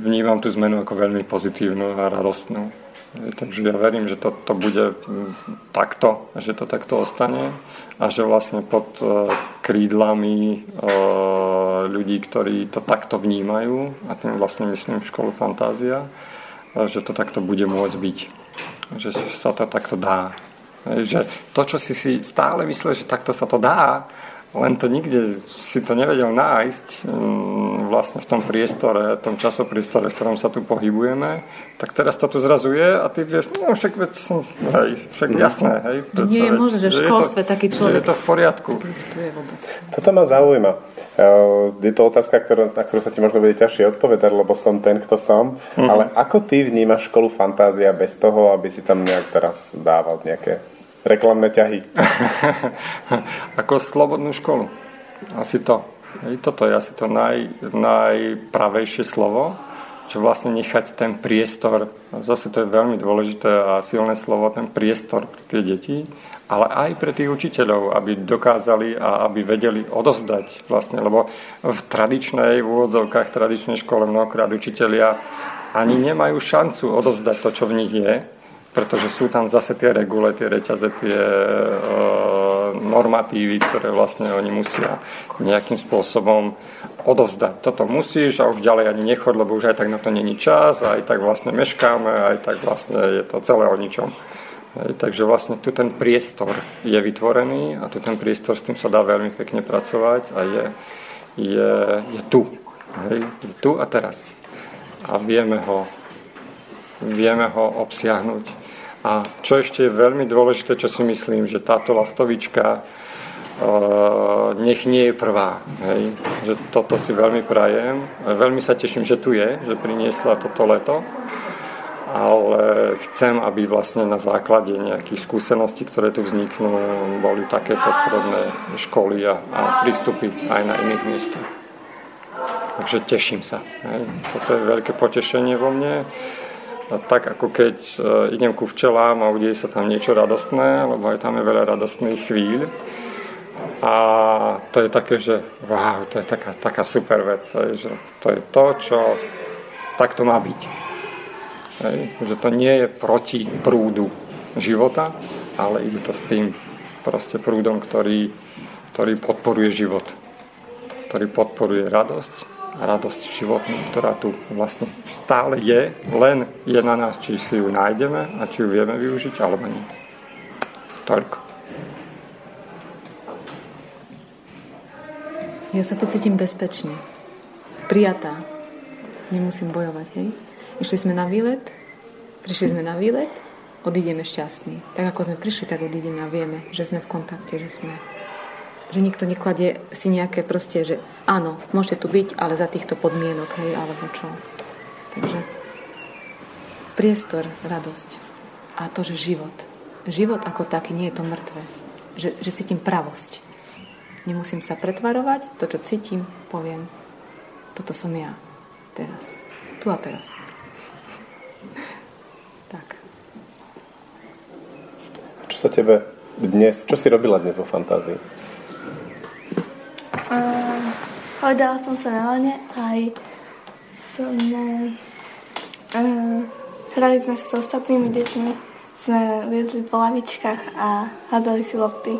E: vnímam tú zmenu ako veľmi pozitívnu a radostnú. Takže ja verím, že to, to bude mm, takto, že to takto ostane a že vlastne pod e, krídlami e, ľudí, ktorí to takto vnímajú, a tým vlastne myslím školu Fantázia, že to takto bude môcť byť. Že sa to takto dá. Že to, čo si si stále myslel, že takto sa to dá, len to nikde si to nevedel nájsť mm, vlastne v tom priestore, tom časopriestore, v ktorom sa tu pohybujeme, tak teraz to tu zrazu je a ty vieš, no však veď som, hej, však no. jasné, hej.
F: Nie je možné, že v školstve
E: to,
F: taký človek...
E: Že je to v poriadku.
A: Toto ma zaujíma. Je to otázka, ktorú, na ktorú sa ti možno bude ťažšie odpovedať, lebo som ten, kto som. Mm-hmm. Ale ako ty vnímaš školu Fantázia bez toho, aby si tam nejak teraz dával nejaké reklamné ťahy.
E: Ako slobodnú školu. Asi to. Hej, toto je asi to naj, najpravejšie slovo, čo vlastne nechať ten priestor, zase to je veľmi dôležité a silné slovo, ten priestor pre tie deti, ale aj pre tých učiteľov, aby dokázali a aby vedeli odozdať vlastne, lebo v tradičnej, v úvodzovkách tradičnej škole mnohokrát učiteľia ani nemajú šancu odovzdať to, čo v nich je, pretože sú tam zase tie regule, tie reťaze, tie e, normatívy, ktoré vlastne oni musia nejakým spôsobom odovzdať. Toto musíš a už ďalej ani nechod, lebo už aj tak na to není čas aj tak vlastne meškáme, aj tak vlastne je to celé o ničom. Hej, takže vlastne tu ten priestor je vytvorený a tu ten priestor s tým sa dá veľmi pekne pracovať a je, je, je tu. Hej, je tu a teraz. A vieme ho, vieme ho obsiahnuť. A čo ešte je veľmi dôležité, čo si myslím, že táto lastovička uh, nech nie je prvá. Hej? Že toto si veľmi prajem. Veľmi sa teším, že tu je, že priniesla toto leto. Ale chcem, aby vlastne na základe nejakých skúseností, ktoré tu vzniknú, boli takéto podobné školy a, a prístupy aj na iných miestach. Takže teším sa. Hej? Toto je veľké potešenie vo mne tak ako keď e, idem ku včelám a udeje sa tam niečo radostné, lebo aj tam je veľa radostných chvíľ. A to je také, že wow, to je taká, taká super vec, že to je to, čo takto má byť. Že to nie je proti prúdu, života, ale idú to s tým proste prúdom, ktorý, ktorý podporuje život, ktorý podporuje radosť radosť životnú, ktorá tu vlastne stále je, len je na nás, či si ju nájdeme a či ju vieme využiť, alebo nie. Toľko.
F: Ja sa tu cítim bezpečne. Prijatá. Nemusím bojovať, hej? Išli sme na výlet, prišli sme na výlet, odídeme šťastní. Tak ako sme prišli, tak odídeme a vieme, že sme v kontakte, že sme že nikto nekladie si nejaké proste, že áno, môžete tu byť, ale za týchto podmienok, hej, alebo čo. Takže priestor, radosť a to, že život. Život ako taký nie je to mŕtve. Že, že cítim pravosť. Nemusím sa pretvarovať, to, čo cítim, poviem, toto som ja. Teraz. Tu a teraz. tak.
A: Čo sa tebe dnes, čo si robila dnes vo fantázii?
G: Uh, Hojdala som sa na lane, aj sme uh, hrali sme sa s ostatnými deťmi, sme viezli po lavičkách a hádzali si lopty.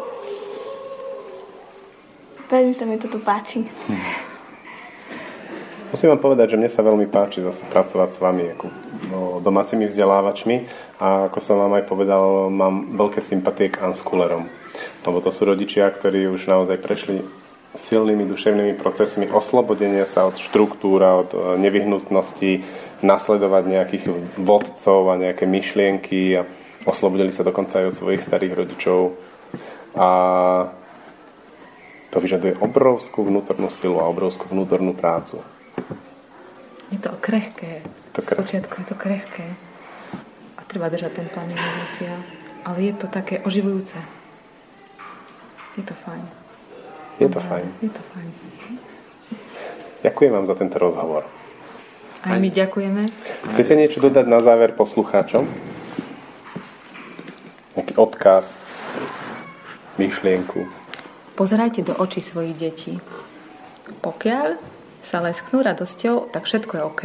G: Veľmi sa mi to tu páči.
A: Musím vám povedať, že mne sa veľmi páči zase pracovať s vami ako no, domácimi vzdelávačmi a ako som vám aj povedal, mám veľké sympatie k unschoolerom. Lebo to sú rodičia, ktorí už naozaj prešli silnými duševnými procesmi oslobodenia sa od štruktúra, od e, nevyhnutnosti nasledovať nejakých vodcov a nejaké myšlienky a oslobodili sa dokonca aj od svojich starých rodičov. A to vyžaduje obrovskú vnútornú silu a obrovskú vnútornú prácu.
F: Je to krehké. To krehké. Spočiatku je to krehké. A treba držať ten plán Ale je to také oživujúce. Je to fajn.
A: Je to fajn.
F: Je to fajn.
A: Ďakujem vám za tento rozhovor.
F: Aj my ďakujeme.
A: Chcete niečo dodať na záver poslucháčom? Nejaký odkaz, myšlienku?
F: Pozerajte do očí svojich detí. Pokiaľ sa lesknú radosťou, tak všetko je OK.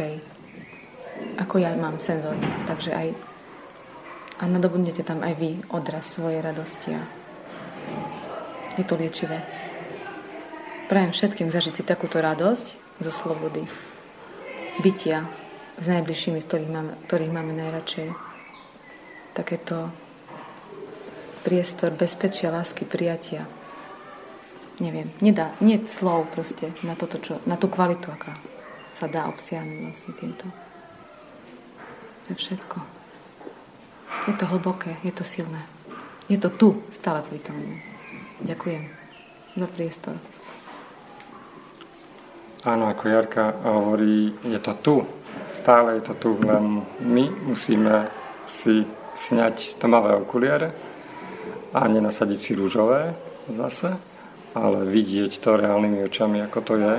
F: Ako ja mám senzor, takže aj a nadobudnete tam aj vy odraz svojej radosti a je to liečivé. Prajem všetkým zažiť si takúto radosť zo slobody. Bytia s najbližšími, z ktorých máme, ktorých máme najradšej. Takéto priestor bezpečia, lásky, prijatia neviem, nedá, nie slov proste na, toto, čo, na tú kvalitu, aká sa dá obsiahnuť vlastne týmto. To je všetko. Je to hlboké, je to silné. Je to tu, stále prítomné. Ďakujem za priestor.
E: Áno, ako Jarka hovorí, je to tu. Stále je to tu, len my musíme si sňať tmavé okuliare a nenasadiť si rúžové zase ale vidieť to reálnymi očami, ako to je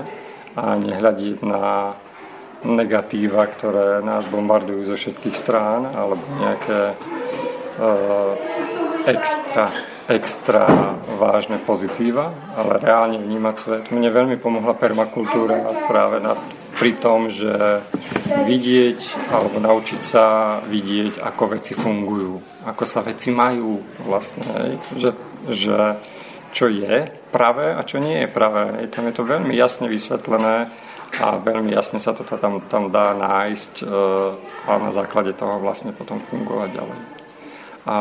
E: a nehľadiť na negatíva, ktoré nás bombardujú zo všetkých strán, alebo nejaké uh, extra, extra vážne pozitíva, ale reálne vnímať svet. Mne veľmi pomohla permakultúra práve na, pri tom, že vidieť alebo naučiť sa vidieť, ako veci fungujú, ako sa veci majú vlastne, že, že čo je pravé a čo nie je pravé. Tam je to veľmi jasne vysvetlené a veľmi jasne sa to tam, tam dá nájsť e, a na základe toho vlastne potom fungovať ďalej. A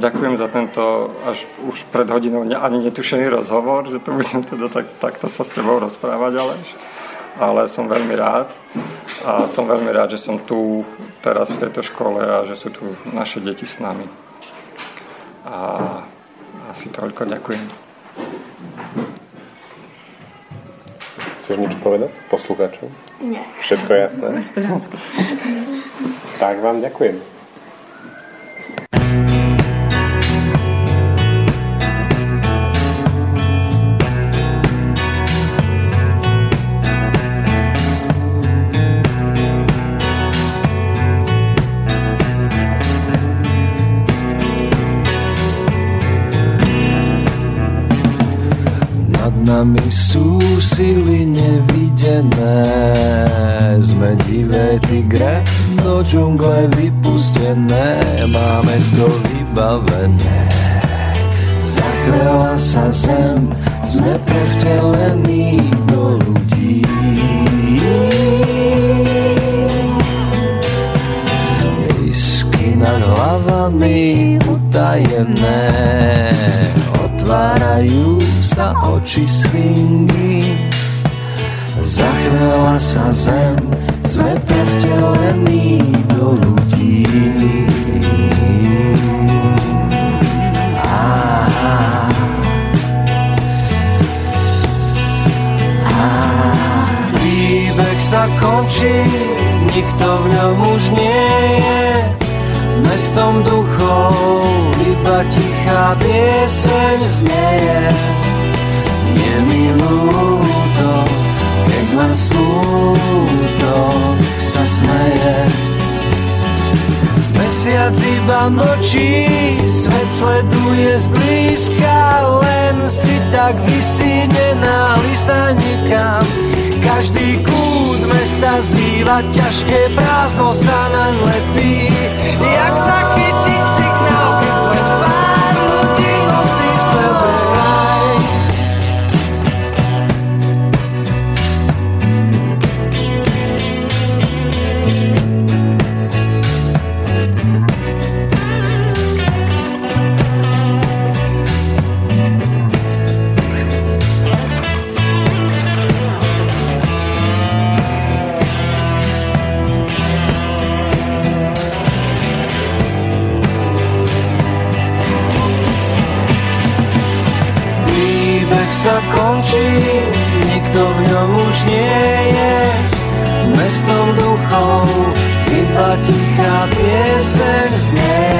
E: ďakujem za tento až už pred hodinou ani netušený rozhovor, že tu budem teda tak, takto sa s tebou rozprávať, ale, ale som veľmi rád a som veľmi rád, že som tu teraz v tejto škole a že sú tu naše deti s nami. A asi toľko, ďakujem.
A: Chceš niečo povedať poslucháčom?
G: Nie.
A: Všetko jasné? tak vám ďakujem.
I: Nami sú sily nevidené, sme divé tigre, do džungle vypustené, máme to vybavené. Zachvela sa zem, sme prevtelení do ľudí. Disky nad hlavami utajené, otvárajú sa oči svingy. Zachvela sa zem, sme prevtelení do ľudí. Príbeh sa končí, nikto v ňom už nie je. Mestom duchov iba tichá pieseň znieje. Je mi ľúto, keď len smútok sa smeje. Mesiac iba mlčí, svet sleduje zblízka, len si tak vysí, nenáli sa nikam. Každý kút mesta zýva, ťažké prázdno sa naň lepí. Jak sa chytiť sa končí, nikto v ňom už nie je. Mestom duchov iba tichá pieseň znie.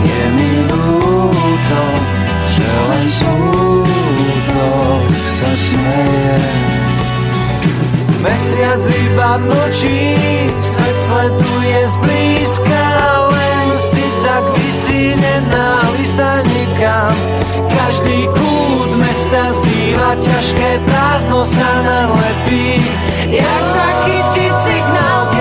I: Je mi ľúto, že len smúto sa smeje. Mesiac iba mlčí, svet sleduje zblízka, len si tak vysí nenávisa nikam. Každý cesta zýva, ťažké prázdno sa nalepí, jak zachytiť signál,